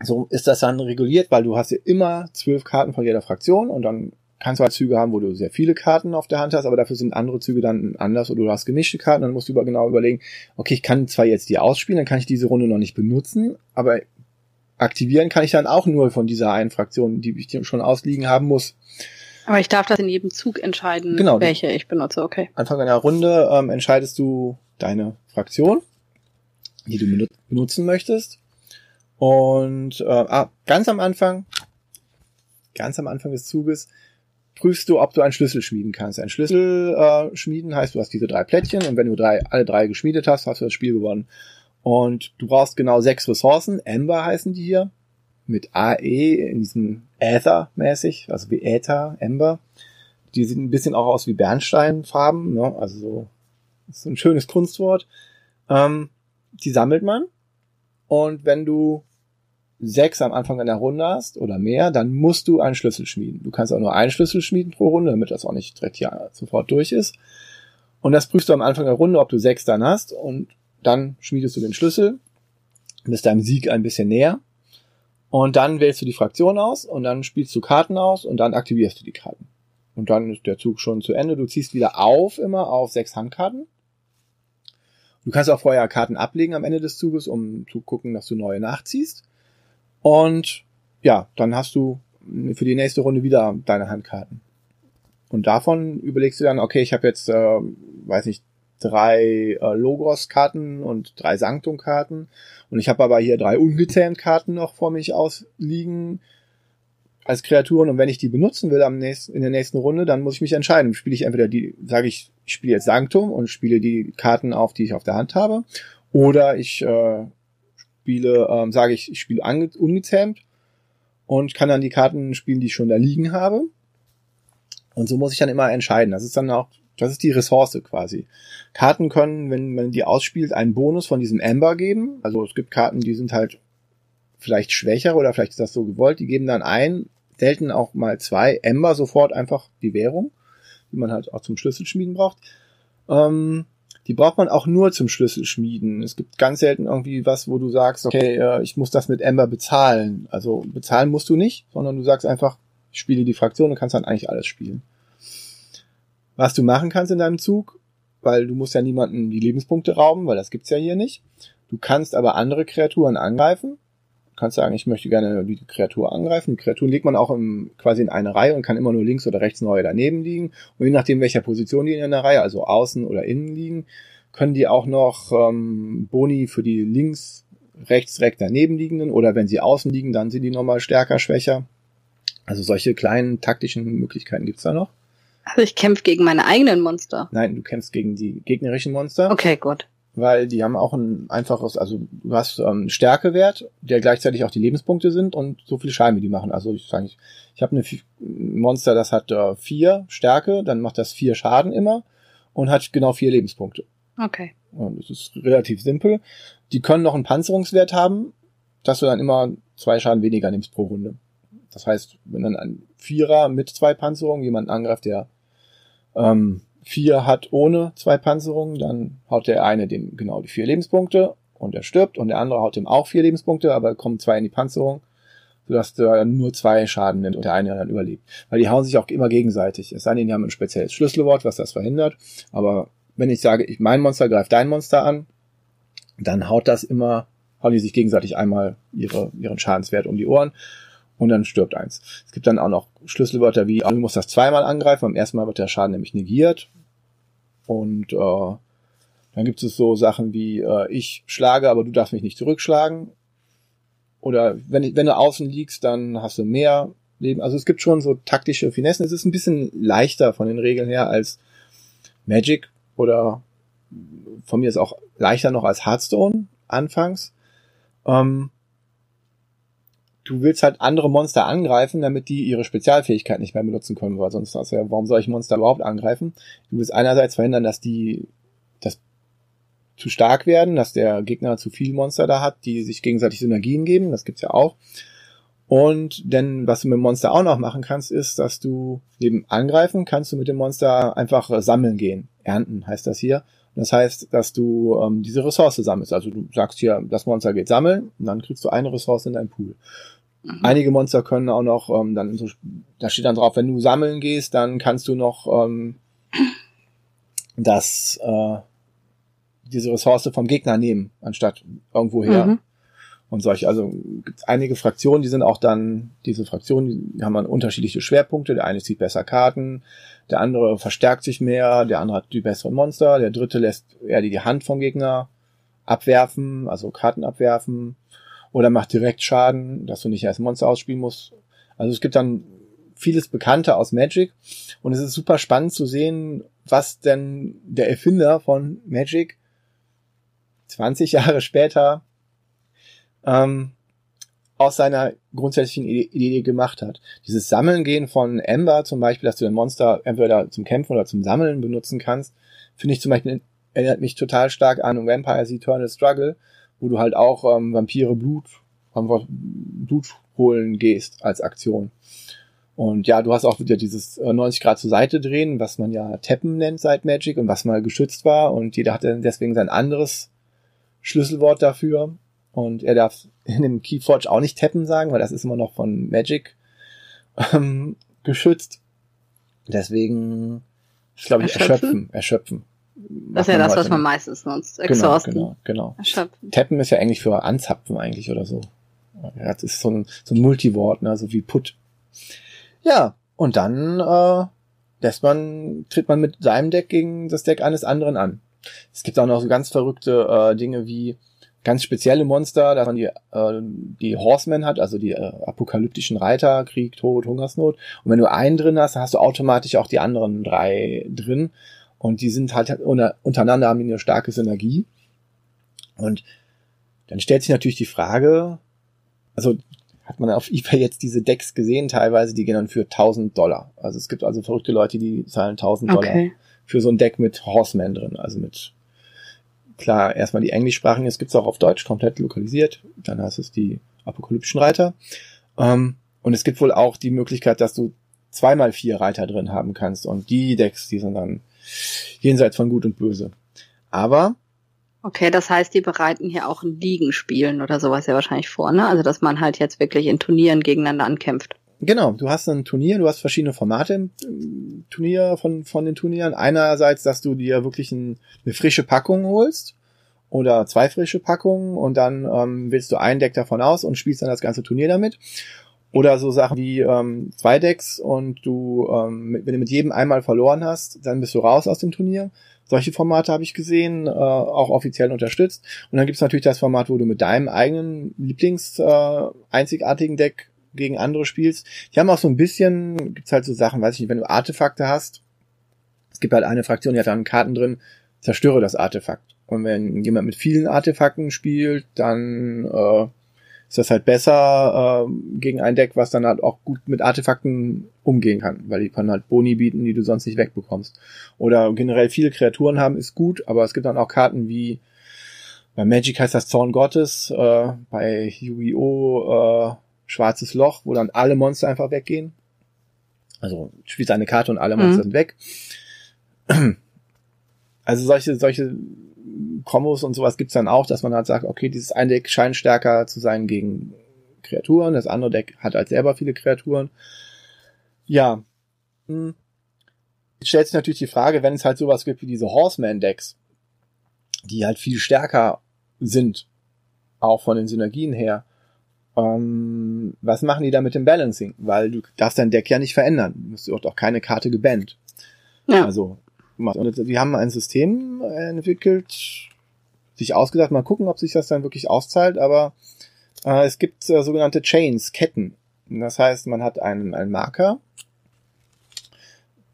so ist das dann reguliert, weil du hast ja immer zwölf Karten von jeder Fraktion und dann kannst du halt Züge haben, wo du sehr viele Karten auf der Hand hast, aber dafür sind andere Züge dann anders oder du hast gemischte Karten, dann musst du über genau überlegen, okay, ich kann zwar jetzt die ausspielen, dann kann ich diese Runde noch nicht benutzen, aber aktivieren kann ich dann auch nur von dieser einen Fraktion, die ich schon ausliegen haben muss. Aber ich darf das in jedem Zug entscheiden, genau, welche ich benutze, okay. Anfang einer Runde ähm, entscheidest du deine Fraktion, die du benutzen möchtest und äh, ah, ganz am Anfang, ganz am Anfang des Zuges, prüfst du, ob du einen Schlüssel schmieden kannst. Ein Schlüssel äh, schmieden heißt, du hast diese drei Plättchen und wenn du drei, alle drei geschmiedet hast, hast du das Spiel gewonnen. Und du brauchst genau sechs Ressourcen. Ember heißen die hier. Mit AE in diesem Äther-mäßig, also wie Äther, Ember. Die sehen ein bisschen auch aus wie Bernsteinfarben, ne? also so, ist ein schönes Kunstwort. Ähm, die sammelt man. Und wenn du sechs am Anfang einer Runde hast oder mehr, dann musst du einen Schlüssel schmieden. Du kannst auch nur einen Schlüssel schmieden pro Runde, damit das auch nicht direkt hier sofort durch ist. Und das prüfst du am Anfang der Runde, ob du sechs dann hast und dann schmiedest du den Schlüssel, bist deinem Sieg ein bisschen näher. Und dann wählst du die Fraktion aus und dann spielst du Karten aus und dann aktivierst du die Karten. Und dann ist der Zug schon zu Ende. Du ziehst wieder auf immer auf sechs Handkarten. Du kannst auch vorher Karten ablegen am Ende des Zuges, um zu gucken, dass du neue nachziehst. Und ja, dann hast du für die nächste Runde wieder deine Handkarten. Und davon überlegst du dann, okay, ich habe jetzt, äh, weiß nicht, drei äh, Logos-Karten und drei Sanctum-Karten. Und ich habe aber hier drei ungezähmt Karten noch vor mich ausliegen. als Kreaturen und wenn ich die benutzen will am nächsten, in der nächsten Runde, dann muss ich mich entscheiden. Spiele ich entweder die, sage ich, ich spiele jetzt Sanctum und spiele die Karten auf, die ich auf der Hand habe, oder ich äh, spiele, ähm, sage ich, ich spiele ungezähmt und kann dann die Karten spielen, die ich schon da liegen habe. Und so muss ich dann immer entscheiden. Das ist dann auch, das ist die Ressource quasi. Karten können, wenn man die ausspielt, einen Bonus von diesem Amber geben. Also es gibt Karten, die sind halt vielleicht schwächer oder vielleicht ist das so gewollt. Die geben dann ein, selten auch mal zwei Ember sofort einfach die Währung, die man halt auch zum Schlüsselschmieden braucht. Ähm, die braucht man auch nur zum Schlüsselschmieden. Es gibt ganz selten irgendwie was, wo du sagst, okay, äh, ich muss das mit Ember bezahlen. Also bezahlen musst du nicht, sondern du sagst einfach, ich spiele die Fraktion und kannst dann eigentlich alles spielen. Was du machen kannst in deinem Zug, weil du musst ja niemanden die Lebenspunkte rauben, weil das gibt's ja hier nicht. Du kannst aber andere Kreaturen angreifen kannst sagen, ich möchte gerne die Kreatur angreifen. Die Kreaturen legt man auch im, quasi in eine Reihe und kann immer nur links oder rechts neue daneben liegen. Und je nachdem, welcher Position die in der Reihe, also außen oder innen liegen, können die auch noch ähm, Boni für die links, rechts, direkt daneben liegenden oder wenn sie außen liegen, dann sind die nochmal stärker, schwächer. Also solche kleinen taktischen Möglichkeiten gibt's da noch. Also ich kämpfe gegen meine eigenen Monster. Nein, du kämpfst gegen die gegnerischen Monster. Okay, gut weil die haben auch ein einfaches, also du hast ähm, Stärkewert, der gleichzeitig auch die Lebenspunkte sind und so viel Schaden wie die machen. Also ich sage, ich, ich habe ein Monster, das hat äh, vier Stärke, dann macht das vier Schaden immer und hat genau vier Lebenspunkte. Okay. Und das ist relativ simpel. Die können noch einen Panzerungswert haben, dass du dann immer zwei Schaden weniger nimmst pro Runde. Das heißt, wenn dann ein Vierer mit zwei Panzerungen jemanden angreift, der ähm, vier hat ohne zwei Panzerungen, dann haut der eine dem genau die vier Lebenspunkte und er stirbt und der andere haut dem auch vier Lebenspunkte, aber kommen zwei in die Panzerung, sodass der dann nur zwei Schaden nimmt und der eine dann überlebt. Weil die hauen sich auch immer gegenseitig. Es sei denn, die haben ein spezielles Schlüsselwort, was das verhindert. Aber wenn ich sage, ich, mein Monster greift dein Monster an, dann haut das immer, hauen die sich gegenseitig einmal ihre, ihren Schadenswert um die Ohren und dann stirbt eins. Es gibt dann auch noch Schlüsselwörter wie, du musst das zweimal angreifen, beim ersten Mal wird der Schaden nämlich negiert. Und äh, dann gibt es so Sachen wie, äh, ich schlage, aber du darfst mich nicht zurückschlagen. Oder wenn, wenn du außen liegst, dann hast du mehr Leben. Also es gibt schon so taktische Finessen. Es ist ein bisschen leichter von den Regeln her als Magic oder von mir ist auch leichter noch als Hearthstone anfangs. Ähm, du willst halt andere Monster angreifen, damit die ihre Spezialfähigkeit nicht mehr benutzen können, weil sonst hast ja, warum soll ich Monster überhaupt angreifen? Du willst einerseits verhindern, dass die das zu stark werden, dass der Gegner zu viel Monster da hat, die sich gegenseitig Synergien geben, das gibt's ja auch. Und denn was du mit dem Monster auch noch machen kannst, ist, dass du neben angreifen kannst du mit dem Monster einfach sammeln gehen. Ernten heißt das hier. Das heißt, dass du ähm, diese Ressource sammelst. Also du sagst hier, das Monster geht sammeln und dann kriegst du eine Ressource in deinen Pool. Mhm. Einige Monster können auch noch, ähm, dann so, da steht dann drauf, wenn du sammeln gehst, dann kannst du noch ähm, das äh, diese Ressource vom Gegner nehmen, anstatt irgendwo her. Mhm. Und solche, also gibt einige Fraktionen, die sind auch dann, diese Fraktionen, die haben dann unterschiedliche Schwerpunkte. Der eine zieht besser Karten, der andere verstärkt sich mehr, der andere hat die besseren Monster, der dritte lässt eher die Hand vom Gegner abwerfen, also Karten abwerfen oder macht direkt Schaden, dass du nicht erst Monster ausspielen musst. Also es gibt dann vieles Bekannte aus Magic und es ist super spannend zu sehen, was denn der Erfinder von Magic 20 Jahre später ähm, aus seiner grundsätzlichen Idee gemacht hat. Dieses Sammeln gehen von Ember zum Beispiel, dass du ein Monster entweder zum Kämpfen oder zum Sammeln benutzen kannst, finde ich zum Beispiel erinnert mich total stark an Vampires Eternal Struggle, wo du halt auch ähm, Vampire Blut, Blut holen gehst als Aktion. Und ja, du hast auch wieder dieses 90 äh, Grad zur Seite drehen, was man ja Tappen nennt seit Magic und was mal geschützt war und jeder hatte deswegen sein anderes Schlüsselwort dafür. Und er darf in dem Keyforge auch nicht tappen sagen, weil das ist immer noch von Magic ähm, geschützt. Deswegen, ich glaube ich, erschöpfen, erschöpfen. Das ist ja das, was man meistens nutzt. Genau, Exhausten. Genau, genau, genau. Tappen ist ja eigentlich für anzapfen eigentlich oder so. Ja, das ist so ein, so ein Multiwort, ne, so wie Put. Ja, und dann äh, lässt man, tritt man mit seinem Deck gegen das Deck eines anderen an. Es gibt auch noch so ganz verrückte äh, Dinge wie, ganz spezielle Monster, dass man die, äh, die Horsemen hat, also die äh, apokalyptischen Reiter, Krieg, Tod, Hungersnot. Und wenn du einen drin hast, dann hast du automatisch auch die anderen drei drin. Und die sind halt untereinander haben die eine starke Synergie. Und dann stellt sich natürlich die Frage, also hat man auf eBay jetzt diese Decks gesehen, teilweise, die gehen dann für 1000 Dollar. Also es gibt also verrückte Leute, die zahlen 1000 okay. Dollar für so ein Deck mit Horseman drin, also mit klar, erstmal die englischsprachigen, es auch auf Deutsch komplett lokalisiert, dann heißt es die apokalyptischen Reiter. Ähm, und es gibt wohl auch die Möglichkeit, dass du zweimal vier Reiter drin haben kannst und die Decks, die sind dann jenseits von Gut und Böse. Aber Okay, das heißt, die bereiten hier auch ein Ligenspielen oder sowas ja wahrscheinlich vor, ne? Also dass man halt jetzt wirklich in Turnieren gegeneinander ankämpft. Genau, du hast ein Turnier, du hast verschiedene Formate im, Turnier von, von den Turnieren. Einerseits, dass du dir wirklich ein, eine frische Packung holst oder zwei frische Packungen und dann ähm, wählst du ein Deck davon aus und spielst dann das ganze Turnier damit. Oder so Sachen wie ähm, zwei Decks und du, ähm, wenn du mit jedem einmal verloren hast, dann bist du raus aus dem Turnier. Solche Formate habe ich gesehen, äh, auch offiziell unterstützt. Und dann gibt es natürlich das Format, wo du mit deinem eigenen Lieblings äh, einzigartigen Deck gegen andere spielst. Die haben auch so ein bisschen, gibt's halt so Sachen, weiß ich nicht, wenn du Artefakte hast, es gibt halt eine Fraktion, die hat dann Karten drin, zerstöre das Artefakt. Und wenn jemand mit vielen Artefakten spielt, dann äh, ist das halt besser äh, gegen ein Deck, was dann halt auch gut mit Artefakten umgehen kann, weil die können halt Boni bieten, die du sonst nicht wegbekommst. Oder generell viele Kreaturen haben, ist gut, aber es gibt dann auch Karten wie bei Magic heißt das Zorn Gottes, äh, bei Yu-Gi-Oh! Äh, schwarzes Loch, wo dann alle Monster einfach weggehen. Also spielst eine Karte und alle Monster mhm. sind weg. Also solche, solche Kombos und sowas gibt's dann auch, dass man halt sagt, okay, dieses eine Deck scheint stärker zu sein gegen Kreaturen, das andere Deck hat halt selber viele Kreaturen. Ja. Hm. Jetzt stellt sich natürlich die Frage, wenn es halt sowas gibt wie diese Horseman-Decks, die halt viel stärker sind, auch von den Synergien her, ähm, was machen die da mit dem Balancing? Weil du darfst dein Deck ja nicht verändern. Du musst auch keine Karte gebannt. Ja. Also, und die haben ein System entwickelt, sich ausgedacht, mal gucken, ob sich das dann wirklich auszahlt, aber äh, es gibt äh, sogenannte Chains, Ketten. Das heißt, man hat einen, einen Marker,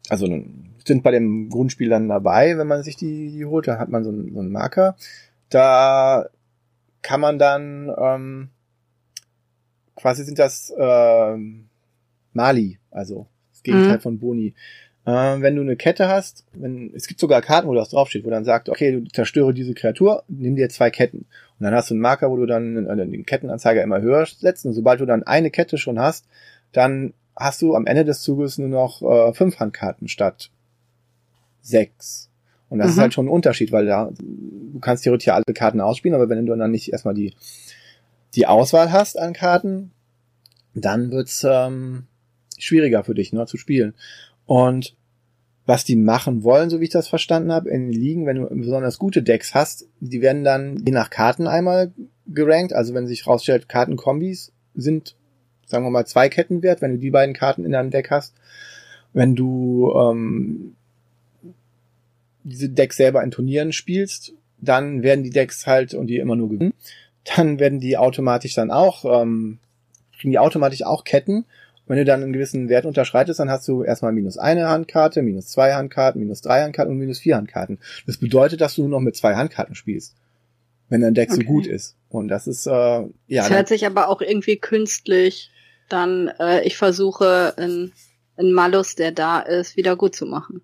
also sind bei dem Grundspiel dann dabei, wenn man sich die, die holt, dann hat man so einen, so einen Marker. Da kann man dann ähm, quasi sind das äh, Mali, also das Gegenteil mhm. von Boni. Äh, wenn du eine Kette hast, wenn, es gibt sogar Karten, wo das draufsteht, wo dann sagt, okay, du zerstöre diese Kreatur, nimm dir zwei Ketten. Und dann hast du einen Marker, wo du dann äh, den Kettenanzeiger immer höher setzt. Und sobald du dann eine Kette schon hast, dann hast du am Ende des Zuges nur noch äh, fünf Handkarten statt sechs. Und das mhm. ist halt schon ein Unterschied, weil da, du kannst theoretisch ja alle Karten ausspielen, aber wenn du dann nicht erstmal die die Auswahl hast an Karten, dann wird's ähm, schwieriger für dich ne, zu spielen. Und was die machen wollen, so wie ich das verstanden habe, in den Ligen, wenn du besonders gute Decks hast, die werden dann je nach Karten einmal gerankt. Also wenn sich rausstellt, Kartenkombis sind, sagen wir mal, zwei Ketten wert, wenn du die beiden Karten in deinem Deck hast. Wenn du ähm, diese Decks selber in Turnieren spielst, dann werden die Decks halt und die immer nur gewinnen dann werden die automatisch dann auch, ähm, kriegen die automatisch auch Ketten. Und wenn du dann einen gewissen Wert unterschreitest, dann hast du erstmal minus eine Handkarte, minus zwei Handkarten, minus drei Handkarten und minus vier Handkarten. Das bedeutet, dass du nur noch mit zwei Handkarten spielst. Wenn dein Deck okay. so gut ist. Und das ist, äh, ja. Das hört sich aber auch irgendwie künstlich dann, äh, ich versuche, einen, einen Malus, der da ist, wieder gut zu machen.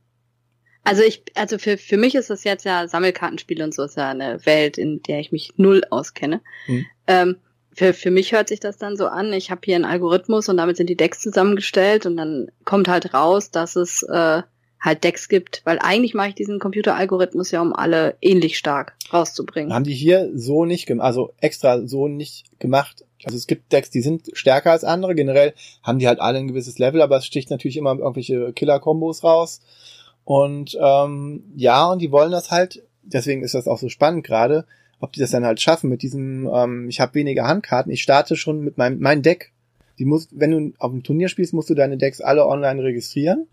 Also ich, also für, für mich ist das jetzt ja Sammelkartenspiel und so ist ja eine Welt, in der ich mich null auskenne. Hm. Ähm, für, für mich hört sich das dann so an, ich habe hier einen Algorithmus und damit sind die Decks zusammengestellt und dann kommt halt raus, dass es äh, halt Decks gibt, weil eigentlich mache ich diesen Computeralgorithmus ja, um alle ähnlich stark rauszubringen. Haben die hier so nicht gemacht, also extra so nicht gemacht. Also es gibt Decks, die sind stärker als andere. Generell haben die halt alle ein gewisses Level, aber es sticht natürlich immer irgendwelche Killer-Kombos raus. Und ähm, ja, und die wollen das halt, deswegen ist das auch so spannend gerade, ob die das dann halt schaffen mit diesem, ähm, ich habe weniger Handkarten, ich starte schon mit meinem mein Deck. Die muss, wenn du auf dem Turnier spielst, musst du deine Decks alle online registrieren,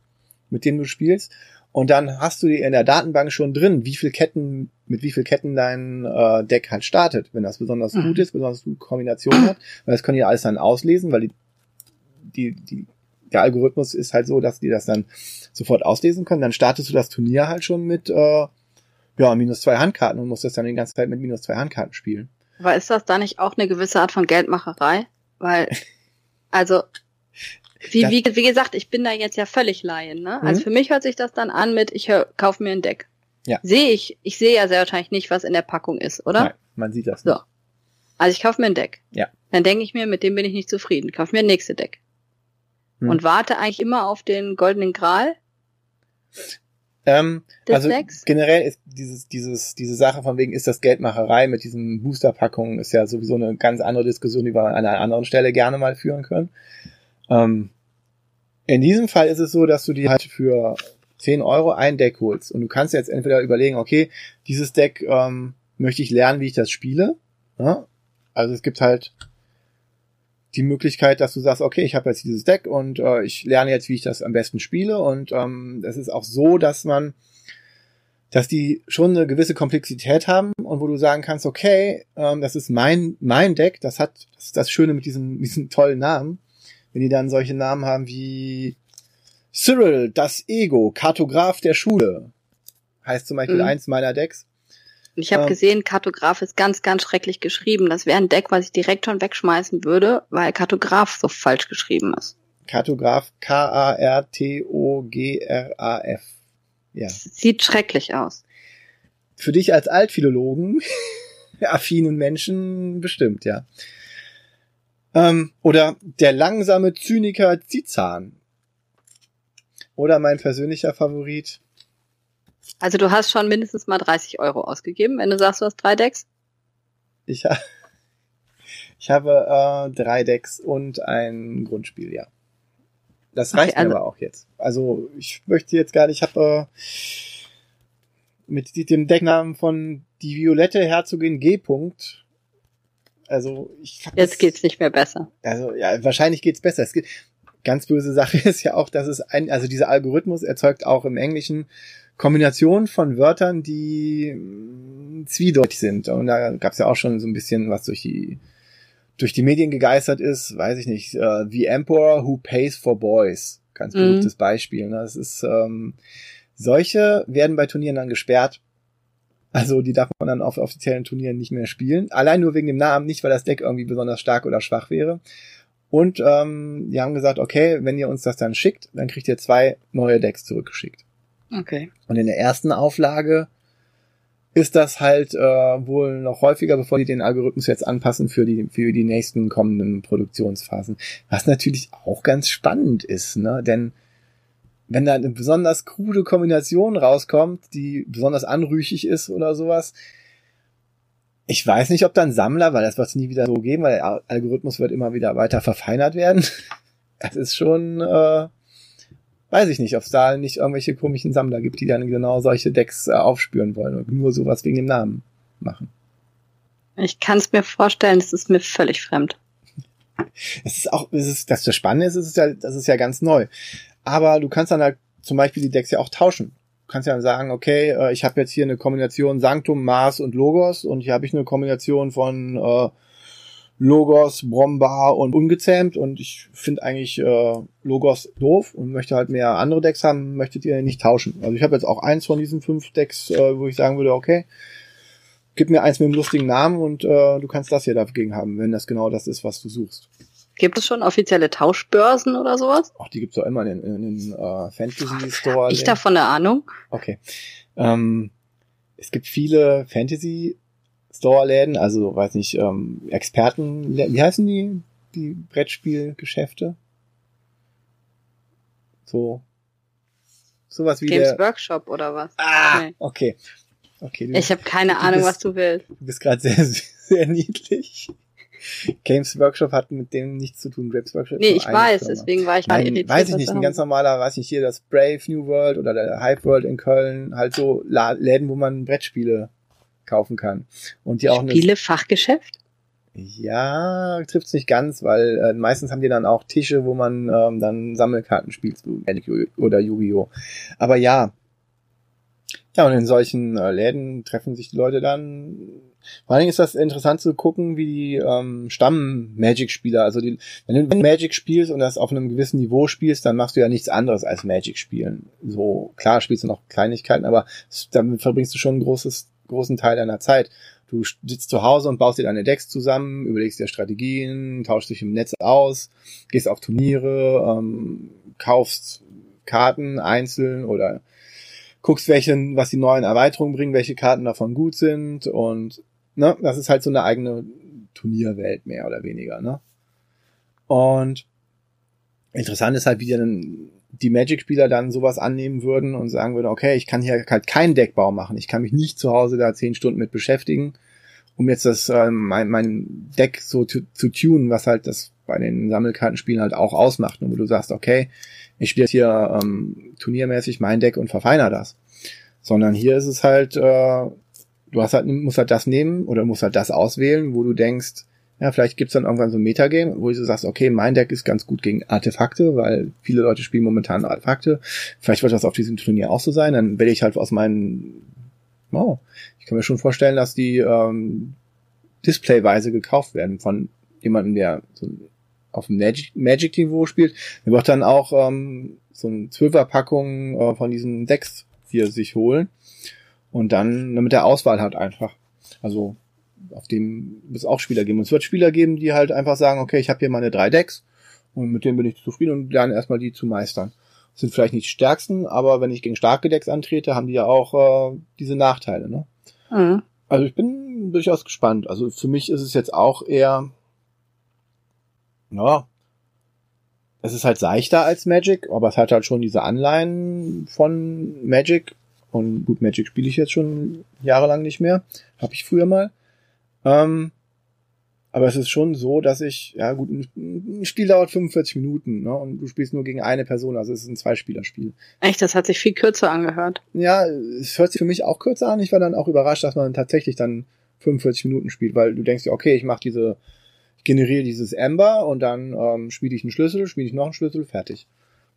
mit denen du spielst. Und dann hast du die in der Datenbank schon drin, wie viel Ketten, mit wie viel Ketten dein äh, Deck halt startet, wenn das besonders mhm. gut ist, besonders gute Kombination hat. Weil das können die alles dann auslesen, weil die, die, die, der Algorithmus ist halt so, dass die das dann sofort auslesen können. Dann startest du das Turnier halt schon mit äh, ja, minus zwei Handkarten und musst das dann die ganze Zeit mit minus zwei Handkarten spielen. Aber ist das da nicht auch eine gewisse Art von Geldmacherei? Weil, also, wie, wie, wie gesagt, ich bin da jetzt ja völlig Laien, ne? Also mhm. für mich hört sich das dann an mit, ich hör, kauf mir ein Deck. Ja. Sehe ich, ich sehe ja sehr wahrscheinlich nicht, was in der Packung ist, oder? Nein, man sieht das nicht. So. Also ich kaufe mir ein Deck. Ja. Dann denke ich mir, mit dem bin ich nicht zufrieden. Kauf mir ein nächstes Deck. Mhm. Und warte eigentlich immer auf den goldenen Gral. Ähm, also Decks? generell ist dieses, dieses, diese Sache von wegen ist das Geldmacherei mit diesen Boosterpackungen ist ja sowieso eine ganz andere Diskussion, die wir an einer anderen Stelle gerne mal führen können. Ähm, in diesem Fall ist es so, dass du dir halt für 10 Euro ein Deck holst und du kannst jetzt entweder überlegen, okay, dieses Deck ähm, möchte ich lernen, wie ich das spiele. Ja? Also es gibt halt die Möglichkeit, dass du sagst, okay, ich habe jetzt dieses Deck und äh, ich lerne jetzt, wie ich das am besten spiele. Und ähm, es ist auch so, dass man, dass die schon eine gewisse Komplexität haben und wo du sagen kannst, okay, ähm, das ist mein mein Deck, das hat das ist das Schöne mit diesen diesen tollen Namen, wenn die dann solche Namen haben wie Cyril, das Ego, Kartograf der Schule, heißt zum Beispiel mhm. eins meiner Decks. Ich habe ähm, gesehen, Kartograf ist ganz, ganz schrecklich geschrieben. Das wäre ein Deck, was ich direkt schon wegschmeißen würde, weil Kartograf so falsch geschrieben ist. Kartograf K-A-R-T-O-G-R-A-F. Ja. Sieht schrecklich aus. Für dich als Altphilologen, affinen Menschen bestimmt, ja. Ähm, oder der langsame Zyniker Zizan. Oder mein persönlicher Favorit, also du hast schon mindestens mal 30 Euro ausgegeben, wenn du sagst, du hast drei Decks? Ich, ha ich habe äh, drei Decks und ein Grundspiel, ja. Das reicht okay, also mir aber auch jetzt. Also ich möchte jetzt gar nicht, ich habe äh, mit dem Decknamen von die Violette Herzogin G. -Punkt. Also ich hab Jetzt das, geht's nicht mehr besser. Also ja, wahrscheinlich geht's besser. Es geht, ganz böse Sache ist ja auch, dass es ein, also dieser Algorithmus erzeugt auch im Englischen Kombination von Wörtern, die mm, zwiedeutig sind. Und da gab es ja auch schon so ein bisschen was durch die durch die Medien gegeistert ist, weiß ich nicht, uh, The Emperor Who Pays for Boys. Ganz berühmtes mhm. Beispiel. Ne? Das ist, ähm, solche werden bei Turnieren dann gesperrt. Also die darf man dann auf offiziellen Turnieren nicht mehr spielen. Allein nur wegen dem Namen, nicht weil das Deck irgendwie besonders stark oder schwach wäre. Und ähm, die haben gesagt, okay, wenn ihr uns das dann schickt, dann kriegt ihr zwei neue Decks zurückgeschickt. Okay. Und in der ersten Auflage ist das halt äh, wohl noch häufiger, bevor die den Algorithmus jetzt anpassen für die für die nächsten kommenden Produktionsphasen. Was natürlich auch ganz spannend ist, ne? Denn wenn da eine besonders krude Kombination rauskommt, die besonders anrüchig ist oder sowas, ich weiß nicht, ob dann Sammler, weil das wird es nie wieder so geben, weil der Algorithmus wird immer wieder weiter verfeinert werden. Das ist schon äh, weiß ich nicht, ob es da nicht irgendwelche komischen Sammler gibt, die dann genau solche Decks äh, aufspüren wollen und nur sowas wegen dem Namen machen. Ich kann es mir vorstellen, es ist mir völlig fremd. Es ist auch, es ist, das, das Spannende ist, es ist ja, das ist ja ganz neu. Aber du kannst dann halt zum Beispiel die Decks ja auch tauschen. Du kannst ja dann sagen, okay, äh, ich habe jetzt hier eine Kombination Sanctum, Mars und Logos und hier habe ich eine Kombination von äh, Logos, Brombar und ungezähmt und ich finde eigentlich äh, Logos doof und möchte halt mehr andere Decks haben, möchtet ihr nicht tauschen. Also ich habe jetzt auch eins von diesen fünf Decks, äh, wo ich sagen würde, okay, gib mir eins mit einem lustigen Namen und äh, du kannst das hier dagegen haben, wenn das genau das ist, was du suchst. Gibt es schon offizielle Tauschbörsen oder sowas? Ach, die gibt's doch immer in, in, in uh, Fantasy Store. Ich davon eine Ahnung. Okay. Ähm, es gibt viele Fantasy Store-Läden, also weiß nicht, ähm, Experten, wie heißen die, die Brettspielgeschäfte? So. Sowas wie Games der, Workshop oder was? Ah, nee. okay. Okay. Du, ich habe keine Ahnung, bist, was du willst. Du bist gerade sehr, sehr niedlich. Games Workshop hat mit dem nichts zu tun. Games Workshop nee, ich weiß, Firma. deswegen war ich Nein, irritiert. Weiß ich nicht, ein ganz normaler, weiß nicht, hier das Brave New World oder der Hype World in Köln, halt so Läden, wo man Brettspiele kaufen kann. Und die auch Spiele-Fachgeschäft? Ja, trifft's nicht ganz, weil äh, meistens haben die dann auch Tische, wo man ähm, dann Sammelkarten spielt, oder Yu-Gi-Oh! Aber ja, Ja, und in solchen äh, Läden treffen sich die Leute dann. Vor allen Dingen ist das interessant zu gucken, wie die ähm, Stamm-Magic-Spieler, also die, wenn du Magic spielst und das auf einem gewissen Niveau spielst, dann machst du ja nichts anderes als Magic spielen. So, klar spielst du noch Kleinigkeiten, aber damit verbringst du schon einen großes, großen Teil deiner Zeit. Du sitzt zu Hause und baust dir deine Decks zusammen, überlegst dir Strategien, tauschst dich im Netz aus, gehst auf Turniere, ähm, kaufst Karten einzeln oder guckst, welche, was die neuen Erweiterungen bringen, welche Karten davon gut sind und ne, das ist halt so eine eigene Turnierwelt mehr oder weniger, ne? Und interessant ist halt, wie dann die Magic-Spieler dann sowas annehmen würden und sagen würden, okay, ich kann hier halt keinen Deckbau machen, ich kann mich nicht zu Hause da zehn Stunden mit beschäftigen, um jetzt das äh, mein, mein Deck so zu, tunen, was halt das bei den Sammelkartenspielen halt auch ausmacht, und wo du sagst, okay, ich spiele hier ähm, turniermäßig mein Deck und verfeiner das. Sondern hier ist es halt, äh, du hast halt, musst halt das nehmen oder musst halt das auswählen, wo du denkst, ja, vielleicht gibt's dann irgendwann so ein Metagame, wo du so sagst, okay, mein Deck ist ganz gut gegen Artefakte, weil viele Leute spielen momentan Artefakte. Vielleicht wird das auf diesem Turnier auch so sein. Dann wähle ich halt aus meinen, oh, ich kann mir schon vorstellen, dass die ähm, Displayweise gekauft werden von jemandem, der so auf dem Magic-Niveau spielt. Der wird dann auch ähm, so eine Zwölferpackung äh, von diesen Decks hier sich holen und dann mit der Auswahl hat einfach. Also auf dem wird es auch Spieler geben. Und es wird Spieler geben, die halt einfach sagen, okay, ich habe hier meine drei Decks und mit denen bin ich zufrieden und lerne erstmal die zu meistern. Das sind vielleicht nicht die stärksten, aber wenn ich gegen starke Decks antrete, haben die ja auch äh, diese Nachteile. Ne? Mhm. Also ich bin durchaus gespannt. Also für mich ist es jetzt auch eher, ja, es ist halt seichter als Magic, aber es hat halt schon diese Anleihen von Magic. Und gut, Magic spiele ich jetzt schon jahrelang nicht mehr. Habe ich früher mal. Ähm, aber es ist schon so, dass ich, ja gut, ein Spiel dauert 45 Minuten, ne? Und du spielst nur gegen eine Person, also es ist ein Zweispielerspiel. Echt, das hat sich viel kürzer angehört. Ja, es hört sich für mich auch kürzer an. Ich war dann auch überrascht, dass man tatsächlich dann 45 Minuten spielt, weil du denkst ja, okay, ich mache diese, ich generiere dieses Amber und dann ähm, spiele ich einen Schlüssel, spiele ich noch einen Schlüssel, fertig.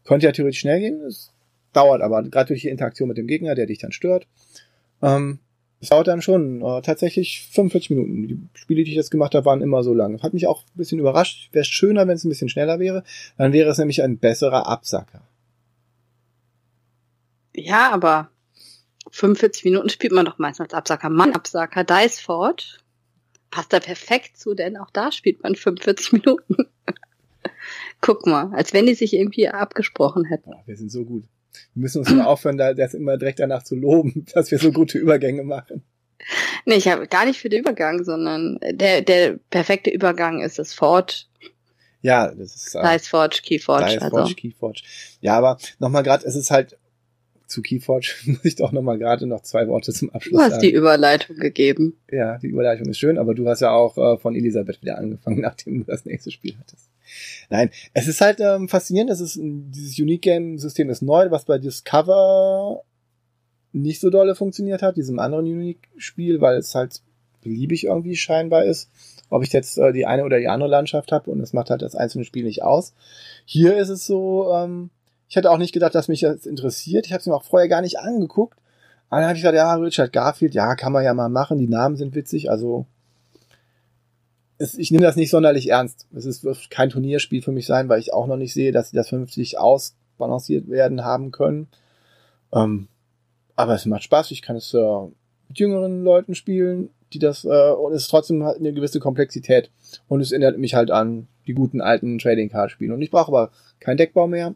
Könnte ja theoretisch schnell gehen, es dauert aber, gerade durch die Interaktion mit dem Gegner, der dich dann stört. Ähm, es dauert dann schon äh, tatsächlich 45 Minuten. Die Spiele, die ich jetzt gemacht habe, waren immer so lang. Das hat mich auch ein bisschen überrascht. Wäre schöner, wenn es ein bisschen schneller wäre. Dann wäre es nämlich ein besserer Absacker. Ja, aber 45 Minuten spielt man doch meistens als Absacker. Mann, Absacker, Dice Ford passt da perfekt zu, denn auch da spielt man 45 Minuten. Guck mal, als wenn die sich irgendwie abgesprochen hätten. Ja, wir sind so gut. Wir müssen uns nur aufhören, da, das immer direkt danach zu loben, dass wir so gute Übergänge machen. Nee, ich habe gar nicht für den Übergang, sondern der, der perfekte Übergang ist das Ford. Ja, das ist äh, Dice Forge, Keyforge. Dice Forge, also. Keyforge. Ja, aber nochmal gerade, es ist halt zu Keyforge muss ich doch nochmal gerade noch zwei Worte zum Abschluss sagen. Du hast sagen. die Überleitung gegeben. Ja, die Überleitung ist schön, aber du hast ja auch äh, von Elisabeth wieder angefangen, nachdem du das nächste Spiel hattest. Nein, es ist halt ähm, faszinierend, es ist dieses Unique Game System ist neu, was bei Discover nicht so dolle funktioniert hat, diesem anderen Unique Spiel, weil es halt beliebig irgendwie scheinbar ist, ob ich jetzt äh, die eine oder die andere Landschaft habe und es macht halt das einzelne Spiel nicht aus. Hier ist es so, ähm, ich hätte auch nicht gedacht, dass mich das interessiert. Ich habe es mir auch vorher gar nicht angeguckt. Aber dann habe ich gesagt, ja, Richard Garfield, ja, kann man ja mal machen. Die Namen sind witzig, also es, ich nehme das nicht sonderlich ernst. Es ist, wird kein Turnierspiel für mich sein, weil ich auch noch nicht sehe, dass sie das vernünftig ausbalanciert werden haben können. Ähm, aber es macht Spaß. Ich kann es äh, mit jüngeren Leuten spielen, die das äh, und es ist trotzdem halt eine gewisse Komplexität und es erinnert mich halt an die guten alten Trading Card Spiele. Und ich brauche aber keinen Deckbau mehr.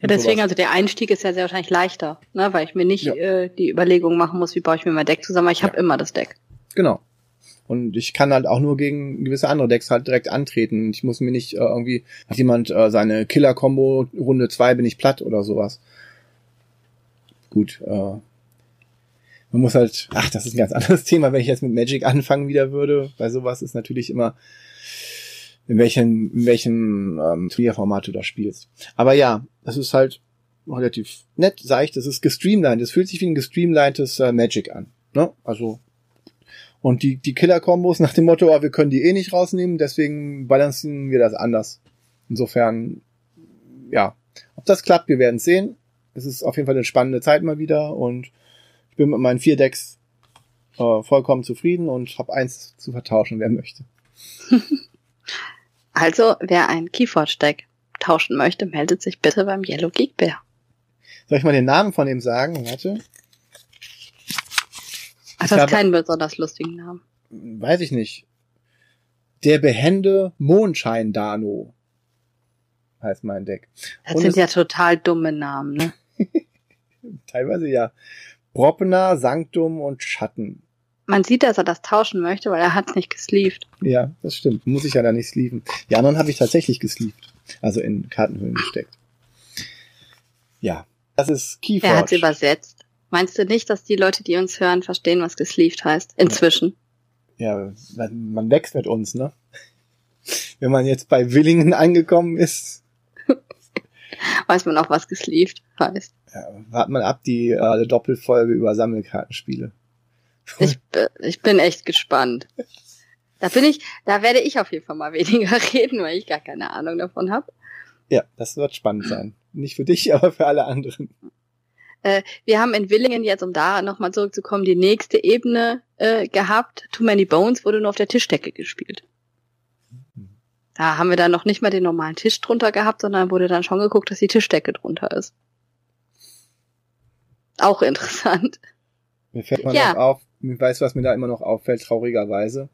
Ja, deswegen, sowas. also der Einstieg ist ja sehr wahrscheinlich leichter, ne, weil ich mir nicht ja. äh, die Überlegung machen muss, wie baue ich mir mein Deck zusammen, weil ich ja. habe immer das Deck. Genau. Und ich kann halt auch nur gegen gewisse andere Decks halt direkt antreten. Ich muss mir nicht äh, irgendwie, hat jemand äh, seine Killer-Kombo, Runde zwei bin ich platt oder sowas. Gut, äh, man muss halt, ach, das ist ein ganz anderes Thema, wenn ich jetzt mit Magic anfangen wieder würde. Bei sowas ist natürlich immer, in welchem, in welchem ähm, Turnierformat du da spielst. Aber ja, das ist halt relativ nett, seicht, das ist gestreamlined. Es fühlt sich wie ein gestreamlinedes äh, Magic an. Ne? Also und die, die Killer-Kombos nach dem Motto, oh, wir können die eh nicht rausnehmen, deswegen balancieren wir das anders. Insofern, ja, ob das klappt, wir werden sehen. Es ist auf jeden Fall eine spannende Zeit mal wieder und Ich bin mit meinen vier Decks äh, vollkommen zufrieden und habe eins zu vertauschen, wer möchte. Also, wer ein Keyforge-Deck tauschen möchte, meldet sich bitte beim Yellow Geek Bear. Soll ich mal den Namen von dem sagen? Warte. Ich das keinen besonders lustigen Namen. Weiß ich nicht. Der behende Mondschein-Dano heißt mein Deck. Das Und sind ja total dumme Namen, ne? Teilweise ja. Broppener, Sanctum und Schatten. Man sieht, dass er das tauschen möchte, weil er hat nicht gesleeved. Ja, das stimmt. Muss ich ja da nicht sleeven. Die anderen habe ich tatsächlich gesleeved. Also in Kartenhüllen gesteckt. Ja, das ist Wer hat Keyforge. übersetzt? Meinst du nicht, dass die Leute, die uns hören, verstehen, was gesleeved heißt? Inzwischen. ja, man wächst mit uns, ne? Wenn man jetzt bei Willingen angekommen ist, Weiß man auch, was gesleeved heißt. ja, wartet man ab die äh, Doppelfolge über Sammelkartenspiele. Ich, ich bin echt gespannt. Da bin ich, da werde ich auf jeden Fall mal weniger reden, weil ich gar keine Ahnung davon habe. Ja, das wird spannend sein. Nicht für dich, aber für alle anderen. Äh, wir haben in Willingen jetzt, um da nochmal zurückzukommen, die nächste Ebene äh, gehabt. Too Many Bones wurde nur auf der Tischdecke gespielt. Da haben wir dann noch nicht mal den normalen Tisch drunter gehabt, sondern wurde dann schon geguckt, dass die Tischdecke drunter ist. Auch interessant. Mir fällt mal Ja. auf, ich weiß, was mir da immer noch auffällt, traurigerweise.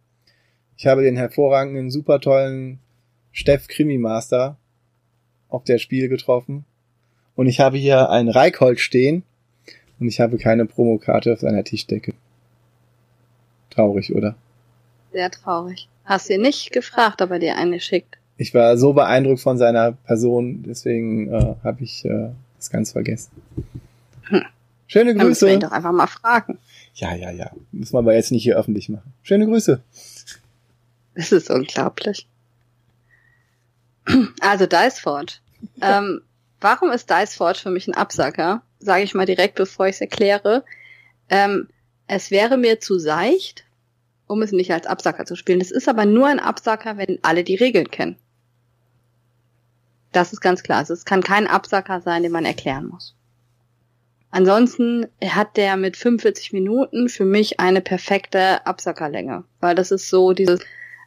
Ich habe den hervorragenden, super tollen Steff Krimi Master auf der Spiel getroffen. Und ich habe hier einen Reikhold stehen und ich habe keine Promokarte auf seiner Tischdecke. Traurig, oder? Sehr traurig. Hast du ihn nicht gefragt, ob er dir eine schickt? Ich war so beeindruckt von seiner Person, deswegen äh, habe ich äh, das ganz vergessen. Hm. Schöne Dann müssen wir ihn Grüße. doch einfach mal fragen. Ja, ja, ja. Müssen wir aber jetzt nicht hier öffentlich machen. Schöne Grüße. Das ist unglaublich. Also Diceforge. ähm, warum ist Diceforge für mich ein Absacker? Sage ich mal direkt, bevor ich es erkläre. Ähm, es wäre mir zu seicht, um es nicht als Absacker zu spielen. Es ist aber nur ein Absacker, wenn alle die Regeln kennen. Das ist ganz klar. Also es kann kein Absacker sein, den man erklären muss. Ansonsten hat der mit 45 Minuten für mich eine perfekte Absackerlänge, weil das ist so dieses,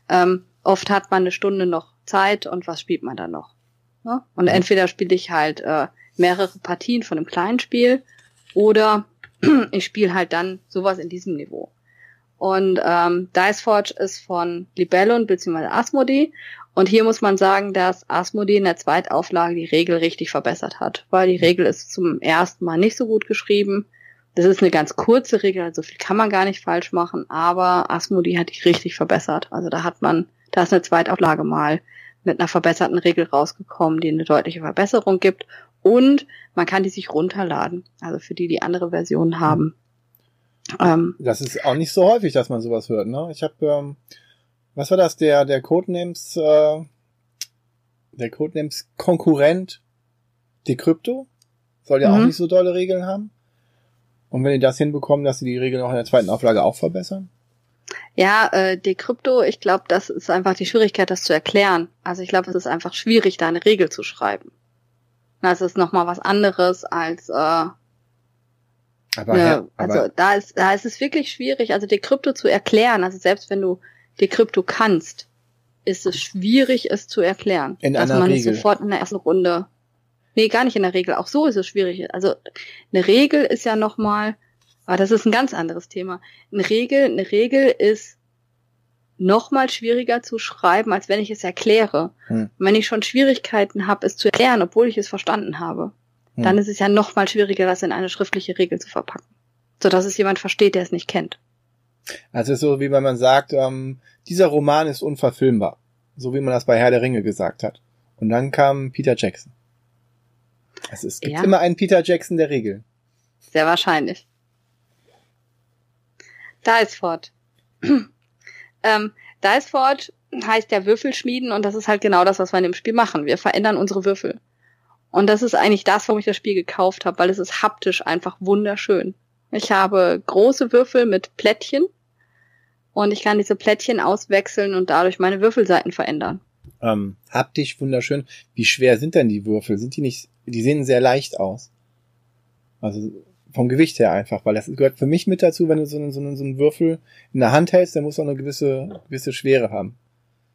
ähm, oft hat man eine Stunde noch Zeit und was spielt man dann noch? Ne? Und Ja. entweder spiele ich halt äh, mehrere Partien von einem kleinen Spiel oder ich spiele halt dann sowas in diesem Niveau. Und ähm, Diceforge ist von Libellum bzw. Asmodee. Und hier muss man sagen, dass Asmodee in der Zweitauflage die Regel richtig verbessert hat, weil die Regel ist zum ersten Mal nicht so gut geschrieben. Das ist eine ganz kurze Regel, also viel kann man gar nicht falsch machen, aber Asmodee hat die richtig verbessert. Also da hat man, da ist eine Zweitauflage mal mit einer verbesserten Regel rausgekommen, die eine deutliche Verbesserung gibt. Und man kann die sich runterladen, also für die, die andere Versionen haben. Ähm, Das ist auch nicht so häufig, dass man sowas hört, ne? Ich habe, ähm, was war das? Der der Codenames, äh, der Codenames Konkurrent Decrypto soll ja auch Mhm. nicht so dolle Regeln haben. Und wenn die das hinbekommen, dass sie die Regeln auch in der zweiten Auflage auch verbessern? Ja, äh, Decrypto, ich glaube, das ist einfach die Schwierigkeit, das zu erklären. Also ich glaube, es ist einfach schwierig, da eine Regel zu schreiben. Das ist nochmal was anderes als, äh, Aber, ja, ja, aber also da ist, da ist es wirklich schwierig, also Decrypto zu erklären. Also selbst wenn du Decrypto kannst, ist es schwierig, es zu erklären. In dass einer man Regel. sofort in der ersten Runde. Nee, gar nicht in der Regel. Auch so ist es schwierig. Also eine Regel ist ja nochmal, aber das ist ein ganz anderes Thema. Eine Regel, eine Regel ist nochmal schwieriger zu schreiben, als wenn ich es erkläre. Hm. Wenn ich schon Schwierigkeiten habe, es zu erklären, obwohl ich es verstanden habe, Hm. dann ist es ja nochmal schwieriger, das in eine schriftliche Regel zu verpacken. Sodass es jemand versteht, der es nicht kennt. also es ist so, wie wenn man sagt, ähm, dieser Roman ist unverfilmbar. So wie man das bei Herr der Ringe gesagt hat. Und dann kam Peter Jackson. Also es gibt Ja. immer einen Peter Jackson der Regeln. Sehr wahrscheinlich. Diceford. ähm, Diceford heißt ja Würfelschmieden und das ist halt genau das, was wir in dem Spiel machen. Wir verändern unsere Würfel. Und das ist eigentlich das, warum ich das Spiel gekauft habe, weil es ist haptisch einfach wunderschön. Ich habe große Würfel mit Plättchen und ich kann diese Plättchen auswechseln und dadurch meine Würfelseiten verändern. Ähm, haptisch wunderschön. Wie schwer sind denn die Würfel? Sind die nicht, die sehen sehr leicht aus. Also vom Gewicht her einfach, weil das gehört für mich mit dazu, wenn du so einen, so einen, so einen Würfel in der Hand hältst, der muss auch eine gewisse, gewisse Schwere haben.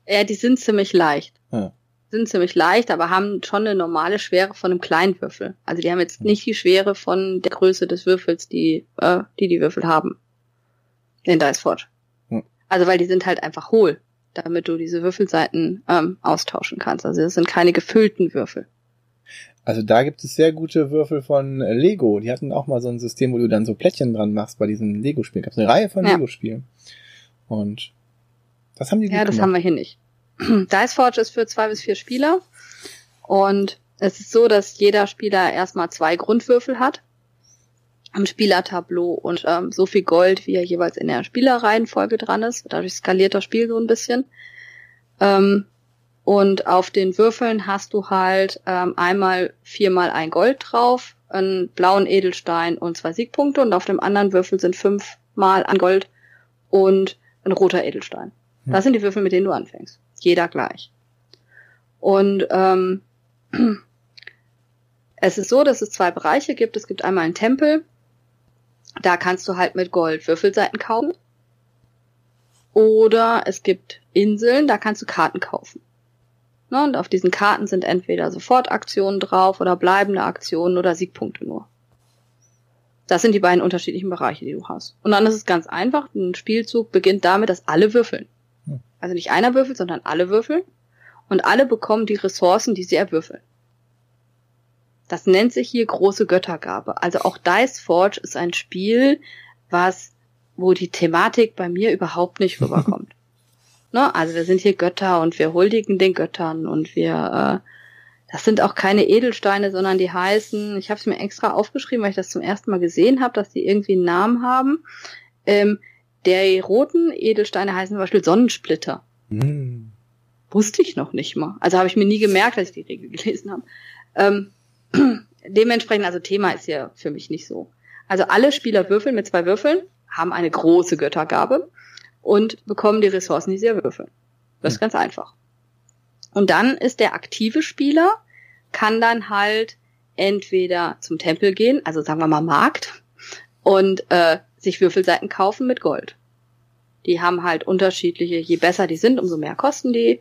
Ja, die sind ziemlich leicht. Ja. Sind ziemlich leicht, aber haben schon eine normale Schwere von einem kleinen Würfel. Also die haben jetzt nicht die Schwere von der Größe des Würfels, die äh, die, die Würfel haben. Den Dice Forge. Hm. Also weil die sind halt einfach hohl, damit du diese Würfelseiten ähm, austauschen kannst. Also das sind keine gefüllten Würfel. Also da gibt es sehr gute Würfel von Lego. Die hatten auch mal so ein System, wo du dann so Plättchen dran machst bei diesen Lego-Spielen. Gab eine Reihe von Ja. Lego-Spielen. Und das haben die Ja, das gemacht. haben wir hier nicht. Dice Forge ist für zwei bis vier Spieler und es ist so, dass jeder Spieler erstmal zwei Grundwürfel hat am Spielertableau und ähm, so viel Gold, wie er jeweils in der Spielerreihenfolge dran ist. Dadurch skaliert das Spiel so ein bisschen. Ähm, und auf den Würfeln hast du halt ähm, einmal viermal ein Gold drauf, einen blauen Edelstein und zwei Siegpunkte und auf dem anderen Würfel sind fünfmal ein Gold und ein roter Edelstein. Das sind die Würfel, mit denen du anfängst. Jeder gleich. Und ähm, es ist so, dass es zwei Bereiche gibt. Es gibt einmal einen Tempel. Da kannst du halt mit Gold Würfelseiten kaufen. Oder es gibt Inseln, da kannst du Karten kaufen. Ne, und auf diesen Karten sind entweder Sofortaktionen drauf oder bleibende Aktionen oder Siegpunkte nur. Das sind die beiden unterschiedlichen Bereiche, die du hast. Und dann ist es ganz einfach. Ein Spielzug beginnt damit, dass alle würfeln. Also nicht einer würfelt, sondern alle würfeln. Und alle bekommen die Ressourcen, die sie erwürfeln. Das nennt sich hier große Göttergabe. Also auch Dice Forge ist ein Spiel, was, wo die Thematik bei mir überhaupt nicht rüberkommt. ne? Also wir sind hier Götter und wir huldigen den Göttern und wir, äh, das sind auch keine Edelsteine, sondern die heißen, ich habe es mir extra aufgeschrieben, weil ich das zum ersten Mal gesehen habe, dass die irgendwie einen Namen haben. Ähm, der roten Edelsteine heißen zum Beispiel Sonnensplitter. Hm. Wusste ich noch nicht mal. Also habe ich mir nie gemerkt, als ich die Regel gelesen habe. Ähm, dementsprechend, also Thema ist ja für mich nicht so. Also alle Spieler würfeln mit zwei Würfeln, haben eine große Göttergabe und bekommen die Ressourcen, die sie erwürfeln. Das ist ganz einfach. Und dann ist der aktive Spieler, kann dann halt entweder zum Tempel gehen, also sagen wir mal Markt, und äh, sich Würfelseiten kaufen mit Gold. Die haben halt unterschiedliche, je besser die sind, umso mehr kosten die.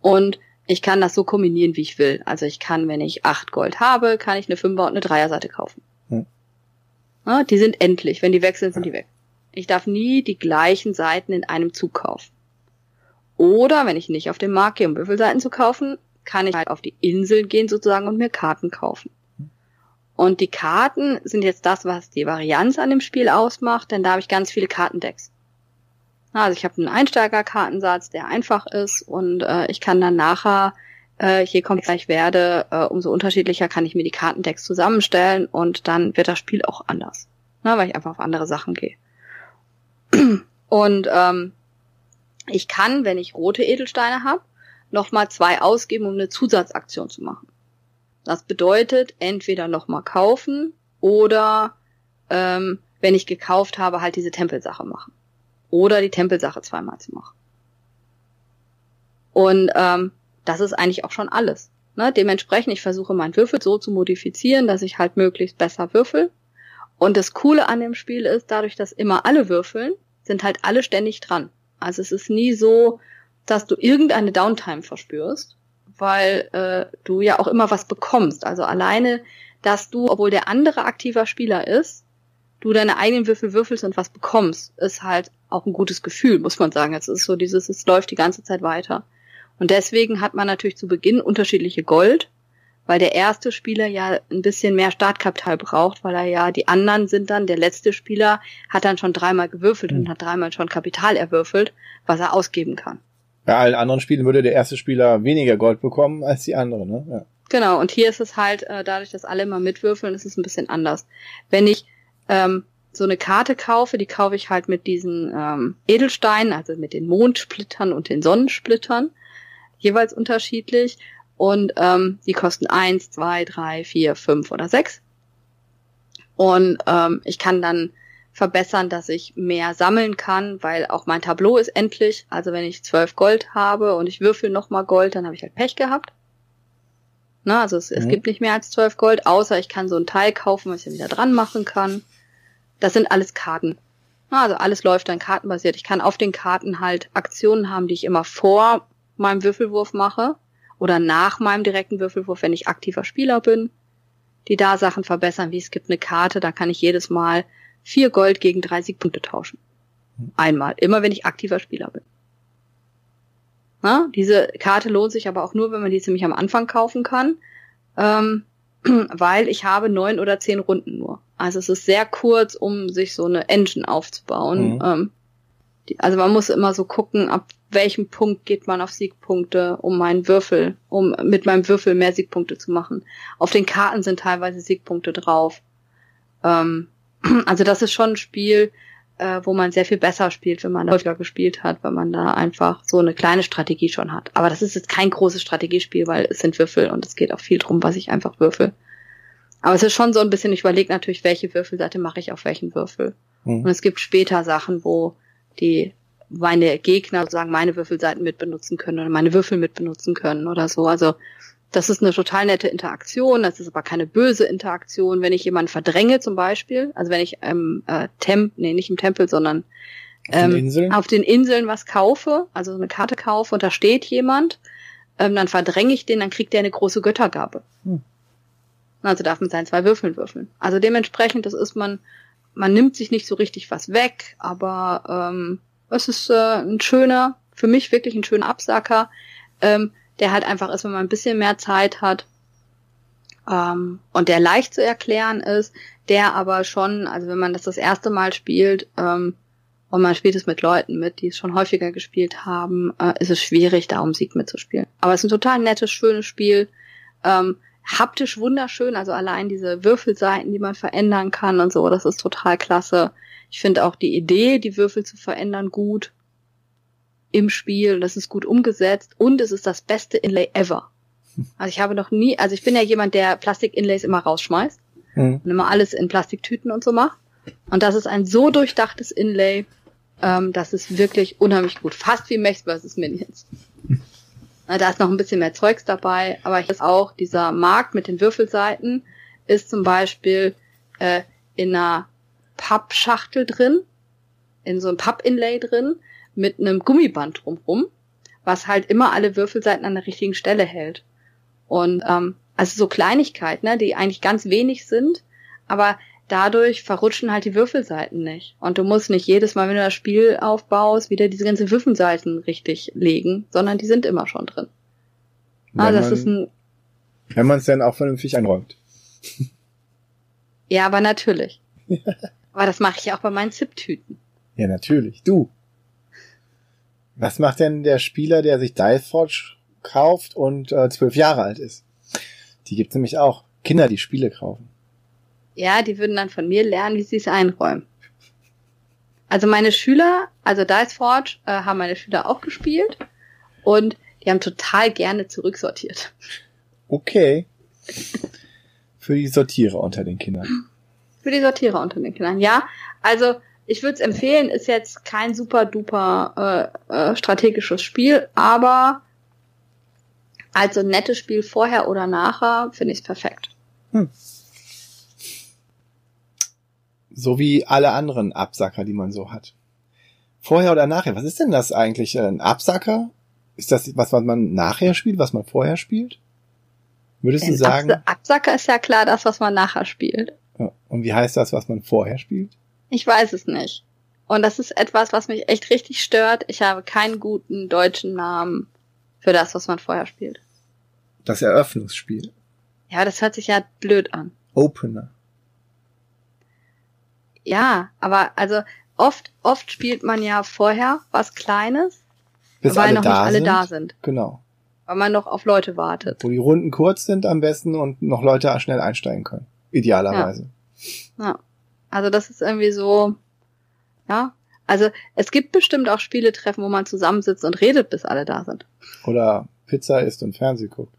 Und ich kann das so kombinieren, wie ich will. Also ich kann, wenn ich acht Gold habe, kann ich eine Fünfer- und eine Dreierseite kaufen. Hm. Ja, die sind endlich. Wenn die weg sind, sind die weg. Ich darf nie die gleichen Seiten in einem Zug kaufen. Oder wenn ich nicht auf den Markt gehe, um Würfelseiten zu kaufen, kann ich halt auf die Inseln gehen sozusagen und mir Karten kaufen. Und die Karten sind jetzt das, was die Varianz an dem Spiel ausmacht, denn da habe ich ganz viele Kartendecks. Also ich habe einen Einsteigerkartensatz, der einfach ist und äh, ich kann dann nachher, äh, je komplexer ich werde, äh, umso unterschiedlicher kann ich mir die Kartendecks zusammenstellen und dann wird das Spiel auch anders, na, weil ich einfach auf andere Sachen gehe. Und ähm, ich kann, wenn ich rote Edelsteine habe, nochmal zwei ausgeben, um eine Zusatzaktion zu machen. Das bedeutet, entweder nochmal kaufen oder, ähm, wenn ich gekauft habe, halt diese Tempelsache machen. Oder die Tempelsache zweimal zu machen. Und ähm, das ist eigentlich auch schon alles. Ne? Dementsprechend, ich versuche meinen Würfel so zu modifizieren, dass ich halt möglichst besser würfel. Und das Coole an dem Spiel ist, dadurch, dass immer alle würfeln, sind halt alle ständig dran. Also es ist nie so, dass du irgendeine Downtime verspürst, weil äh, du ja auch immer was bekommst. Also alleine, dass du, obwohl der andere aktiver Spieler ist, du deine eigenen Würfel würfelst und was bekommst, ist halt auch ein gutes Gefühl, muss man sagen. Es ist so dieses, es läuft die ganze Zeit weiter. Und deswegen hat man natürlich zu Beginn unterschiedliche Gold, weil der erste Spieler ja ein bisschen mehr Startkapital braucht, weil er ja, die anderen sind dann, der letzte Spieler hat dann schon dreimal gewürfelt Mhm. und hat dreimal schon Kapital erwürfelt, was er ausgeben kann. Bei allen anderen Spielen würde der erste Spieler weniger Gold bekommen als die anderen, ne? Ja. Genau, und hier ist es halt, äh, dadurch, dass alle immer mitwürfeln, ist es ein bisschen anders. Wenn ich ähm, so eine Karte kaufe, die kaufe ich halt mit diesen ähm, Edelsteinen, also mit den Mondsplittern und den Sonnensplittern, jeweils unterschiedlich. Und ähm, die kosten eins, zwei, drei, vier, fünf oder sechs. Und ähm, ich kann dann verbessern, dass ich mehr sammeln kann, weil auch mein Tableau ist endlich. Also wenn ich zwölf Gold habe und ich würfel nochmal Gold, dann habe ich halt Pech gehabt. Na, also es, es Mhm. gibt nicht mehr als zwölf Gold, außer ich kann so ein Teil kaufen, was ich dann wieder dran machen kann. das sind alles Karten. Also alles läuft dann kartenbasiert. Ich kann auf den Karten halt Aktionen haben, die ich immer vor meinem Würfelwurf mache oder nach meinem direkten Würfelwurf, wenn ich aktiver Spieler bin, die da Sachen verbessern, wie es gibt eine Karte, da kann ich jedes Mal vier Gold gegen 30 Punkte tauschen. Einmal, immer wenn ich aktiver Spieler bin. Na, diese Karte lohnt sich aber auch nur, wenn man die ziemlich am Anfang kaufen kann, ähm, weil ich habe neun oder zehn Runden nur. Also es ist sehr kurz, um sich so eine Engine aufzubauen. Mhm. Ähm, die, also man muss immer so gucken, ab welchem Punkt geht man auf Siegpunkte, um meinen Würfel, um mit meinem Würfel mehr Siegpunkte zu machen. Auf den Karten sind teilweise Siegpunkte drauf. Ähm, also das ist schon ein Spiel, äh, wo man sehr viel besser spielt, wenn man häufiger gespielt hat, weil man da einfach so eine kleine Strategie schon hat. Aber das ist jetzt kein großes Strategiespiel, weil es sind Würfel und es geht auch viel drum, was ich einfach würfel. Aber es ist schon so ein bisschen, ich überlege natürlich, welche Würfelseite mache ich auf welchen Würfel. Mhm. Und es gibt später Sachen, wo die meine Gegner sozusagen meine Würfelseiten mitbenutzen können oder meine Würfel mitbenutzen können oder so. Also das ist eine total nette Interaktion, das ist aber keine böse Interaktion. Wenn ich jemanden verdränge zum Beispiel, also wenn ich ähm, äh, Temp, nee, nicht im Tempel, sondern ähm, auf, den auf den Inseln was kaufe, also eine Karte kaufe und da steht jemand, ähm, dann verdränge ich den, dann kriegt der eine große Göttergabe. Hm. Also darf man seinen zwei Würfeln würfeln. Also dementsprechend, das ist man, man nimmt sich nicht so richtig was weg, aber ähm, es ist äh, ein schöner, für mich wirklich ein schöner Absacker, ähm, der halt einfach ist, wenn man ein bisschen mehr Zeit hat ähm, und der leicht zu erklären ist, der aber schon, also wenn man das das erste Mal spielt ähm, und man spielt es mit Leuten mit, die es schon häufiger gespielt haben, äh, ist es schwierig, da um Sieg mitzuspielen. Aber es ist ein total nettes, schönes Spiel. Ähm, haptisch wunderschön, also allein diese Würfelseiten, die man verändern kann und so, das ist total klasse. Ich finde auch die Idee, die Würfel zu verändern, gut im Spiel. Das ist gut umgesetzt und es ist das beste Inlay ever. Also ich habe noch nie, also ich bin ja jemand, der Plastik-Inlays immer rausschmeißt mhm. und immer alles in Plastiktüten und so macht. Und das ist ein so durchdachtes Inlay, ähm, das ist wirklich unheimlich gut. Fast wie Mechs vs. Minions. Da ist noch ein bisschen mehr Zeugs dabei, aber ich ist auch dieser Markt mit den Würfelseiten ist zum Beispiel äh, in einer Pappschachtel drin, in so einem Papp-Inlay drin, mit einem Gummiband drumrum, was halt immer alle Würfelseiten an der richtigen Stelle hält. Und ähm, also so Kleinigkeiten, ne, die eigentlich ganz wenig sind, aber dadurch verrutschen halt die Würfelseiten nicht. Und du musst nicht jedes Mal, wenn du das Spiel aufbaust, wieder diese ganzen Würfelseiten richtig legen, sondern die sind immer schon drin. Ah, das man, ist ein. Wenn man es dann auch vernünftig einräumt. Ja, aber natürlich. aber das mache ich ja auch bei meinen Zip-Tüten. Ja, natürlich. Du. Was macht denn der Spieler, der sich Diceforge kauft und äh, zwölf Jahre alt ist? Die gibt nämlich auch. Kinder, die Spiele kaufen. Ja, die würden dann von mir lernen, wie sie es einräumen. Also meine Schüler, also Diceforge, äh, haben meine Schüler auch gespielt und die haben total gerne zurücksortiert. Okay. Für die Sortierer unter den Kindern. Für die Sortierer unter den Kindern, ja. Also ich würde es empfehlen, ist jetzt kein super duper äh, äh, strategisches Spiel, aber als ein nettes Spiel vorher oder nachher finde ich es perfekt. Hm. So wie alle anderen Absacker, die man so hat. Vorher oder nachher? Was ist denn das eigentlich? Ein Absacker? Ist das was, was man nachher spielt, was man vorher spielt? Würdest du sagen? Absacker ist ja klar das, was man nachher spielt. Und wie heißt das, was man vorher spielt? Ich weiß es nicht. Und das ist etwas, was mich echt richtig stört. Ich habe keinen guten deutschen Namen für das, was man vorher spielt. Das Eröffnungsspiel. Ja, das hört sich ja blöd an. Opener. Ja, aber also oft, oft spielt man ja vorher was Kleines, Bis weil noch nicht alle sind. da sind. Genau. Weil man noch auf Leute wartet. Wo die Runden kurz sind am besten und noch Leute schnell einsteigen können. Idealerweise. Ja. ja. Also das ist irgendwie so, ja. Also es gibt bestimmt auch Spieletreffen, wo man zusammensitzt und redet, bis alle da sind. Oder Pizza isst und Fernseh guckt.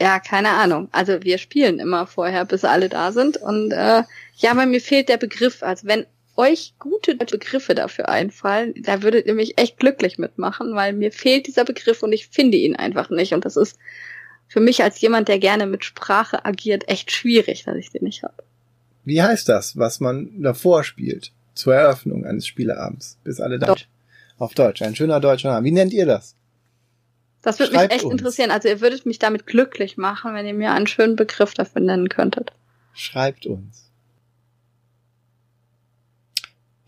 Ja, keine Ahnung. Also wir spielen immer vorher, bis alle da sind. Und äh, ja, aber mir fehlt der Begriff. Also wenn euch gute Begriffe dafür einfallen, da würdet ihr mich echt glücklich mitmachen, weil mir fehlt dieser Begriff und ich finde ihn einfach nicht. Und das ist für mich als jemand, der gerne mit Sprache agiert, echt schwierig, dass ich den nicht habe. Wie heißt das, was man davor spielt? Zur Eröffnung eines Spieleabends, bis alle da Deutsch. Auf Deutsch, ein schöner deutscher Name. Wie nennt ihr das? Das würde mich echt uns. interessieren. Also ihr würdet mich damit glücklich machen, wenn ihr mir einen schönen Begriff dafür nennen könntet. Schreibt uns.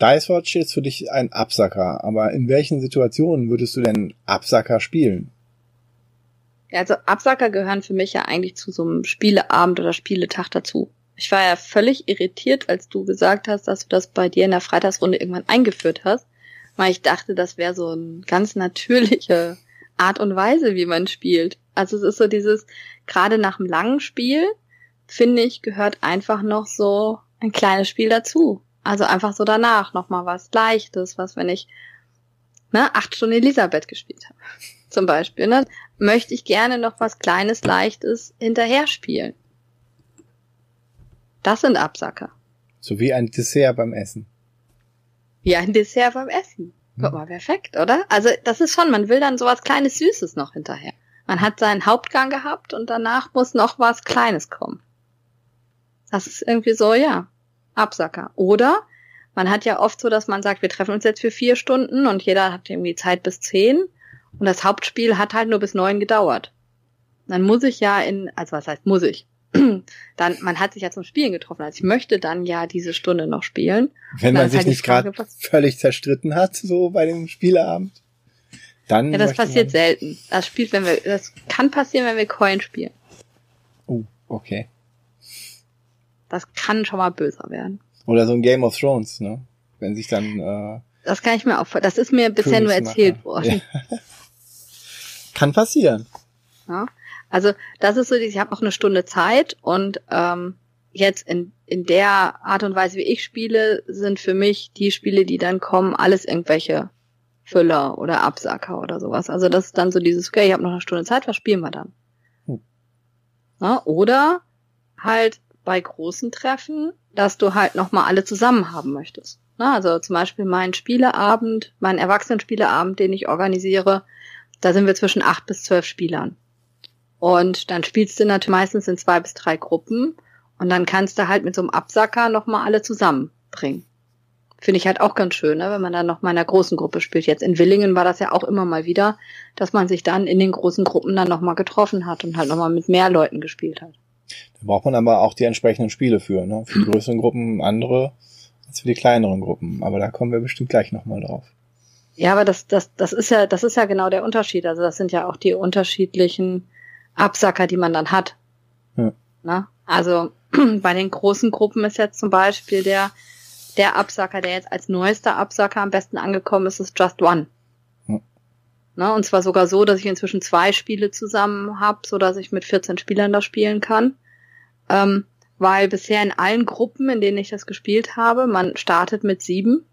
Dice Watch ist für dich ein Absacker, aber in welchen Situationen würdest du denn Absacker spielen? Ja, also Absacker gehören für mich ja eigentlich zu so einem Spieleabend oder Spieletag dazu. Ich war ja völlig irritiert, als du gesagt hast, dass du das bei dir in der Freitagsrunde irgendwann eingeführt hast, weil ich dachte, das wäre so eine ganz natürliche Art und Weise, wie man spielt. Also es ist so dieses, gerade nach einem langen Spiel, finde ich, gehört einfach noch so ein kleines Spiel dazu. Also einfach so danach nochmal was Leichtes, was wenn ich ne, acht Stunden Elisabeth gespielt habe, zum Beispiel, ne, möchte ich gerne noch was Kleines, Leichtes hinterher spielen. Das sind Absacker. So wie ein Dessert beim Essen. Wie ein Dessert beim Essen. Guck mal, perfekt, oder? Also das ist schon, man will dann sowas Kleines, Süßes noch hinterher. Man hat seinen Hauptgang gehabt und danach muss noch was Kleines kommen. Das ist irgendwie so, ja, Absacker. Oder man hat ja oft so, dass man sagt, wir treffen uns jetzt für vier Stunden und jeder hat irgendwie Zeit bis zehn und das Hauptspiel hat halt nur bis neun gedauert. Dann muss ich ja in, also was heißt muss ich? Dann, man hat sich ja zum Spielen getroffen. Also ich möchte dann ja diese Stunde noch spielen. Wenn man sich halt nicht gerade völlig zerstritten hat, so bei dem Spieleabend, dann. Ja, das passiert selten. Das spielt, wenn wir, das kann passieren, wenn wir Coin spielen. Oh, okay. Das kann schon mal böser werden. Oder so ein Game of Thrones, ne? Wenn sich dann äh, Das kann ich mir auch, das ist mir bisher nur erzählt worden. Ja. kann passieren. Ja. Also das ist so, ich habe noch eine Stunde Zeit und ähm, jetzt in, in der Art und Weise, wie ich spiele, sind für mich die Spiele, die dann kommen, alles irgendwelche Füller oder Absacker oder sowas. Also das ist dann so dieses, okay, ich habe noch eine Stunde Zeit, was spielen wir dann? Hm. Ja, oder halt bei großen Treffen, dass du halt nochmal alle zusammen haben möchtest. Na, also zum Beispiel mein Spieleabend, mein Erwachsenenspieleabend, den ich organisiere, da sind wir zwischen acht bis zwölf Spielern. Und dann spielst du natürlich meistens in zwei bis drei Gruppen und dann kannst du halt mit so einem Absacker nochmal alle zusammenbringen. Finde ich halt auch ganz schön, ne, wenn man dann noch mal in einer großen Gruppe spielt. Jetzt in Willingen war das ja auch immer mal wieder, dass man sich dann in den großen Gruppen dann nochmal getroffen hat und halt nochmal mit mehr Leuten gespielt hat. Da braucht man aber auch die entsprechenden Spiele für, ne? Für die größeren Gruppen andere als für die kleineren Gruppen. Aber da kommen wir bestimmt gleich nochmal drauf. Ja, aber das, das, das ist ja, das ist ja genau der Unterschied. Also das sind ja auch die unterschiedlichen Absacker, die man dann hat. Ja. Na? Also bei den großen Gruppen ist jetzt zum Beispiel der, der Absacker, der jetzt als neuester Absacker am besten angekommen ist, ist Just One. Ja. Na, und zwar sogar so, dass ich inzwischen zwei Spiele zusammen habe, so dass ich mit 14 Spielern da spielen kann. Ähm, weil bisher in allen Gruppen, in denen ich das gespielt habe, man startet mit sieben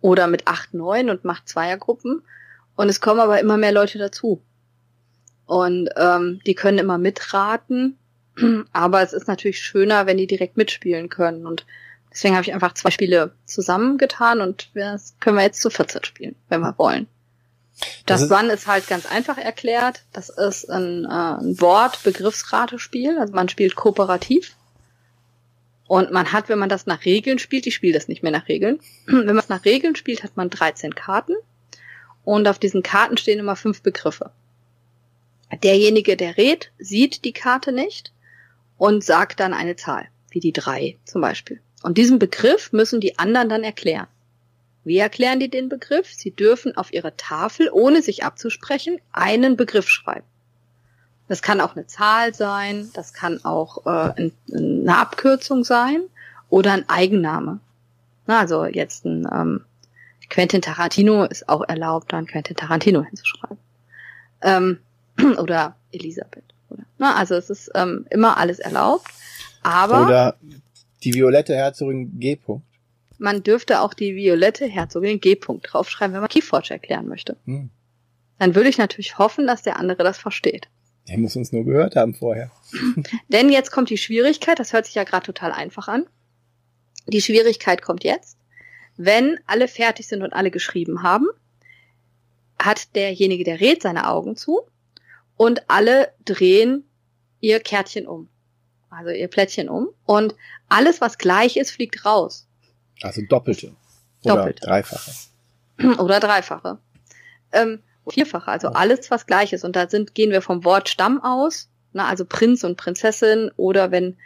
oder mit acht, neun und macht Zweiergruppen. Und es kommen aber immer mehr Leute dazu. Und ähm, die können immer mitraten. Aber es ist natürlich schöner, wenn die direkt mitspielen können. Und deswegen habe ich einfach zwei Spiele zusammengetan und das können wir jetzt zu 14 spielen, wenn wir wollen. Das ist- Run ist halt ganz einfach erklärt. Das ist ein, äh, ein Wort-Begriffsratespiel. Also man spielt kooperativ. Und man hat, wenn man das nach Regeln spielt, ich spiele das nicht mehr nach Regeln, wenn man es nach Regeln spielt, hat man 13 Karten. Und auf diesen Karten stehen immer fünf Begriffe. Derjenige, der rät, sieht die Karte nicht und sagt dann eine Zahl, wie die drei zum Beispiel. Und diesen Begriff müssen die anderen dann erklären. Wie erklären die den Begriff? Sie dürfen auf ihre Tafel, ohne sich abzusprechen, einen Begriff schreiben. Das kann auch eine Zahl sein, das kann auch äh, ein, eine Abkürzung sein oder ein Eigenname. Na, also jetzt ein ähm, Quentin Tarantino ist auch erlaubt, dann Quentin Tarantino hinzuschreiben. Ähm, oder Elisabeth. Oder, na, also es ist ähm, immer alles erlaubt. Aber Oder die violette Herzogin G. -Punkt. man dürfte auch die violette Herzogin G-Punkt draufschreiben, wenn man Keyforge erklären möchte. Hm. Dann würde ich natürlich hoffen, dass der andere das versteht. Der muss uns nur gehört haben vorher. Denn jetzt kommt die Schwierigkeit, das hört sich ja gerade total einfach an. Die Schwierigkeit kommt jetzt. Wenn alle fertig sind und alle geschrieben haben, hat derjenige, der redet, seine Augen zu und alle drehen ihr Kärtchen um. also ihr Plättchen um und alles, was gleich ist, fliegt raus. Also doppelte. Oder Doppelte. dreifache. Oder dreifache. Ähm, vierfache, also alles, was gleich ist. Und da sind, gehen wir vom Wort Stamm aus, ne, also Prinz und Prinzessin, oder wenn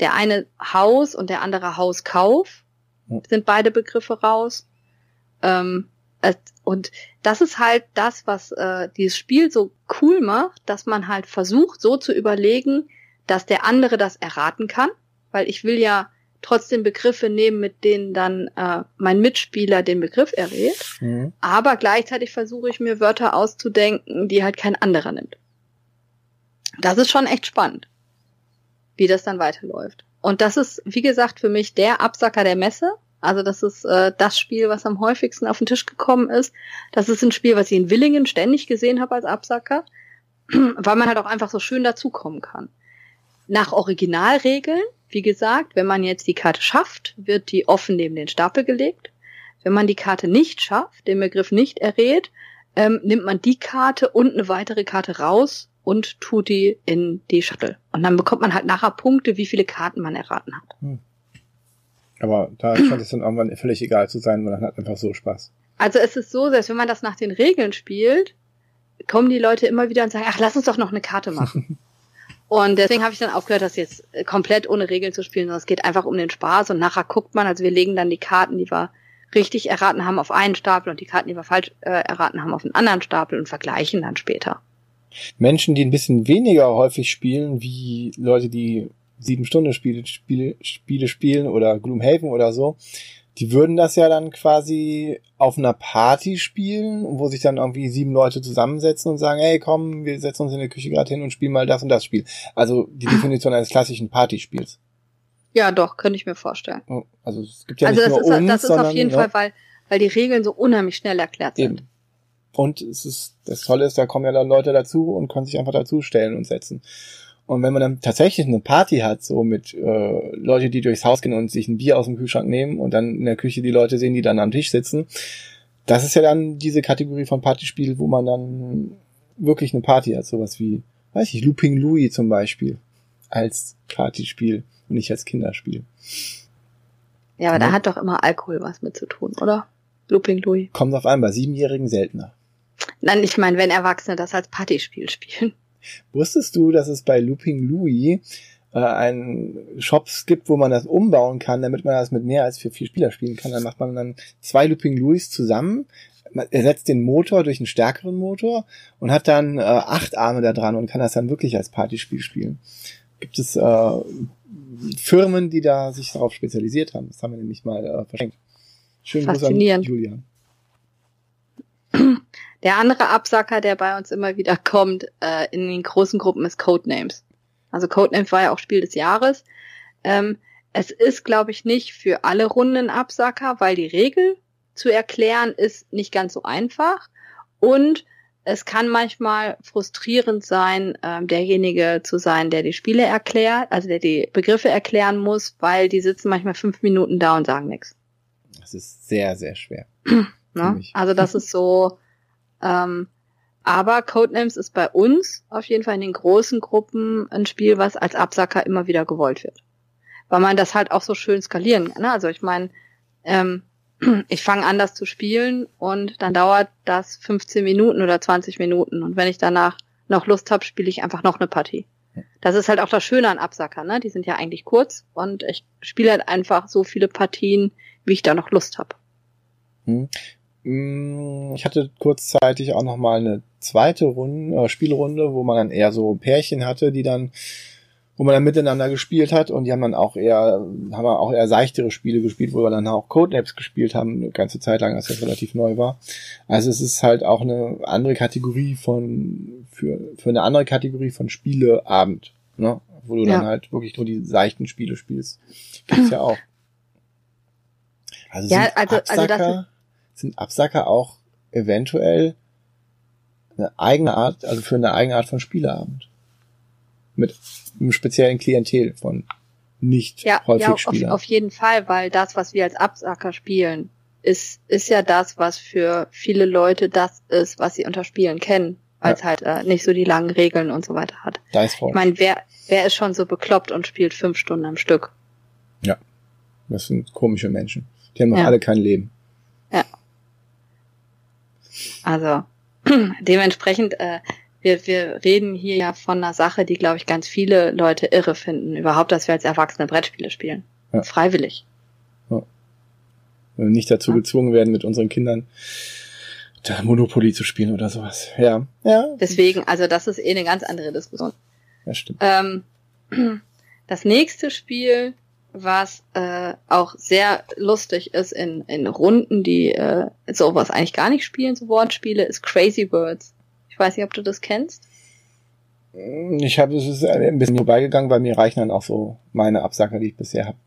der eine Haus und der andere Hauskauf, Hm. sind beide Begriffe raus. Ähm, und das ist halt das, was äh, dieses Spiel so cool macht, dass man halt versucht, so zu überlegen, dass der andere das erraten kann, weil ich will ja trotzdem Begriffe nehmen, mit denen dann äh, mein Mitspieler den Begriff errät. Mhm. Aber gleichzeitig versuche ich mir Wörter auszudenken, die halt kein anderer nimmt. Das ist schon echt spannend, wie das dann weiterläuft. Und das ist, wie gesagt, für mich der Absacker der Messe. Also das ist äh, das Spiel, was am häufigsten auf den Tisch gekommen ist. Das ist ein Spiel, was ich in Willingen ständig gesehen habe als Absacker, weil man halt auch einfach so schön dazukommen kann. Nach Originalregeln, wie gesagt, wenn man jetzt die Karte schafft, wird die offen neben den Stapel gelegt. Wenn man die Karte nicht schafft, den Begriff nicht errät, ähm, nimmt man die Karte und eine weitere Karte raus und tut die in die Shuttle. Und dann bekommt man halt nachher Punkte, wie viele Karten man erraten hat. Aber da scheint es dann irgendwann völlig egal zu sein, weil man hat einfach so Spaß. Also es ist so, dass wenn man das nach den Regeln spielt, kommen die Leute immer wieder und sagen, ach, lass uns doch noch eine Karte machen. und deswegen habe ich dann aufgehört, das jetzt äh, komplett ohne Regeln zu spielen, sondern es geht einfach um den Spaß und nachher guckt man, also wir legen dann die Karten, die wir richtig erraten haben, auf einen Stapel und die Karten, die wir falsch äh, erraten haben, auf einen anderen Stapel und vergleichen dann später. Menschen, die ein bisschen weniger häufig spielen, wie Leute, die sieben Stunden Spiele, Spiele, Spiele spielen oder Gloomhaven oder so, die würden das ja dann quasi auf einer Party spielen, wo sich dann irgendwie sieben Leute zusammensetzen und sagen, hey, komm, wir setzen uns in der Küche gerade hin und spielen mal das und das Spiel. Also die Definition eines klassischen Partyspiels. Ja, doch, könnte ich mir vorstellen. Also es gibt ja also nicht das nur ist, uns, das ist sondern, auf jeden ja, Fall, weil, weil die Regeln so unheimlich schnell erklärt sind. Eben. Und es ist, das Tolle ist, da kommen ja dann Leute dazu und können sich einfach dazustellen und setzen. Und wenn man dann tatsächlich eine Party hat, so mit äh, Leute, die durchs Haus gehen und sich ein Bier aus dem Kühlschrank nehmen und dann in der Küche die Leute sehen, die dann am Tisch sitzen, das ist ja dann diese Kategorie von Partyspiel, wo man dann wirklich eine Party hat, sowas wie, weiß ich, Looping Louis zum Beispiel als Partyspiel und nicht als Kinderspiel. Ja, aber Ja. da hat doch immer Alkohol was mit zu tun, oder? Looping Louis. Kommt auf an, bei Siebenjährigen seltener. Nein, ich meine, wenn Erwachsene das als Partyspiel spielen. Wusstest du, dass es bei Looping Louis äh, einen Shops gibt, wo man das umbauen kann, damit man das mit mehr als für vier Spieler spielen kann? Dann macht man dann zwei Looping Louis zusammen, man ersetzt den Motor durch einen stärkeren Motor und hat dann äh, acht Arme da dran und kann das dann wirklich als Partyspiel spielen. Gibt es äh, Firmen, die da sich darauf spezialisiert haben? Das haben wir nämlich mal äh, verschenkt. Schönen Gruß an. Julian. Der andere Absacker, der bei uns immer wieder kommt, äh, in den großen Gruppen ist Codenames. Also Codenames war ja auch Spiel des Jahres. Ähm, es ist, glaube ich, nicht für alle Runden ein Absacker, weil die Regel zu erklären ist nicht ganz so einfach. Und es kann manchmal frustrierend sein, ähm, derjenige zu sein, der die Spiele erklärt, also der die Begriffe erklären muss, weil die sitzen manchmal fünf Minuten da und sagen nichts. Das ist sehr, sehr schwer. Ne? Also das ist so. Ähm, aber Codenames ist bei uns auf jeden Fall in den großen Gruppen ein Spiel, was als Absacker immer wieder gewollt wird. Weil man das halt auch so schön skalieren kann. Ne? Also ich meine, ähm, ich fange an, das zu spielen und dann dauert das 15 Minuten oder 20 Minuten. Und wenn ich danach noch Lust habe, spiele ich einfach noch eine Partie. Das ist halt auch das Schöne an Absacker, ne? Die sind ja eigentlich kurz und ich spiele halt einfach so viele Partien, wie ich da noch Lust habe. Hm. Mm, Ich hatte kurzzeitig auch noch mal eine zweite Runde, äh, Spielrunde, wo man dann eher so Pärchen hatte, die dann, wo man dann miteinander gespielt hat und die haben dann auch eher, haben auch eher seichtere Spiele gespielt, wo wir dann auch Codenames gespielt haben, eine ganze Zeit lang, als das relativ neu war. Also es ist halt auch eine andere Kategorie von, für, für eine andere Kategorie von Spieleabend, ne? Wo du Ja. dann halt wirklich nur die seichten Spiele spielst. Gibt's ja auch. Also Ja, also- also das Absacker, sind Absacker auch eventuell eine eigene Art, also für eine eigene Art von Spieleabend. Mit einem speziellen Klientel von nicht Ja, häufig ja auf, Spielern. auf jeden Fall, weil das, was wir als Absacker spielen, ist, ist ja das, was für viele Leute das ist, was sie unter Spielen kennen. weil es ja. halt äh, nicht so die langen Regeln und so weiter hat. Dice Ich meine, wer, wer ist schon so bekloppt und spielt fünf Stunden am Stück? Ja, das sind komische Menschen. Die haben noch ja. alle kein Leben. Also, dementsprechend, äh, wir, wir reden hier ja von einer Sache, die, glaube ich, ganz viele Leute irre finden. Überhaupt, dass wir als Erwachsene Brettspiele spielen. Ja. Freiwillig. Ja. Wenn wir nicht dazu ja. gezwungen werden, mit unseren Kindern da Monopoly zu spielen oder sowas. Ja. ja. Deswegen, also das ist eh eine ganz andere Diskussion. Ja, stimmt. Ähm, das nächste Spiel, was äh, auch sehr lustig ist in, in Runden, die äh, sowas eigentlich gar nicht spielen, so Wortspiele, ist Crazy Birds. Ich weiß nicht, ob du das kennst. Ich habe es ein bisschen vorbeigegangen, weil mir reichen dann auch so meine Absacker, die ich bisher habe.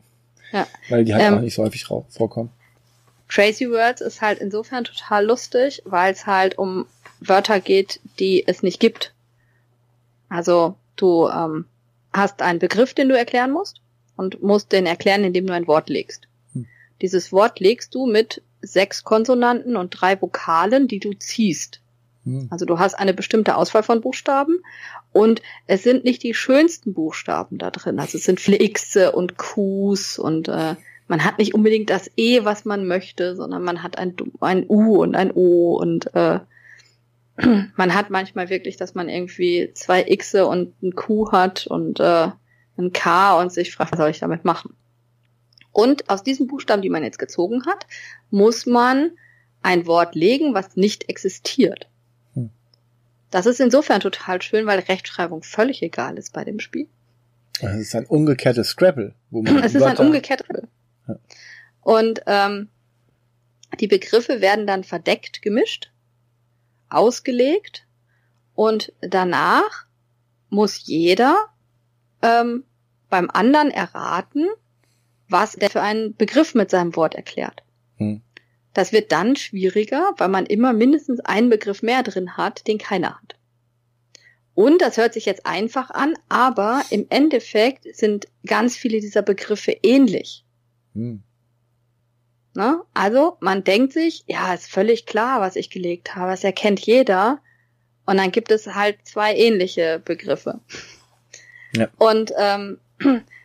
Ja. Weil die halt ähm, auch nicht so häufig vorkommen. Crazy Words ist halt insofern total lustig, weil es halt um Wörter geht, die es nicht gibt. Also du ähm, hast einen Begriff, den du erklären musst und musst den erklären, indem du ein Wort legst. Hm. Dieses Wort legst du mit sechs Konsonanten und drei Vokalen, die du ziehst. Hm. Also du hast eine bestimmte Auswahl von Buchstaben und es sind nicht die schönsten Buchstaben da drin. Also es sind viele Xe und Qs und äh, man hat nicht unbedingt das E, was man möchte, sondern man hat ein, ein U und ein O und äh, man hat manchmal wirklich, dass man irgendwie zwei Xe und ein Q hat und äh, ein K und sich fragt, was soll ich damit machen? Und aus diesen Buchstaben, die man jetzt gezogen hat, muss man ein Wort legen, was nicht existiert. Hm. Das ist insofern total schön, weil Rechtschreibung völlig egal ist bei dem Spiel. Es ist ein umgekehrtes Scrabble. Wo man es ist ein umgekehrtes Scrabble. Und ähm, die Begriffe werden dann verdeckt gemischt, ausgelegt und danach muss jeder ähm, beim anderen erraten, was der für einen Begriff mit seinem Wort erklärt. Hm. Das wird dann schwieriger, weil man immer mindestens einen Begriff mehr drin hat, den keiner hat. Und das hört sich jetzt einfach an, aber im Endeffekt sind ganz viele dieser Begriffe ähnlich. Hm. Ne? Also man denkt sich, ja, ist völlig klar, was ich gelegt habe, das erkennt jeder. Und dann gibt es halt zwei ähnliche Begriffe. Ja. Und ähm,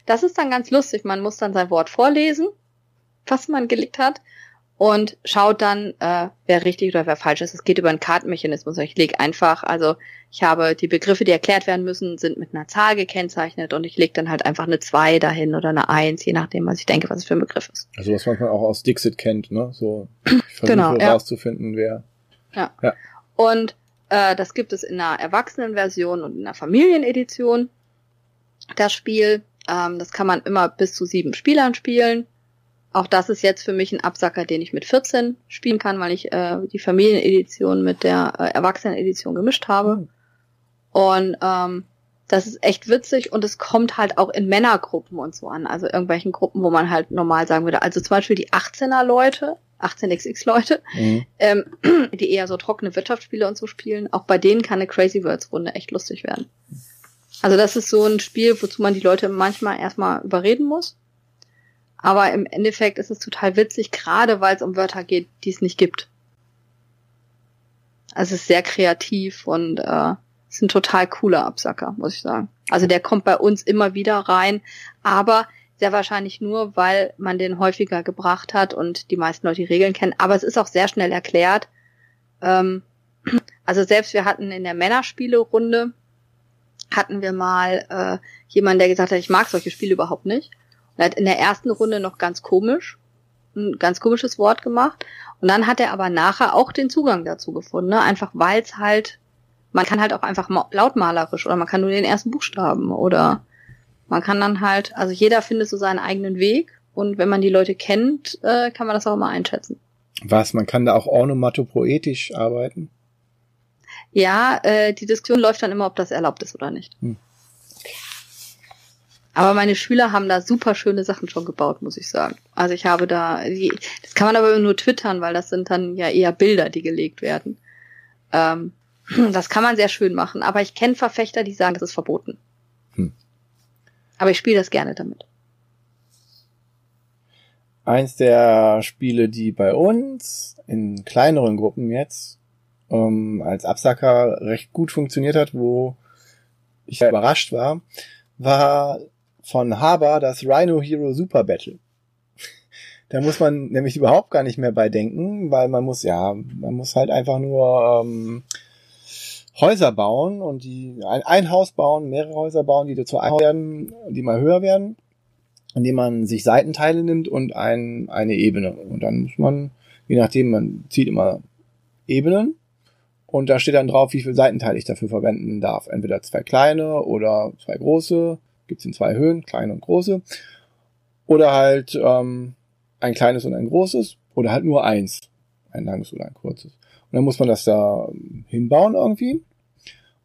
das ist dann ganz lustig. Man muss dann sein Wort vorlesen, was man gelegt hat und schaut dann, äh, wer richtig oder wer falsch ist. Es geht über einen Kartenmechanismus. Ich lege einfach, also ich habe die Begriffe, die erklärt werden müssen, sind mit einer Zahl gekennzeichnet und ich lege dann halt einfach eine 2 dahin oder eine 1, je nachdem, was ich denke, was es für ein Begriff ist. Also was man auch aus Dixit kennt, ne? So ich genau, ja. rauszufinden, wer. Ja. ja. Und äh, das gibt es in einer Erwachsenenversion und in einer Familienedition. Das Spiel, ähm, das kann man immer bis zu sieben Spielern spielen. Auch das ist jetzt für mich ein Absacker, den ich mit 14 spielen kann, weil ich äh, die Familienedition mit der äh, Erwachsenenedition gemischt habe. Mhm. Und ähm, das ist echt witzig und es kommt halt auch in Männergruppen und so an. Also irgendwelchen Gruppen, wo man halt normal sagen würde, also zum Beispiel die 18er Leute, 18xx Leute, mhm. ähm, die eher so trockene Wirtschaftsspiele und so spielen, auch bei denen kann eine Crazy Words Runde echt lustig werden. Also das ist so ein Spiel, wozu man die Leute manchmal erstmal überreden muss. Aber im Endeffekt ist es total witzig, gerade weil es um Wörter geht, die es nicht gibt. Also es ist sehr kreativ und äh, ist ein total cooler Absacker, muss ich sagen. Also der kommt bei uns immer wieder rein, aber sehr wahrscheinlich nur, weil man den häufiger gebracht hat und die meisten Leute die Regeln kennen. Aber es ist auch sehr schnell erklärt. Ähm, also selbst wir hatten in der Männerspiele-Runde hatten wir mal äh, jemanden, der gesagt hat, ich mag solche Spiele überhaupt nicht. Er hat in der ersten Runde noch ganz komisch, ein ganz komisches Wort gemacht. Und dann hat er aber nachher auch den Zugang dazu gefunden, ne? einfach weil es halt, man kann halt auch einfach lautmalerisch oder man kann nur den ersten Buchstaben oder man kann dann halt, also jeder findet so seinen eigenen Weg und wenn man die Leute kennt, äh, kann man das auch immer einschätzen. Was, man kann da auch ornomatopoetisch arbeiten? Ja, äh, die Diskussion läuft dann immer, ob das erlaubt ist oder nicht. Hm. Aber meine Schüler haben da super schöne Sachen schon gebaut, muss ich sagen. Also ich habe da, das kann man aber nur twittern, weil das sind dann ja eher Bilder, die gelegt werden. Ähm, das kann man sehr schön machen. Aber ich kenne Verfechter, die sagen, das ist verboten. Hm. Aber ich spiele das gerne damit. Eins der Spiele, die bei uns in kleineren Gruppen jetzt ähm, als Absacker recht gut funktioniert hat, wo ich überrascht war, war von Haber das Rhino Hero Super Battle. Da muss man nämlich überhaupt gar nicht mehr bei denken, weil man muss, ja, man muss halt einfach nur ähm, Häuser bauen und die ein, ein Haus bauen, mehrere Häuser bauen, die dazu werden, die mal höher werden, indem man sich Seitenteile nimmt und ein, eine Ebene. Und dann muss man, je nachdem, man zieht immer Ebenen und da steht dann drauf, wie viele Seitenteile ich dafür verwenden darf. Entweder zwei kleine oder zwei große, gibt's in zwei Höhen, kleine und große. Oder halt ähm, ein kleines und ein großes oder halt nur eins, ein langes oder ein kurzes. Und dann muss man das da hinbauen irgendwie.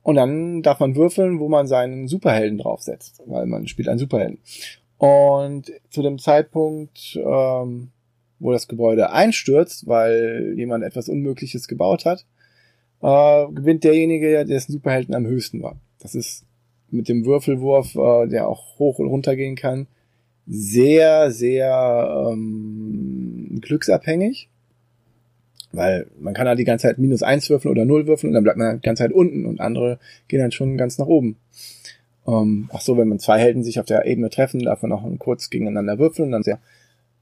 Und dann darf man würfeln, wo man seinen Superhelden draufsetzt, weil man spielt einen Superhelden. Und zu dem Zeitpunkt, ähm, wo das Gebäude einstürzt, weil jemand etwas Unmögliches gebaut hat, äh, gewinnt derjenige, dessen Superhelden am höchsten war. Das ist mit dem Würfelwurf, äh, der auch hoch und runter gehen kann, sehr, sehr ähm, glücksabhängig. Weil man kann halt die ganze Zeit minus eins würfeln oder null würfeln und dann bleibt man die ganze Zeit unten und andere gehen dann schon ganz nach oben. Ähm, ach so, wenn man zwei Helden sich auf der Ebene treffen, darf man auch kurz gegeneinander würfeln und dann sehr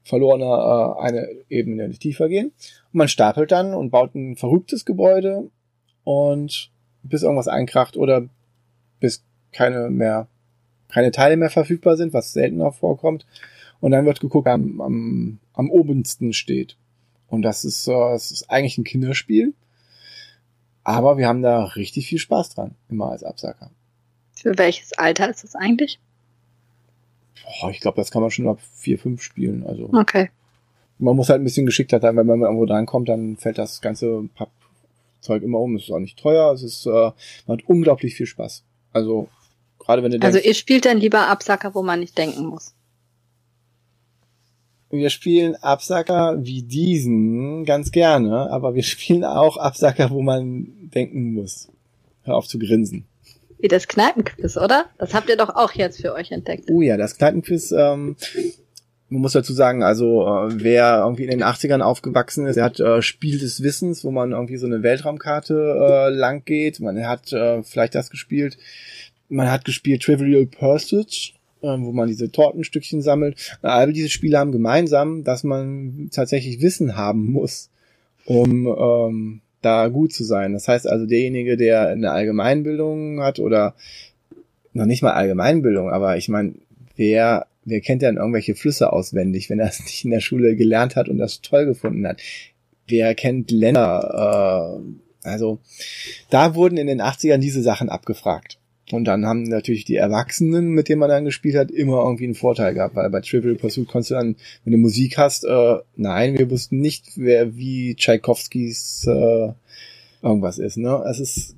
verlorener äh, eine Ebene tiefer gehen. Und man stapelt dann und baut ein verrücktes Gebäude und bis irgendwas einkracht oder bis keine mehr keine Teile mehr verfügbar sind, was seltener vorkommt. Und dann wird geguckt, am, am, am obensten steht. Und das ist, äh, das ist eigentlich ein Kinderspiel. Aber wir haben da richtig viel Spaß dran, immer als Absacker. Für welches Alter ist das eigentlich? Boah, ich glaube, das kann man schon ab vier, fünf spielen. Also Okay. man muss halt ein bisschen Geschickter sein, wenn man irgendwo drankommt, dann fällt das ganze Pappzeug immer um. Es ist auch nicht teuer, es ist, äh, man hat unglaublich viel Spaß. Also gerade wenn du Also denkst, ihr spielt dann lieber Absacker, wo man nicht denken muss. wir spielen Absacker wie diesen ganz gerne, aber wir spielen auch Absacker, wo man denken muss. Hör auf zu grinsen. Wie das Kneipenquiz, oder? Das habt ihr doch auch jetzt für euch entdeckt. Oh ja, das Kneipenquiz, ähm, man muss dazu sagen, also äh, wer irgendwie in den 80ern aufgewachsen ist, der hat äh, Spiel des Wissens, wo man irgendwie so eine Weltraumkarte äh, lang geht. Man hat äh, vielleicht das gespielt. Man hat gespielt Trivial Pursuit, äh, wo man diese Tortenstückchen sammelt. All diese Spiele haben gemeinsam, dass man tatsächlich Wissen haben muss, um ähm, da gut zu sein. Das heißt also, derjenige, der eine Allgemeinbildung hat oder noch nicht mal Allgemeinbildung, aber ich meine, wer, wer kennt denn irgendwelche Flüsse auswendig, wenn er es nicht in der Schule gelernt hat und das toll gefunden hat? Wer kennt Länder? Äh, also da wurden in den 80ern diese Sachen abgefragt. Und dann haben natürlich die Erwachsenen, mit denen man dann gespielt hat, immer irgendwie einen Vorteil gehabt, weil bei Trivial Pursuit konntest du dann, wenn du Musik hast, äh, nein, wir wussten nicht, wer wie Tchaikovskis äh, irgendwas ist. Ne, es ist,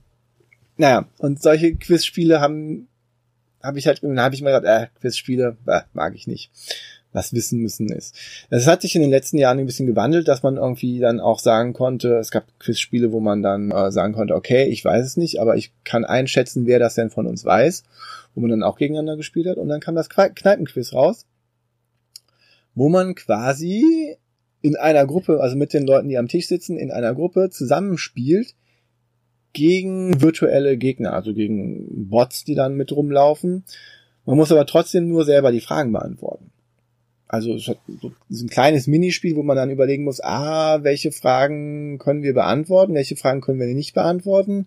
naja, und solche Quizspiele haben, habe ich halt, dann habe ich mir gedacht, äh, Quizspiele, äh, mag ich nicht. Was wissen müssen ist. Es hat sich in den letzten Jahren ein bisschen gewandelt, dass man irgendwie dann auch sagen konnte, es gab Quizspiele, wo man dann äh, sagen konnte, okay, ich weiß es nicht, aber ich kann einschätzen, wer das denn von uns weiß, wo man dann auch gegeneinander gespielt hat. Und dann kam das Kneipenquiz raus, wo man quasi in einer Gruppe, also mit den Leuten, die am Tisch sitzen, in einer Gruppe zusammenspielt gegen virtuelle Gegner, also gegen Bots, die dann mit rumlaufen. Man muss aber trotzdem nur selber die Fragen beantworten. Also es so ein kleines Minispiel, wo man dann überlegen muss, ah, welche Fragen können wir beantworten, welche Fragen können wir nicht beantworten.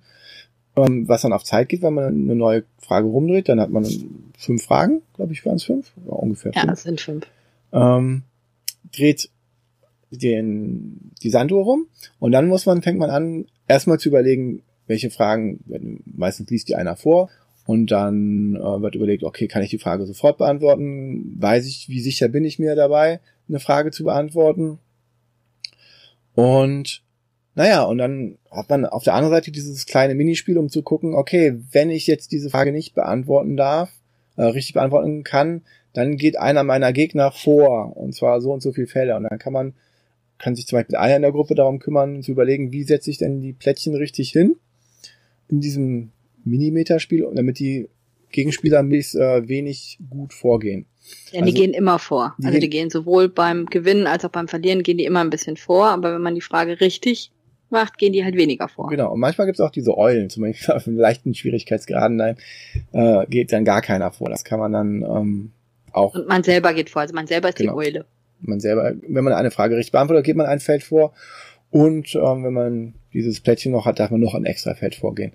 Ähm, was dann auf Zeit geht, wenn man eine neue Frage rumdreht, dann hat man fünf Fragen, glaube ich, waren es fünf, ja, ungefähr Ja, fünf. es sind fünf. Ähm, dreht den, die Sanduhr rum und dann muss man, fängt man an, erstmal zu überlegen, welche Fragen, meistens liest die einer vor und dann äh, wird überlegt, okay, kann ich die Frage sofort beantworten? Weiß ich, wie sicher bin ich mir dabei, eine Frage zu beantworten? Und naja, und dann hat man auf der anderen Seite dieses kleine Minispiel, um zu gucken, okay, wenn ich jetzt diese Frage nicht beantworten darf, äh, richtig beantworten kann, dann geht einer meiner Gegner vor, und zwar so und so viele Felder. Und dann kann man, kann sich zum Beispiel einer in der Gruppe darum kümmern, zu überlegen, wie setze ich denn die Plättchen richtig hin in diesem Minimeterspiel, damit die Gegenspieler möglichst äh, wenig gut vorgehen. Ja, die Also- gehen immer vor. Die also die gehen- gehen sowohl beim Gewinnen als auch beim Verlieren gehen die immer ein bisschen vor, aber wenn man die Frage richtig macht, gehen die halt weniger vor. Genau, und manchmal gibt es auch diese Eulen, zum Beispiel auf einem leichten Schwierigkeitsgraden, nein, äh, geht dann gar keiner vor. Das kann man dann ähm, auch. Und man selber geht vor, also man selber ist genau. die Eule. Man selber, wenn man eine Frage richtig beantwortet, geht man ein Feld vor. Und ähm, wenn man dieses Plättchen noch hat, darf man noch ein extra Feld vorgehen.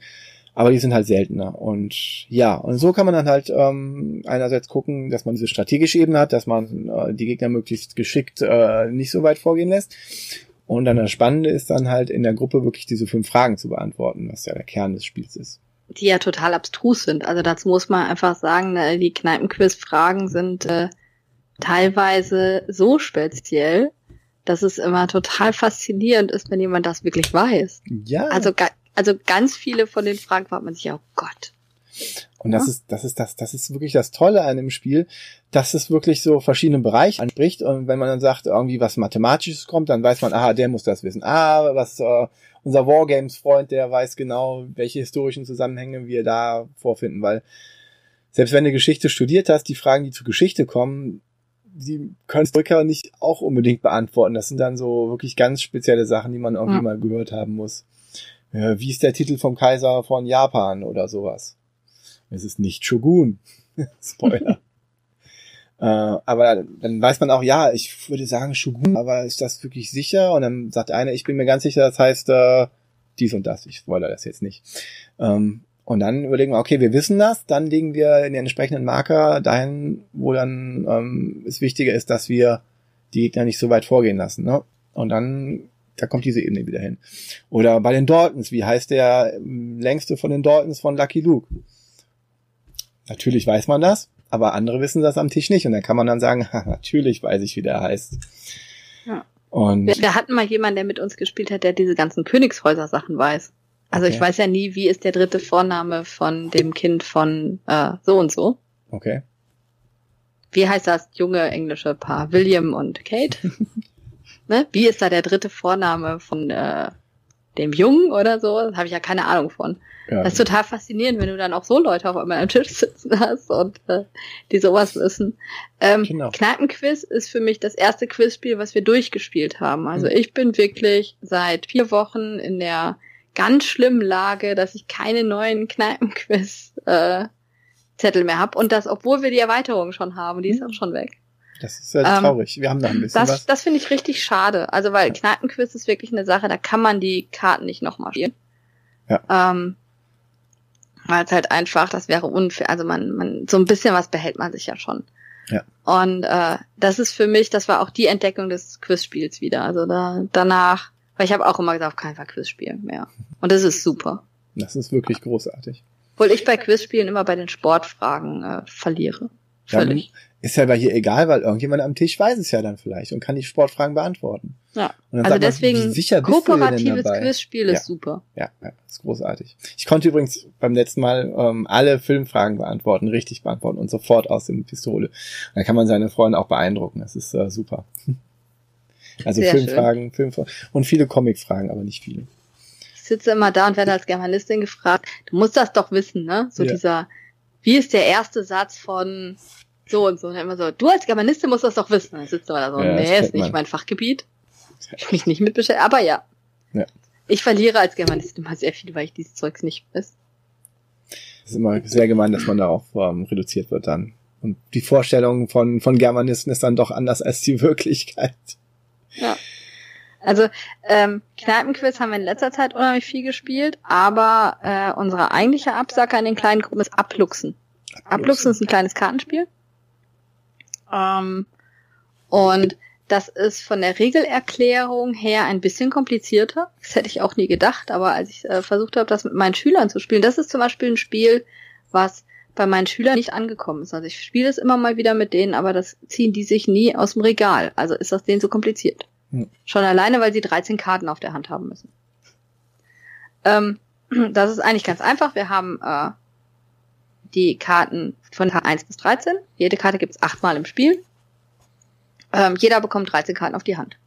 Aber die sind halt seltener. Und ja, und so kann man dann halt ähm, einerseits gucken, dass man diese strategische Ebene hat, dass man äh, die Gegner möglichst geschickt äh, nicht so weit vorgehen lässt. Und dann das Spannende ist dann halt in der Gruppe wirklich diese fünf Fragen zu beantworten, was ja der Kern des Spiels ist. Die ja total abstrus sind. Also dazu muss man einfach sagen, ne, die Kneipenquiz-Fragen sind äh, teilweise so speziell, dass es immer total faszinierend ist, wenn jemand das wirklich weiß. Ja. Also also ganz viele von den Fragen fragt man sich ja, oh Gott. Und das ja. ist, das ist das, das ist wirklich das Tolle an dem Spiel, dass es wirklich so verschiedene Bereiche anspricht. Und wenn man dann sagt, irgendwie was Mathematisches kommt, dann weiß man, aha, der muss das wissen. Ah, was äh, unser Wargames-Freund, der weiß genau, welche historischen Zusammenhänge wir da vorfinden, weil selbst wenn du Geschichte studiert hast, die Fragen, die zur Geschichte kommen, die können Historiker nicht auch unbedingt beantworten. Das sind dann so wirklich ganz spezielle Sachen, die man irgendwie ja. mal gehört haben muss. Ja, wie ist der Titel vom Kaiser von Japan oder sowas? Es ist nicht Shogun. Spoiler. äh, aber dann weiß man auch, ja, ich würde sagen Shogun, aber ist das wirklich sicher? Und dann sagt einer, ich bin mir ganz sicher, das heißt äh, dies und das. Ich spoilere das jetzt nicht. Ähm, und dann überlegen wir, okay, wir wissen das, dann legen wir in den entsprechenden Marker dahin, wo dann ähm, es wichtiger ist, dass wir die Gegner nicht so weit vorgehen lassen. Ne? Und dann da kommt diese Ebene wieder hin. Oder bei den Daltons, wie heißt der ähm, längste von den Daltons von Lucky Luke? Natürlich weiß man das, aber andere wissen das am Tisch nicht. Und dann kann man dann sagen, natürlich weiß ich, wie der heißt. Ja. Und wir, wir hatten mal jemanden, der mit uns gespielt hat, der diese ganzen Königshäuser-Sachen weiß. Also okay. ich weiß ja nie, wie ist der dritte Vorname von dem Kind von äh, so und so. Okay. Wie heißt das junge englische Paar? William und Kate? ne? Wie ist da der dritte Vorname von äh, dem Jungen oder so? Das habe ich ja keine Ahnung von. Ja, das ist total faszinierend, wenn du dann auch so Leute auf einmal am Tisch sitzen hast und äh, die sowas wissen. Ähm, genau. Kneipenquiz ist für mich das erste Quizspiel, was wir durchgespielt haben. Also mhm. ich bin wirklich seit vier Wochen in der ganz schlimmen Lage, dass ich keine neuen Kneipenquiz äh, Zettel mehr habe und das, obwohl wir die Erweiterung schon haben, die ist mhm. auch schon weg. Das ist ja ähm, traurig. Wir haben da ein bisschen das, was. Das finde ich richtig schade. Also weil Kneipenquiz ist wirklich eine Sache, da kann man die Karten nicht nochmal spielen. Ja. Ähm, weil es halt einfach, das wäre unfair. Also man, man, so ein bisschen was behält man sich ja schon. Ja. Und äh, das ist für mich, das war auch die Entdeckung des Quizspiels wieder. Also da danach, weil ich habe auch immer gesagt, auf keinen Fall Quizspielen mehr. Und das ist super. Das ist wirklich großartig. Obwohl ich bei Quizspielen immer bei den Sportfragen äh, verliere. Völlig. Ja, ist ja bei hier egal, weil irgendjemand am Tisch weiß es ja dann vielleicht und kann die Sportfragen beantworten. Ja. Also deswegen man, sicher kooperatives Quizspiel ist ja. super. Ja, ja, ist großartig. Ich konnte übrigens beim letzten Mal ähm, alle Filmfragen beantworten, richtig beantworten und sofort aus dem Pistole. Da kann man seine Freunde auch beeindrucken. Das ist äh, super. Also Sehr Filmfragen, Filmfragen und viele Comicfragen, aber nicht viele. Ich sitze immer da und werde als Germanistin gefragt, du musst das doch wissen, ne? So ja. dieser, wie ist der erste Satz von so und so. Und dann immer so, du als Germanistin musst das doch wissen. Dann sitzt du da so, ja, nee, ist nicht man. mein Fachgebiet. Ich mich nicht mit beschäftigt, aber ja. ja. Ich verliere als Germanistin immer sehr viel, weil ich dieses Zeugs nicht weiß. Es ist immer sehr gemein, dass man darauf ähm, reduziert wird dann. Und die Vorstellung von, von Germanisten ist dann doch anders als die Wirklichkeit. Ja. Also ähm, Kneipenquiz haben wir in letzter Zeit unheimlich viel gespielt, aber äh, unsere eigentliche Absacker in den kleinen Gruppen ist Abluchsen. Abluchsen, Abluchsen ist ein kleines Kartenspiel. Ähm, und das ist von der Regelerklärung her ein bisschen komplizierter. Das hätte ich auch nie gedacht, aber als ich äh, versucht habe, das mit meinen Schülern zu spielen, das ist zum Beispiel ein Spiel, was bei meinen Schülern nicht angekommen ist. Also ich spiele es immer mal wieder mit denen, aber das ziehen die sich nie aus dem Regal. Also ist das denen so kompliziert. Hm. Schon alleine, weil sie 13 Karten auf der Hand haben müssen. Ähm, das ist eigentlich ganz einfach. Wir haben äh, die Karten von Karte 1 bis 13. Jede Karte gibt es achtmal im Spiel. Ähm, jeder bekommt 13 Karten auf die Hand.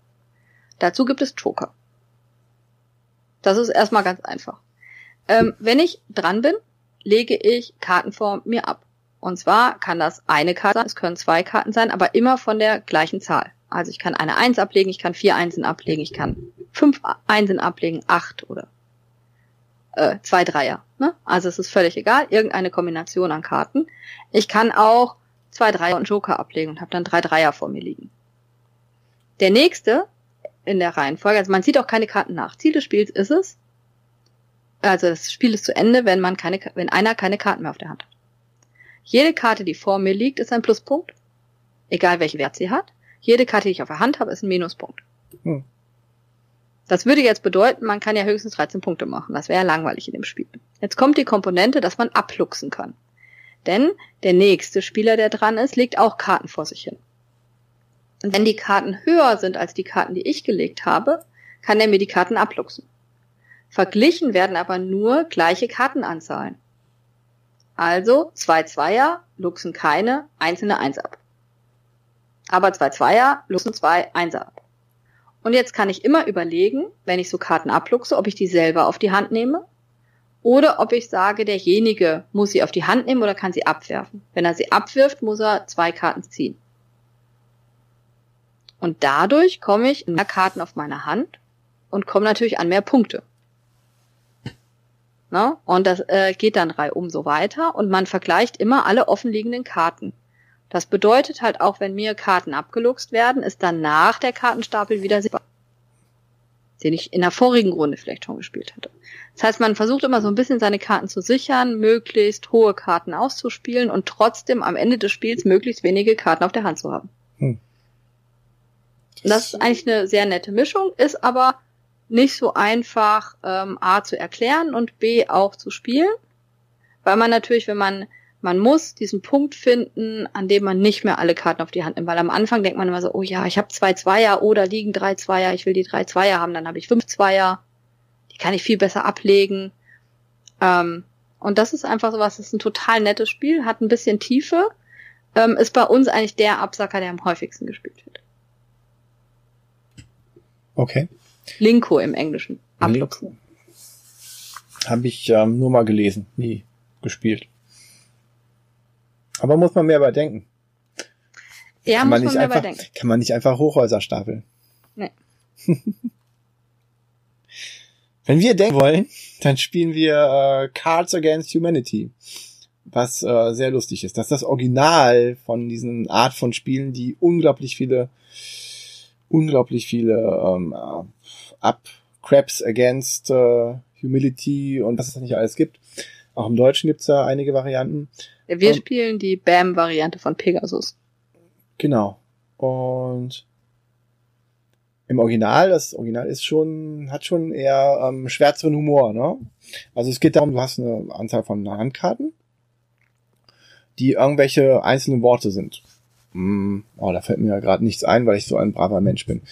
Dazu gibt es Joker. Das ist erstmal ganz einfach. Ähm, wenn ich dran bin, lege ich Karten vor mir ab. Und zwar kann das eine Karte sein, es können zwei Karten sein, aber immer von der gleichen Zahl. Also ich kann eine Eins ablegen, ich kann vier Einsen ablegen, ich kann fünf Einsen ablegen, acht oder äh, zwei Dreier. Ne? Also es ist völlig egal, irgendeine Kombination an Karten. Ich kann auch zwei Dreier und Joker ablegen und habe dann drei Dreier vor mir liegen. Der nächste in der Reihenfolge, also man sieht auch keine Karten nach. Ziel des Spiels ist es, also das Spiel ist zu Ende, wenn man keine, wenn einer keine Karten mehr auf der Hand hat. Jede Karte, die vor mir liegt, ist ein Pluspunkt, egal welchen Wert sie hat. Jede Karte, die ich auf der Hand habe, ist ein Minuspunkt. Hm. Das würde jetzt bedeuten, man kann ja höchstens 13 Punkte machen. Das wäre ja langweilig in dem Spiel. Jetzt kommt die Komponente, dass man abluchsen kann. Denn der nächste Spieler, der dran ist, legt auch Karten vor sich hin. Und wenn die Karten höher sind als die Karten, die ich gelegt habe, kann er mir die Karten abluchsen. Verglichen werden aber nur gleiche Kartenanzahlen. Also zwei Zweier luchsen keine einzelne Eins ab. Aber zwei Zweier luchsen zwei Einser ab. Und jetzt kann ich immer überlegen, wenn ich so Karten abluchse, ob ich die selber auf die Hand nehme oder ob ich sage, derjenige muss sie auf die Hand nehmen oder kann sie abwerfen. Wenn er sie abwirft, muss er zwei Karten ziehen. Und dadurch komme ich mehr Karten auf meine Hand und komme natürlich an mehr Punkte. Na? Und das äh, geht dann reihum so weiter und man vergleicht immer alle offenliegenden Karten. Das bedeutet halt auch, wenn mir Karten abgeluchst werden, ist dann nach der Kartenstapel wieder sichtbar. Den ich in der vorigen Runde vielleicht schon gespielt hatte. Das heißt, man versucht immer so ein bisschen seine Karten zu sichern, möglichst hohe Karten auszuspielen und trotzdem am Ende des Spiels möglichst wenige Karten auf der Hand zu haben. Hm. Das ist eigentlich eine sehr nette Mischung, ist aber nicht so einfach ähm, A zu erklären und B auch zu spielen, weil man natürlich, wenn man man muss diesen Punkt finden, an dem man nicht mehr alle Karten auf die Hand nimmt. Weil am Anfang denkt man immer so, oh ja, ich habe zwei Zweier, oder liegen drei Zweier, ich will die drei Zweier haben, dann habe ich fünf Zweier, die kann ich viel besser ablegen. Ähm, und das ist einfach sowas, das ist ein total nettes Spiel, hat ein bisschen Tiefe, ähm, ist bei uns eigentlich der Absacker, der am häufigsten gespielt wird. Okay. Linko im Englischen. Abluchsen. Habe ich ähm, nur mal gelesen, nie gespielt. Aber muss man mehr überdenken. Ja, kann muss man, man mehr einfach, überdenken. Kann man nicht einfach Hochhäuser stapeln. Nee. Wenn wir denken wollen, dann spielen wir äh, Cards Against Humanity. Was äh, sehr lustig ist. Das ist das Original von diesen Art von Spielen, die unglaublich viele, unglaublich viele ähm, Up Craps Against äh, Humility und was es da nicht alles gibt. Auch im Deutschen gibt's da einige Varianten. Wir und, spielen die BAM-Variante von Pegasus. Genau. Und im Original, das Original ist schon, hat schon eher ähm, schwärzeren Humor, ne? Also es geht darum, du hast eine Anzahl von Handkarten, die irgendwelche einzelnen Worte sind. Hm, oh, da fällt mir ja gerade nichts ein, weil ich so ein braver Mensch bin.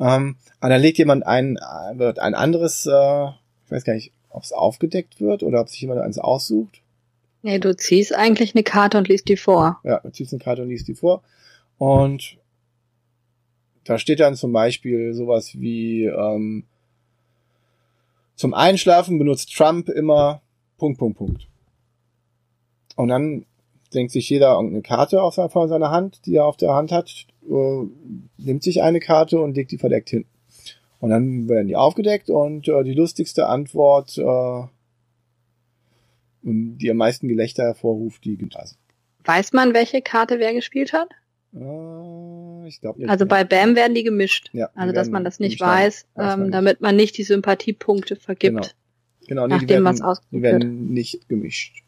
Ähm, und dann legt jemand ein, wird ein anderes, äh, ich weiß gar nicht, ob es aufgedeckt wird oder ob sich jemand eins aussucht. Nee, du ziehst eigentlich eine Karte und liest die vor. Ja, du ziehst eine Karte und liest die vor. Und da steht dann zum Beispiel sowas wie ähm, zum Einschlafen benutzt Trump immer Punkt, Punkt, Punkt. Und dann denkt sich jeder irgendeine Karte auf seiner Hand, die er auf der Hand hat, äh, nimmt sich eine Karte und legt die verdeckt hin. Und dann werden die aufgedeckt und äh, die lustigste Antwort, äh, die am meisten Gelächter hervorruft, die gewinnt. Weiß man, welche Karte wer gespielt hat? Äh, ich glaube Also bei BAM werden die gemischt. Ja, also dass man das nicht weiß, ähm, damit man nicht die Sympathiepunkte vergibt. Genau, genau nachdem man es ausgesucht Die werden nicht gemischt.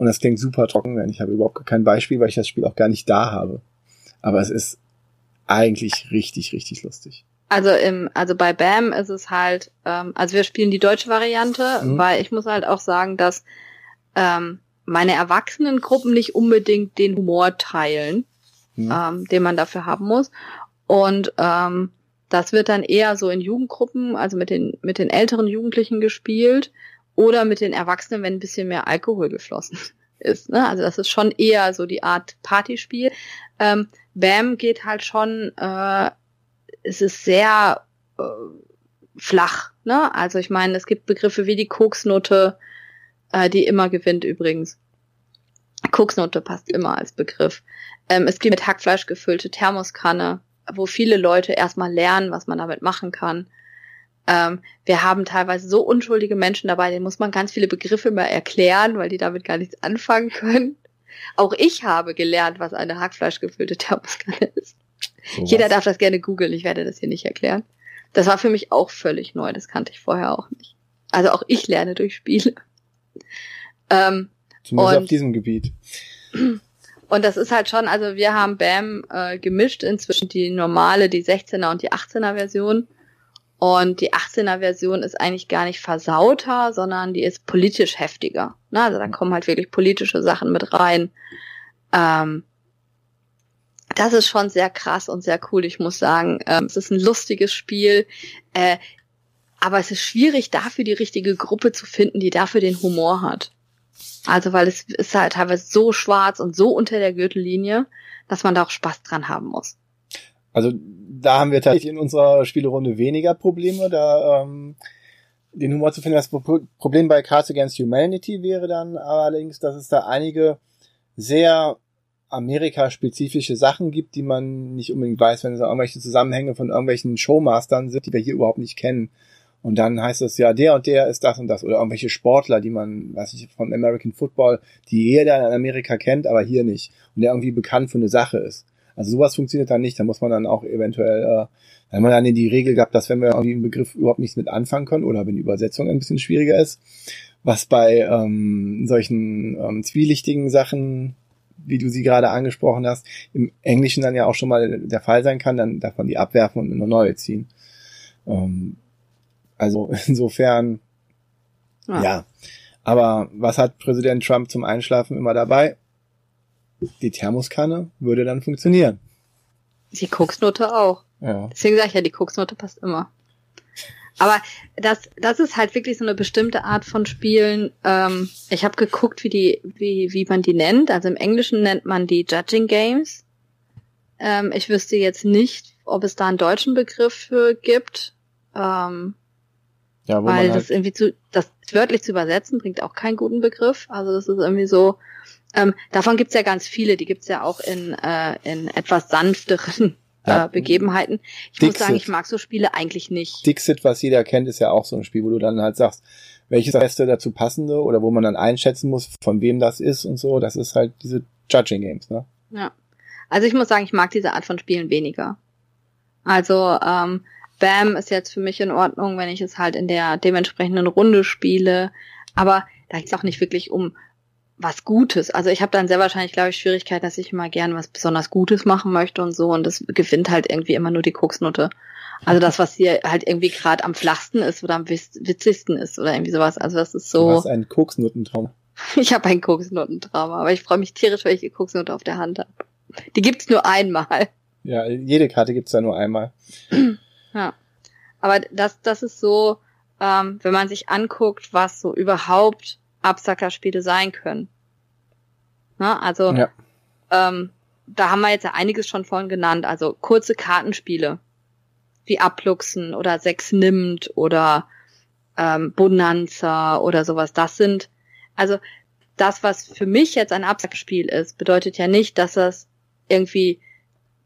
Und das klingt super trocken, denn ich habe überhaupt kein Beispiel, weil ich das Spiel auch gar nicht da habe. Aber es ist eigentlich richtig, richtig lustig. Also im, also bei BAM ist es halt, ähm, also wir spielen die deutsche Variante, mhm. weil ich muss halt auch sagen, dass ähm, meine Erwachsenengruppen nicht unbedingt den Humor teilen, mhm. ähm, den man dafür haben muss. Und ähm, das wird dann eher so in Jugendgruppen, also mit den, mit den älteren Jugendlichen gespielt oder mit den Erwachsenen, wenn ein bisschen mehr Alkohol geflossen ist. Ne? Also das ist schon eher so die Art Partyspiel. Ähm, BAM geht halt schon äh, es ist sehr äh, flach. Ne? Also ich meine, es gibt Begriffe wie die Koksnote, äh, die immer gewinnt übrigens. Koksnote passt immer als Begriff. Ähm, es gibt mit Hackfleisch gefüllte Thermoskanne, wo viele Leute erstmal lernen, was man damit machen kann. Ähm, wir haben teilweise so unschuldige Menschen dabei, denen muss man ganz viele Begriffe mal erklären, weil die damit gar nichts anfangen können. Auch ich habe gelernt, was eine hackfleischgefüllte Thermoskanne ist. So Jeder darf das gerne googeln, ich werde das hier nicht erklären. Das war für mich auch völlig neu, das kannte ich vorher auch nicht. Also auch ich lerne durch Spiele. Ähm, Zumindest und, auf diesem Gebiet. Und das ist halt schon, also wir haben BAM äh, gemischt inzwischen die normale, die 16er und die 18er Version. Und die 18er Version ist eigentlich gar nicht versauter, sondern die ist politisch heftiger. Ne? Also da kommen halt wirklich politische Sachen mit rein. Ähm, das ist schon sehr krass und sehr cool. Ich muss sagen, ähm, es ist ein lustiges Spiel. Äh, aber es ist schwierig, dafür die richtige Gruppe zu finden, die dafür den Humor hat. Also, weil es ist halt teilweise so schwarz und so unter der Gürtellinie, dass man da auch Spaß dran haben muss. Also, da haben wir tatsächlich in unserer Spielerunde weniger Probleme, da ähm, den Humor zu finden. Das Problem bei Cards Against Humanity wäre dann allerdings, dass es da einige sehr Amerika-spezifische Sachen gibt, die man nicht unbedingt weiß, wenn es irgendwelche Zusammenhänge von irgendwelchen Showmastern sind, die wir hier überhaupt nicht kennen. Und dann heißt es ja, der und der ist das und das. Oder irgendwelche Sportler, die man, weiß ich, von American Football, die jeder in Amerika kennt, aber hier nicht. Und der irgendwie bekannt für eine Sache ist. Also sowas funktioniert dann nicht. Da muss man dann auch eventuell, äh, wenn man dann in die Regel gehabt, dass wenn wir irgendwie einen Begriff überhaupt nichts mit anfangen können oder wenn die Übersetzung ein bisschen schwieriger ist, was bei ähm, solchen ähm, zwielichtigen Sachen wie du sie gerade angesprochen hast, im Englischen dann ja auch schon mal der Fall sein kann, dann darf man die abwerfen und eine neue ziehen. Ähm, also insofern, ja. ja. Aber was hat Präsident Trump zum Einschlafen immer dabei? Die Thermoskanne würde dann funktionieren. Die Koksnote auch. Ja. Deswegen sage ich ja, die Koksnote passt immer. Aber das, das ist halt wirklich so eine bestimmte Art von Spielen. Ähm, ich habe geguckt, wie die, wie, wie man die nennt. Also im Englischen nennt man die Judging Games. Ähm, ich wüsste jetzt nicht, ob es da einen deutschen Begriff für gibt. Ähm, ja, weil das halt irgendwie zu, das wörtlich zu übersetzen, bringt auch keinen guten Begriff. Also das ist irgendwie so. Ähm, davon gibt's ja ganz viele. Die gibt's ja auch in, äh, in etwas sanfteren ja. äh, Begebenheiten. Ich Dixit. muss sagen, ich mag so Spiele eigentlich nicht. Dixit, was jeder kennt, ist ja auch so ein Spiel, wo du dann halt sagst, welches das beste dazu passende oder wo man dann einschätzen muss, von wem das ist und so. Das ist halt diese Judging Games, ne? Ja. Also ich muss sagen, ich mag diese Art von Spielen weniger. Also ähm, Bam ist jetzt für mich in Ordnung, wenn ich es halt in der dementsprechenden Runde spiele. Aber da geht es auch nicht wirklich um was Gutes. Also ich habe dann sehr wahrscheinlich, glaube ich, Schwierigkeiten, dass ich immer gern was besonders Gutes machen möchte und so. Und das gewinnt halt irgendwie immer nur die Koksnote. Also das, was hier halt irgendwie gerade am flachsten ist oder am witzigsten ist oder irgendwie sowas. Also das ist so. Du hast einen Koksnotentraum. Ich habe einen Koksnotentrauma, aber ich freue mich tierisch, weil ich die Koksnote auf der Hand habe. Die gibt's nur einmal. Ja, jede Karte gibt's ja nur einmal. ja. Aber das, das ist so, ähm, wenn man sich anguckt, was so überhaupt Absackerspiele sein können. Ne? Also ja. ähm, da haben wir jetzt ja einiges schon von genannt. Also kurze Kartenspiele wie Abluchsen oder Sechs nimmt oder ähm, Bonanza oder sowas. Das sind also das, was für mich jetzt ein Absackspiel ist, bedeutet ja nicht, dass das irgendwie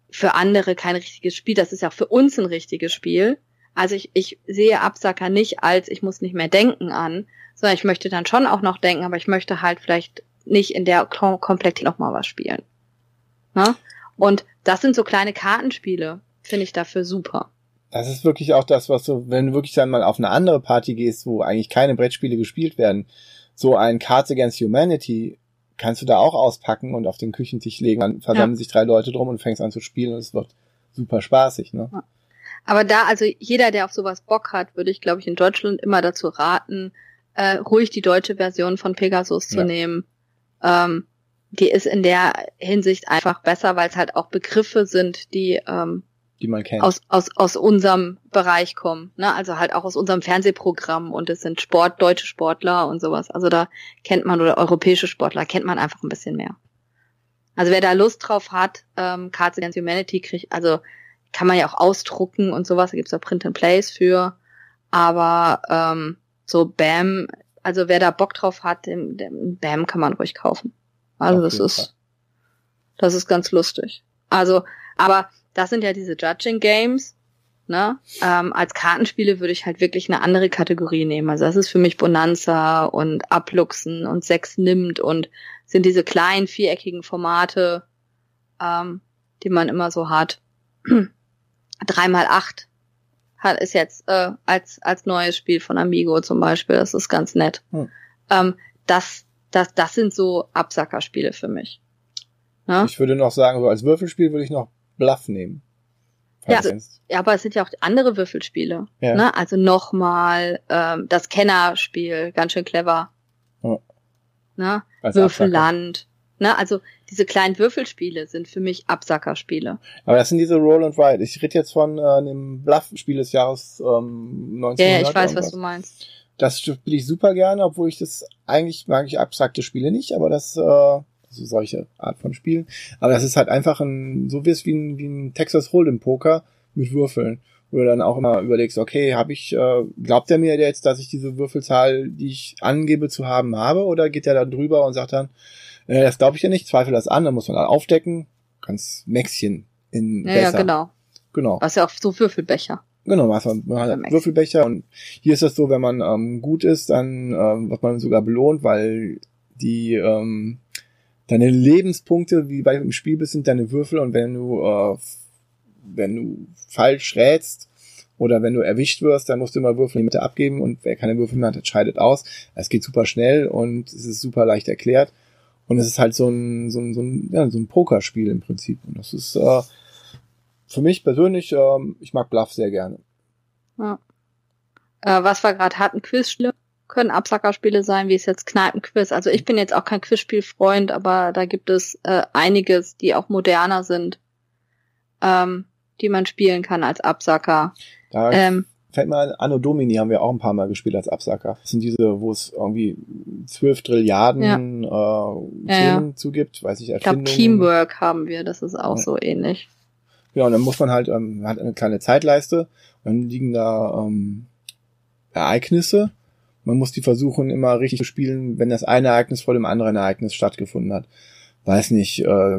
für andere kein richtiges Spiel. Das ist ja auch für uns ein richtiges Spiel. Also ich, ich sehe Absacker nicht als ich muss nicht mehr denken an, sondern ich möchte dann schon auch noch denken, aber ich möchte halt vielleicht nicht in der Kom Komplexität nochmal was spielen. Ne? Und das sind so kleine Kartenspiele, finde ich dafür super. Das ist wirklich auch das, was du, wenn du wirklich dann mal auf eine andere Party gehst, wo eigentlich keine Brettspiele gespielt werden, so ein Cards Against Humanity kannst du da auch auspacken und auf den Küchentisch legen, dann versammeln ja. sich drei Leute drum und fängst an zu spielen und es wird super spaßig, ne? Ja. Aber da, also jeder, der auf sowas Bock hat, würde ich, glaube ich, in Deutschland immer dazu raten, äh, ruhig die deutsche Version von Pegasus zu ja. nehmen. Ähm, die ist in der Hinsicht einfach besser, weil es halt auch Begriffe sind, die, ähm, die man kennt. Aus, aus, aus unserem Bereich kommen. Ne? Also halt auch aus unserem Fernsehprogramm und es sind Sport, deutsche Sportler und sowas. Also da kennt man oder europäische Sportler kennt man einfach ein bisschen mehr. Also wer da Lust drauf hat, ähm, Cards Against Humanity kriegt, also kann man ja auch ausdrucken und sowas, da gibt's ja Print and Plays für. Aber ähm, so Bam, also wer da Bock drauf hat, dem, dem Bam kann man ruhig kaufen. Also das ist, Fall. das ist ganz lustig. Also, aber das sind ja diese Judging Games. Ne? Ähm, als Kartenspiele würde ich halt wirklich eine andere Kategorie nehmen. Also das ist für mich Bonanza und Abluchsen und Sex nimmt und sind diese kleinen viereckigen Formate, ähm, die man immer so hat. Dreimal acht hat ist jetzt äh, als als neues Spiel von Amigo zum Beispiel. Das ist ganz nett. Hm. Ähm, das das das sind so Absackerspiele für mich. Ne? Ich würde noch sagen, so als Würfelspiel würde ich noch Bluff nehmen. Ja, also, ja, aber es sind ja auch andere Würfelspiele. Ja. Ne? Also nochmal ähm, das Kennerspiel, ganz schön clever. Ja. Ne? Würfelland. Ne? Also diese kleinen Würfelspiele sind für mich Absackerspiele. Aber das sind diese Roll and Ride. Ich rede jetzt von äh, einem Bluff-Spiel des Jahres ähm, 1900. Ja, ich weiß, was du meinst. Das spiele ich super gerne, obwohl ich das eigentlich mag ich abstrakte Spiele nicht, aber das äh, so solche Art von Spielen. Aber das ist halt einfach ein, so wie es wie ein, wie ein Texas Hold'em Poker mit Würfeln. Wo du dann auch immer überlegst, okay, habe ich, äh, glaubt er mir jetzt, dass ich diese Würfelzahl, die ich angebe zu haben, habe, oder geht er da drüber und sagt dann, äh, das glaube ich ja nicht, zweifel das an, dann muss man dann aufdecken, ganz Mäxchen in ja, besser. Ja, genau. Genau. Was ja auch so Würfelbecher. Genau, man hat Würfelbecher und hier ist das so, wenn man ähm, gut ist, dann ähm, wird man sogar belohnt, weil die ähm, deine Lebenspunkte, wie bei im Spiel bist, sind deine Würfel und wenn du, äh, wenn du falsch rätst oder wenn du erwischt wirst, dann musst du immer Würfel in die Mitte abgeben und wer keine Würfel mehr hat, scheidet aus. Es geht super schnell und es ist super leicht erklärt. Und es ist halt so ein, so ein, so ein, ja, so ein Pokerspiel im Prinzip. Und das ist äh, für mich persönlich, äh, ich mag Bluff sehr gerne. Ja. Äh, was wir gerade hatten, Quizspiele können Absackerspiele sein, wie es jetzt Kneipenquiz. Also ich bin jetzt auch kein Quizspielfreund, aber da gibt es äh, einiges, die auch moderner sind, ähm, die man spielen kann als Absacker. Da ähm, fällt mal Anno Domini haben wir auch ein paar Mal gespielt als Absacker. Das sind diese, wo es irgendwie zwölf Trilliarden ja. äh, Themen ja, ja. zugibt, weiß ich, Erfindungen. Ich glaube, Teamwork haben wir, das ist auch so ähnlich. Ja, und dann muss man halt, ähm, man hat eine kleine Zeitleiste, dann liegen da ähm, Ereignisse man muss die versuchen, immer richtig zu spielen, wenn das eine Ereignis vor dem anderen Ereignis stattgefunden hat. Weiß nicht, äh,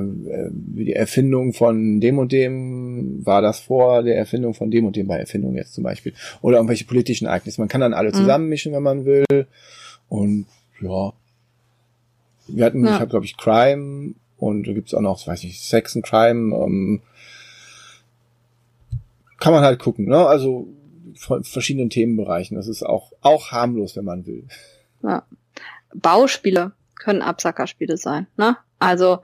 die Erfindung von dem und dem war das vor der Erfindung von dem und dem bei Erfindung jetzt zum Beispiel. Oder irgendwelche politischen Ereignisse. Man kann dann alle mhm. zusammenmischen, wenn man will. Und ja. Wir hatten, ja. ich habe glaube ich Crime und da gibt's auch noch, weiß nicht, Sex and Crime. Ähm, kann man halt gucken, ne? Also verschiedenen Themenbereichen. Das ist auch, auch harmlos, wenn man will. Ja. Bauspiele können Absackerspiele sein, ne? Also,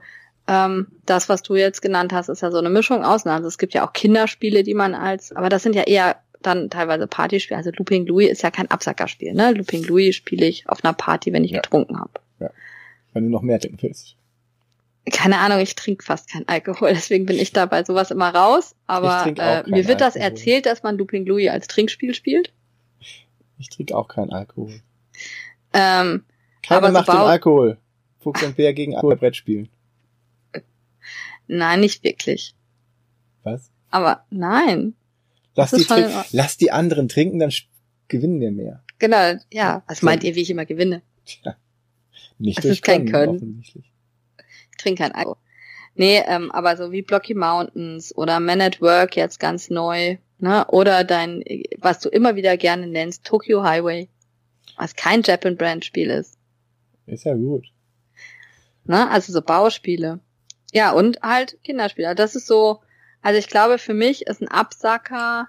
ähm, das, was du jetzt genannt hast, ist ja so eine Mischung aus. Ne? Also es gibt ja auch Kinderspiele, die man als, aber das sind ja eher dann teilweise Partyspiele. Also Looping Louis ist ja kein Absackerspiel, ne? Looping Louis spiele ich auf einer Party, wenn ich ja. getrunken habe. Ja. Wenn du noch mehr trinken willst keine Ahnung, ich trinke fast keinen Alkohol, deswegen bin ich da bei sowas immer raus. Aber äh, mir wird das erzählt, dass man Looping Louis als Trinkspiel spielt. Ich trinke auch keinen Alkohol. Ähm, Keine aber Macht so im Alkohol. Fuchs und Bär gegen Alkohol Brett spielen. Nein, nicht wirklich. Was? Aber nein. Lass die, lass die anderen trinken, dann gewinnen wir mehr. Genau, ja. Was meint ihr, wie ich immer gewinne? Tja, nicht das durch ist kein Können. Offensichtlich trinke kein Alkohol. Nee, ähm, aber so wie Blocky Mountains oder Man at Work jetzt ganz neu, ne? Oder dein, was du immer wieder gerne nennst, Tokyo Highway, was kein Japan Brand Spiel ist. Ist ja gut. Ne? Also so Bauspiele. Ja, und halt Kinderspiele. Das ist so, also ich glaube, für mich ist ein Absacker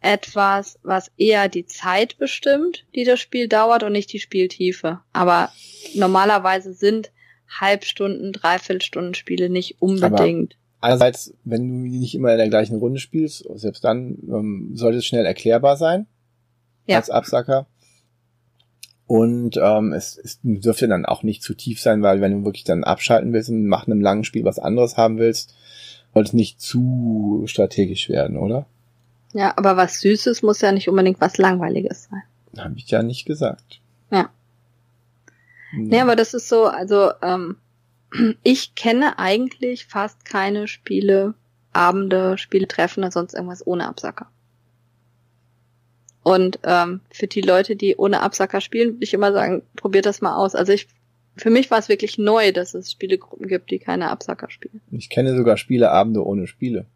etwas, was eher die Zeit bestimmt, die das Spiel dauert und nicht die Spieltiefe. Aber normalerweise sind Halbstunden, Dreiviertelstunden Spiele nicht unbedingt. Aber einerseits, wenn du nicht immer in der gleichen Runde spielst, selbst dann ähm, sollte es schnell erklärbar sein ja. als Absacker. Und ähm, es, es dürfte dann auch nicht zu tief sein, weil wenn du wirklich dann abschalten willst und nach einem langen Spiel was anderes haben willst, sollte es nicht zu strategisch werden, oder? Ja, aber was Süßes muss ja nicht unbedingt was Langweiliges sein. Habe ich ja nicht gesagt. Ja. Nee, aber das ist so, also ähm, ich kenne eigentlich fast keine Spiele, Abende, Spieltreffen oder sonst irgendwas ohne Absacker. Und ähm, für die Leute, die ohne Absacker spielen, würde ich immer sagen, probiert das mal aus. Also ich, für mich war es wirklich neu, dass es Spielegruppen gibt, die keine Absacker spielen. Ich kenne sogar Spieleabende ohne Spiele.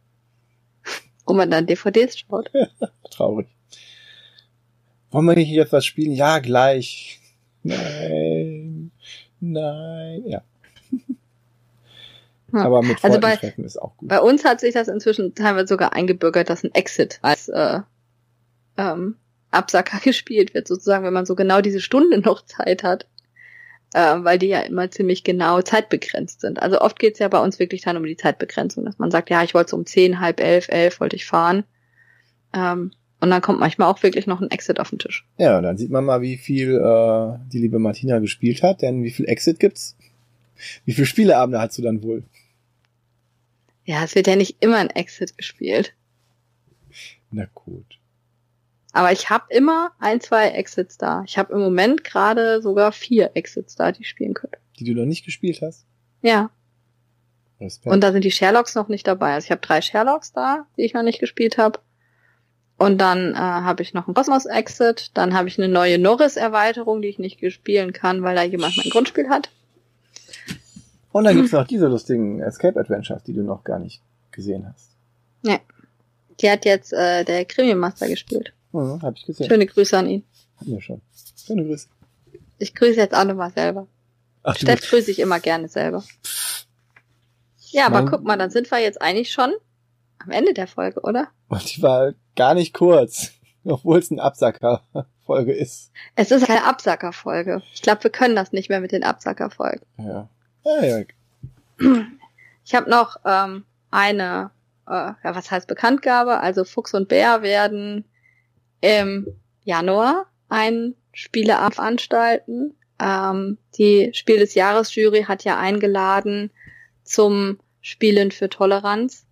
Wo man dann DVDs schaut. Traurig. Wollen wir nicht jetzt was spielen? Ja, gleich. Nein. Nein. Ja. Aber mit Also Freunden bei- treffen ist auch gut. Bei uns hat sich das inzwischen teilweise sogar eingebürgert, dass ein Exit als äh, ähm, Absacker gespielt wird, sozusagen, wenn man so genau diese Stunde noch Zeit hat. Äh, weil die ja immer ziemlich genau zeitbegrenzt sind. Also oft geht's ja bei uns wirklich dann um die Zeitbegrenzung, dass man sagt, ja, ich wollte so um zehn, halb elf, elf wollte ich fahren. Ähm, und dann kommt manchmal auch wirklich noch ein Exit auf den Tisch. Ja, dann sieht man mal, wie viel äh, die liebe Martina gespielt hat, denn wie viel Exit gibt's? Wie viele Spieleabende hast du dann wohl? Ja, es wird ja nicht immer ein Exit gespielt. Na gut. Aber ich habe immer ein, zwei Exits da. Ich habe im Moment gerade sogar vier Exits da, die ich spielen könnte. Die du noch nicht gespielt hast? Ja. Respekt. Und da sind die Sherlocks noch nicht dabei. Also ich habe drei Sherlocks da, die ich noch nicht gespielt habe. Und dann äh, habe ich noch einen Cosmos Exit. Dann habe ich eine neue Norris-Erweiterung, die ich nicht spielen kann, weil da jemand mein Grundspiel hat. Und dann gibt's noch diese lustigen Escape Adventures, die du noch gar nicht gesehen hast. Die hat jetzt äh, der Krimi Master gespielt. Mhm, hab ich gesehen. Schöne Grüße an ihn. Hatten wir schon. Schöne Grüße. Ich grüße jetzt alle mal selber. Ach, du, Steff grüße ich immer gerne selber. Ja, aber Mein- guck mal, dann sind wir jetzt eigentlich schon am Ende der Folge, oder? und die war gar nicht kurz, obwohl es eine Absacker-Folge ist. Es ist keine Absackerfolge. Ich glaube, wir können das nicht mehr mit den Absackerfolgen. Ja. Ah, ja. Ich habe noch ähm, eine, äh, ja, was heißt Bekanntgabe? Also Fuchs und Bär werden im Januar ein Spieleabend veranstalten. Ähm, die Spiel des Jahres Jury hat ja eingeladen, zum Spielen für Toleranz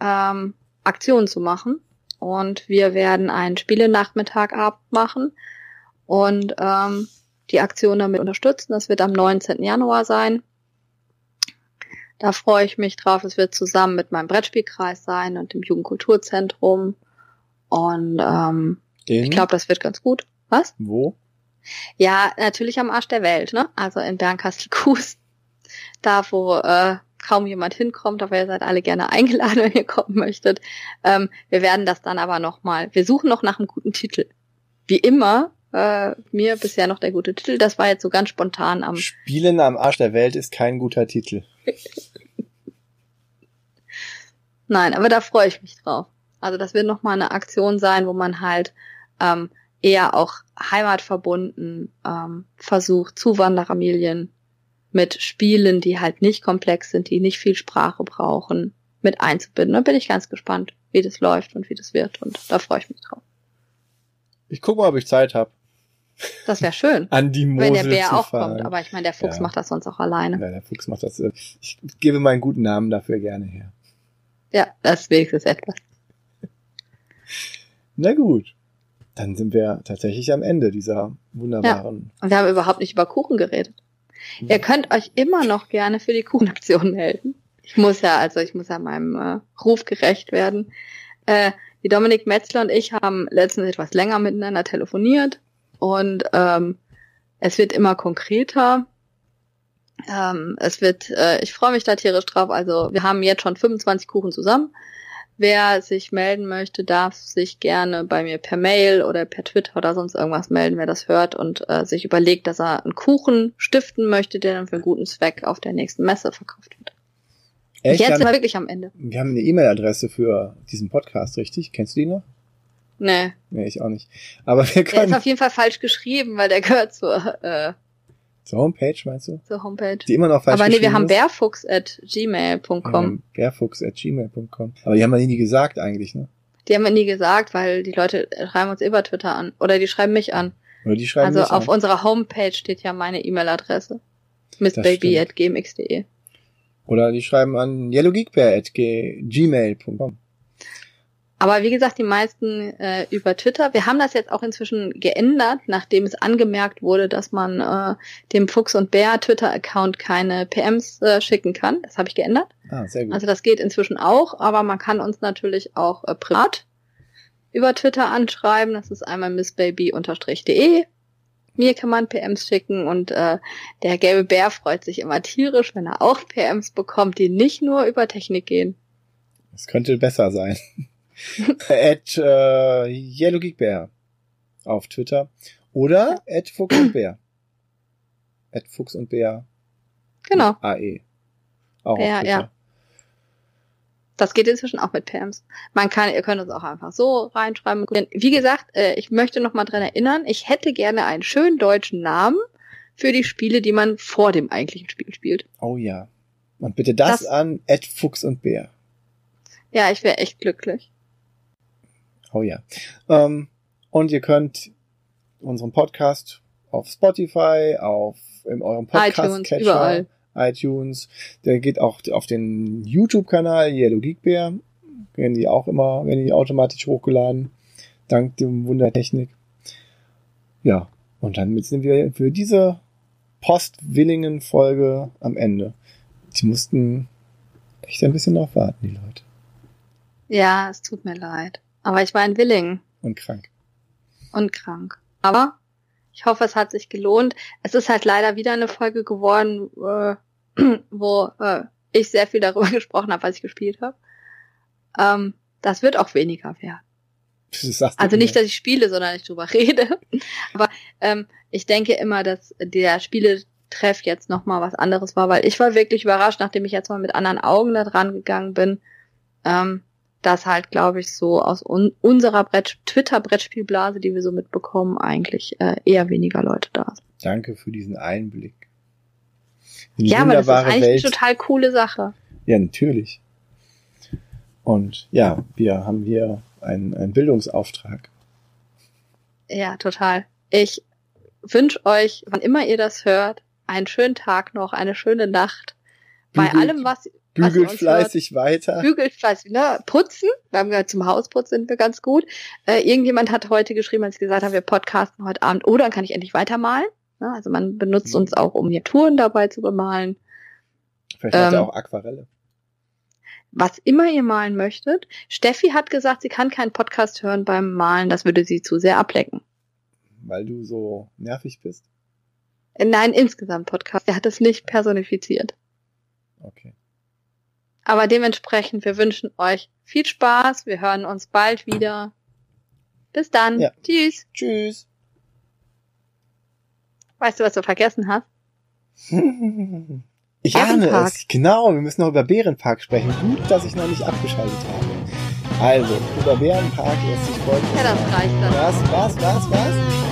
ähm, Aktionen zu machen. Und wir werden einen Spielenachmittagabend machen und ähm, die Aktion damit unterstützen. Das wird am 19. Januar sein. Da freue ich mich drauf. Es wird zusammen mit meinem Brettspielkreis sein und dem Jugendkulturzentrum. Und ähm, In ich glaube, das wird ganz gut. Was? wo? Ja, natürlich am Arsch der Welt, ne? Also in Bernkastel-Kues. Da, wo äh, kaum jemand hinkommt, aber ihr seid alle gerne eingeladen, wenn ihr kommen möchtet. Ähm, wir werden das dann aber nochmal, wir suchen noch nach einem guten Titel. Wie immer, äh, mir bisher noch der gute Titel. Das war jetzt so ganz spontan am Spielen am Arsch der Welt ist kein guter Titel. Nein, aber da freue ich mich drauf. Also das wird nochmal eine Aktion sein, wo man halt ähm, eher auch heimatverbunden ähm, versucht, Zuwandererfamilien mit Spielen, die halt nicht komplex sind, die nicht viel Sprache brauchen, mit einzubinden. Da bin ich ganz gespannt, wie das läuft und wie das wird. Und da freue ich mich drauf. Ich guck mal, ob ich Zeit hab, Das wäre schön, an die Mosel wenn der Bär auch fahren. kommt. Aber ich meine, der Fuchs Ja. macht das sonst auch alleine. Ja, der Fuchs macht das. Ich gebe meinen guten Namen dafür gerne her. Ja, das ist wenigstens etwas. Na gut. Dann sind wir tatsächlich am Ende dieser wunderbaren. Und wir haben überhaupt nicht über Kuchen geredet. Ihr könnt euch immer noch gerne für die Kuchenaktion melden. Ich muss ja, also ich muss ja meinem äh, Ruf gerecht werden. Äh, die Dominik Metzler und ich haben letztens etwas länger miteinander telefoniert und ähm, es wird immer konkreter. Ähm, es wird, äh, ich freue mich da tierisch drauf. Also wir haben jetzt schon 25 Kuchen zusammen. Wer sich melden möchte, darf sich gerne bei mir per Mail oder per Twitter oder sonst irgendwas melden, wer das hört und äh, sich überlegt, dass er einen Kuchen stiften möchte, der dann für einen guten Zweck auf der nächsten Messe verkauft wird. Echt? Jetzt Wir sind wir haben, wirklich am Ende. wir haben eine E-Mail-Adresse für diesen Podcast, richtig? Kennst du die noch? Nee, Nee, ich auch nicht. Aber wir der ist können auf jeden Fall falsch geschrieben, weil der gehört zur, äh, zur Homepage, meinst du? zur Homepage. Die immer noch falsch Aber nee, wir haben ist? barefuchs at gmail.com. Ähm, Bärfuchs.gmail.com. Aber die haben wir nie gesagt eigentlich, ne? Die haben wir nie gesagt, weil die Leute schreiben uns über Twitter an. Oder die schreiben mich an. Oder die schreiben also auf an. unserer Homepage steht ja meine E-Mail-Adresse. missbaby.gmx.de. Oder die schreiben an yellowgeekbear.gmail.com. Aber wie gesagt, die meisten äh, über Twitter. Wir haben das jetzt auch inzwischen geändert, nachdem es angemerkt wurde, dass man äh, dem Fuchs und Bär Twitter-Account keine PMs äh, schicken kann. Das habe ich geändert. Ah, sehr gut. Also das geht inzwischen auch, aber man kann uns natürlich auch äh, privat über Twitter anschreiben. Das ist einmal missbaby-de. Mir kann man PMs schicken und äh, der gelbe Bär freut sich immer tierisch, wenn er auch PMs bekommt, die nicht nur über Technik gehen. Das könnte besser sein. at äh, Yellow Geek Bear auf Twitter oder at Fuchs und Bär. At Fuchs und Bär Genau. AE. Auch Ja, auf Twitter. ja. Das geht inzwischen auch mit PMs. Man kann, ihr könnt uns auch einfach so reinschreiben. Wie gesagt, äh, ich möchte noch mal dran erinnern, ich hätte gerne einen schönen deutschen Namen für die Spiele, die man vor dem eigentlichen Spiel spielt. Oh ja. Und bitte das, Das- an at Fuchs und Bär. Ja, ich wäre echt glücklich. Oh ja. Ähm, und ihr könnt unseren Podcast auf Spotify, auf in eurem Podcast iTunes, überall. iTunes. Der geht auch auf den YouTube-Kanal Yellow Geek Bear. Werden die auch immer, werden die automatisch hochgeladen. Dank dem Wunder der Technik. Ja. Und dann sind wir für diese Post-Willingen-Folge am Ende. Die mussten echt ein bisschen drauf warten, die Leute. Ja, es tut mir leid. Aber ich war in Willingen Und krank. und krank. Aber ich hoffe, es hat sich gelohnt. Es ist halt leider wieder eine Folge geworden, äh, wo äh, ich sehr viel darüber gesprochen habe, was ich gespielt habe. Ähm, das wird auch weniger werden. Also nicht, dass ich spiele, sondern ich drüber rede. Aber ähm, ich denke immer, dass der Spieletreff jetzt nochmal was anderes war, weil ich war wirklich überrascht, nachdem ich jetzt mal mit anderen Augen da dran gegangen bin, ähm, dass halt, glaube ich, so aus un unserer Brett Twitter-Brettspielblase, die wir so mitbekommen, eigentlich äh, eher weniger Leute da sind. Danke für diesen Einblick. In die Ja, aber das ist eigentlich Welt. eine total coole Sache. Ja, natürlich. Und ja, wir haben hier einen, einen Bildungsauftrag. Ja, total. Ich wünsche euch, wann immer ihr das hört, einen schönen Tag noch, eine schöne Nacht. Bei allem, was, Bügelt uns fleißig weiter. bügelt fleißig, ne? Putzen. Wir haben gehört, zum Hausputzen sind wir ganz gut. Äh, irgendjemand hat heute geschrieben, als ich gesagt habe, wir podcasten heute Abend. Oh, dann kann ich endlich weitermalen. Ne? Also man benutzt Mhm. uns auch, um Miniaturen dabei zu bemalen. Vielleicht hat er ähm, auch Aquarelle. Was immer ihr malen möchtet. Steffi hat gesagt, sie kann keinen Podcast hören beim Malen. Das würde sie zu sehr ablenken. Weil du so nervig bist. Äh, Nein, insgesamt Podcast. Er hat es nicht personifiziert. Okay. Aber dementsprechend, wir wünschen euch viel Spaß. Wir hören uns bald wieder. Bis dann. Ja. Tschüss. Tschüss. Weißt du, was du vergessen hast? Ich ahne es. Genau, wir müssen noch über Bärenpark sprechen. Gut, dass ich noch nicht abgeschaltet habe. Also, über Bärenpark lässt sich folgendes Ja, das reicht dann. Was, was, was, was?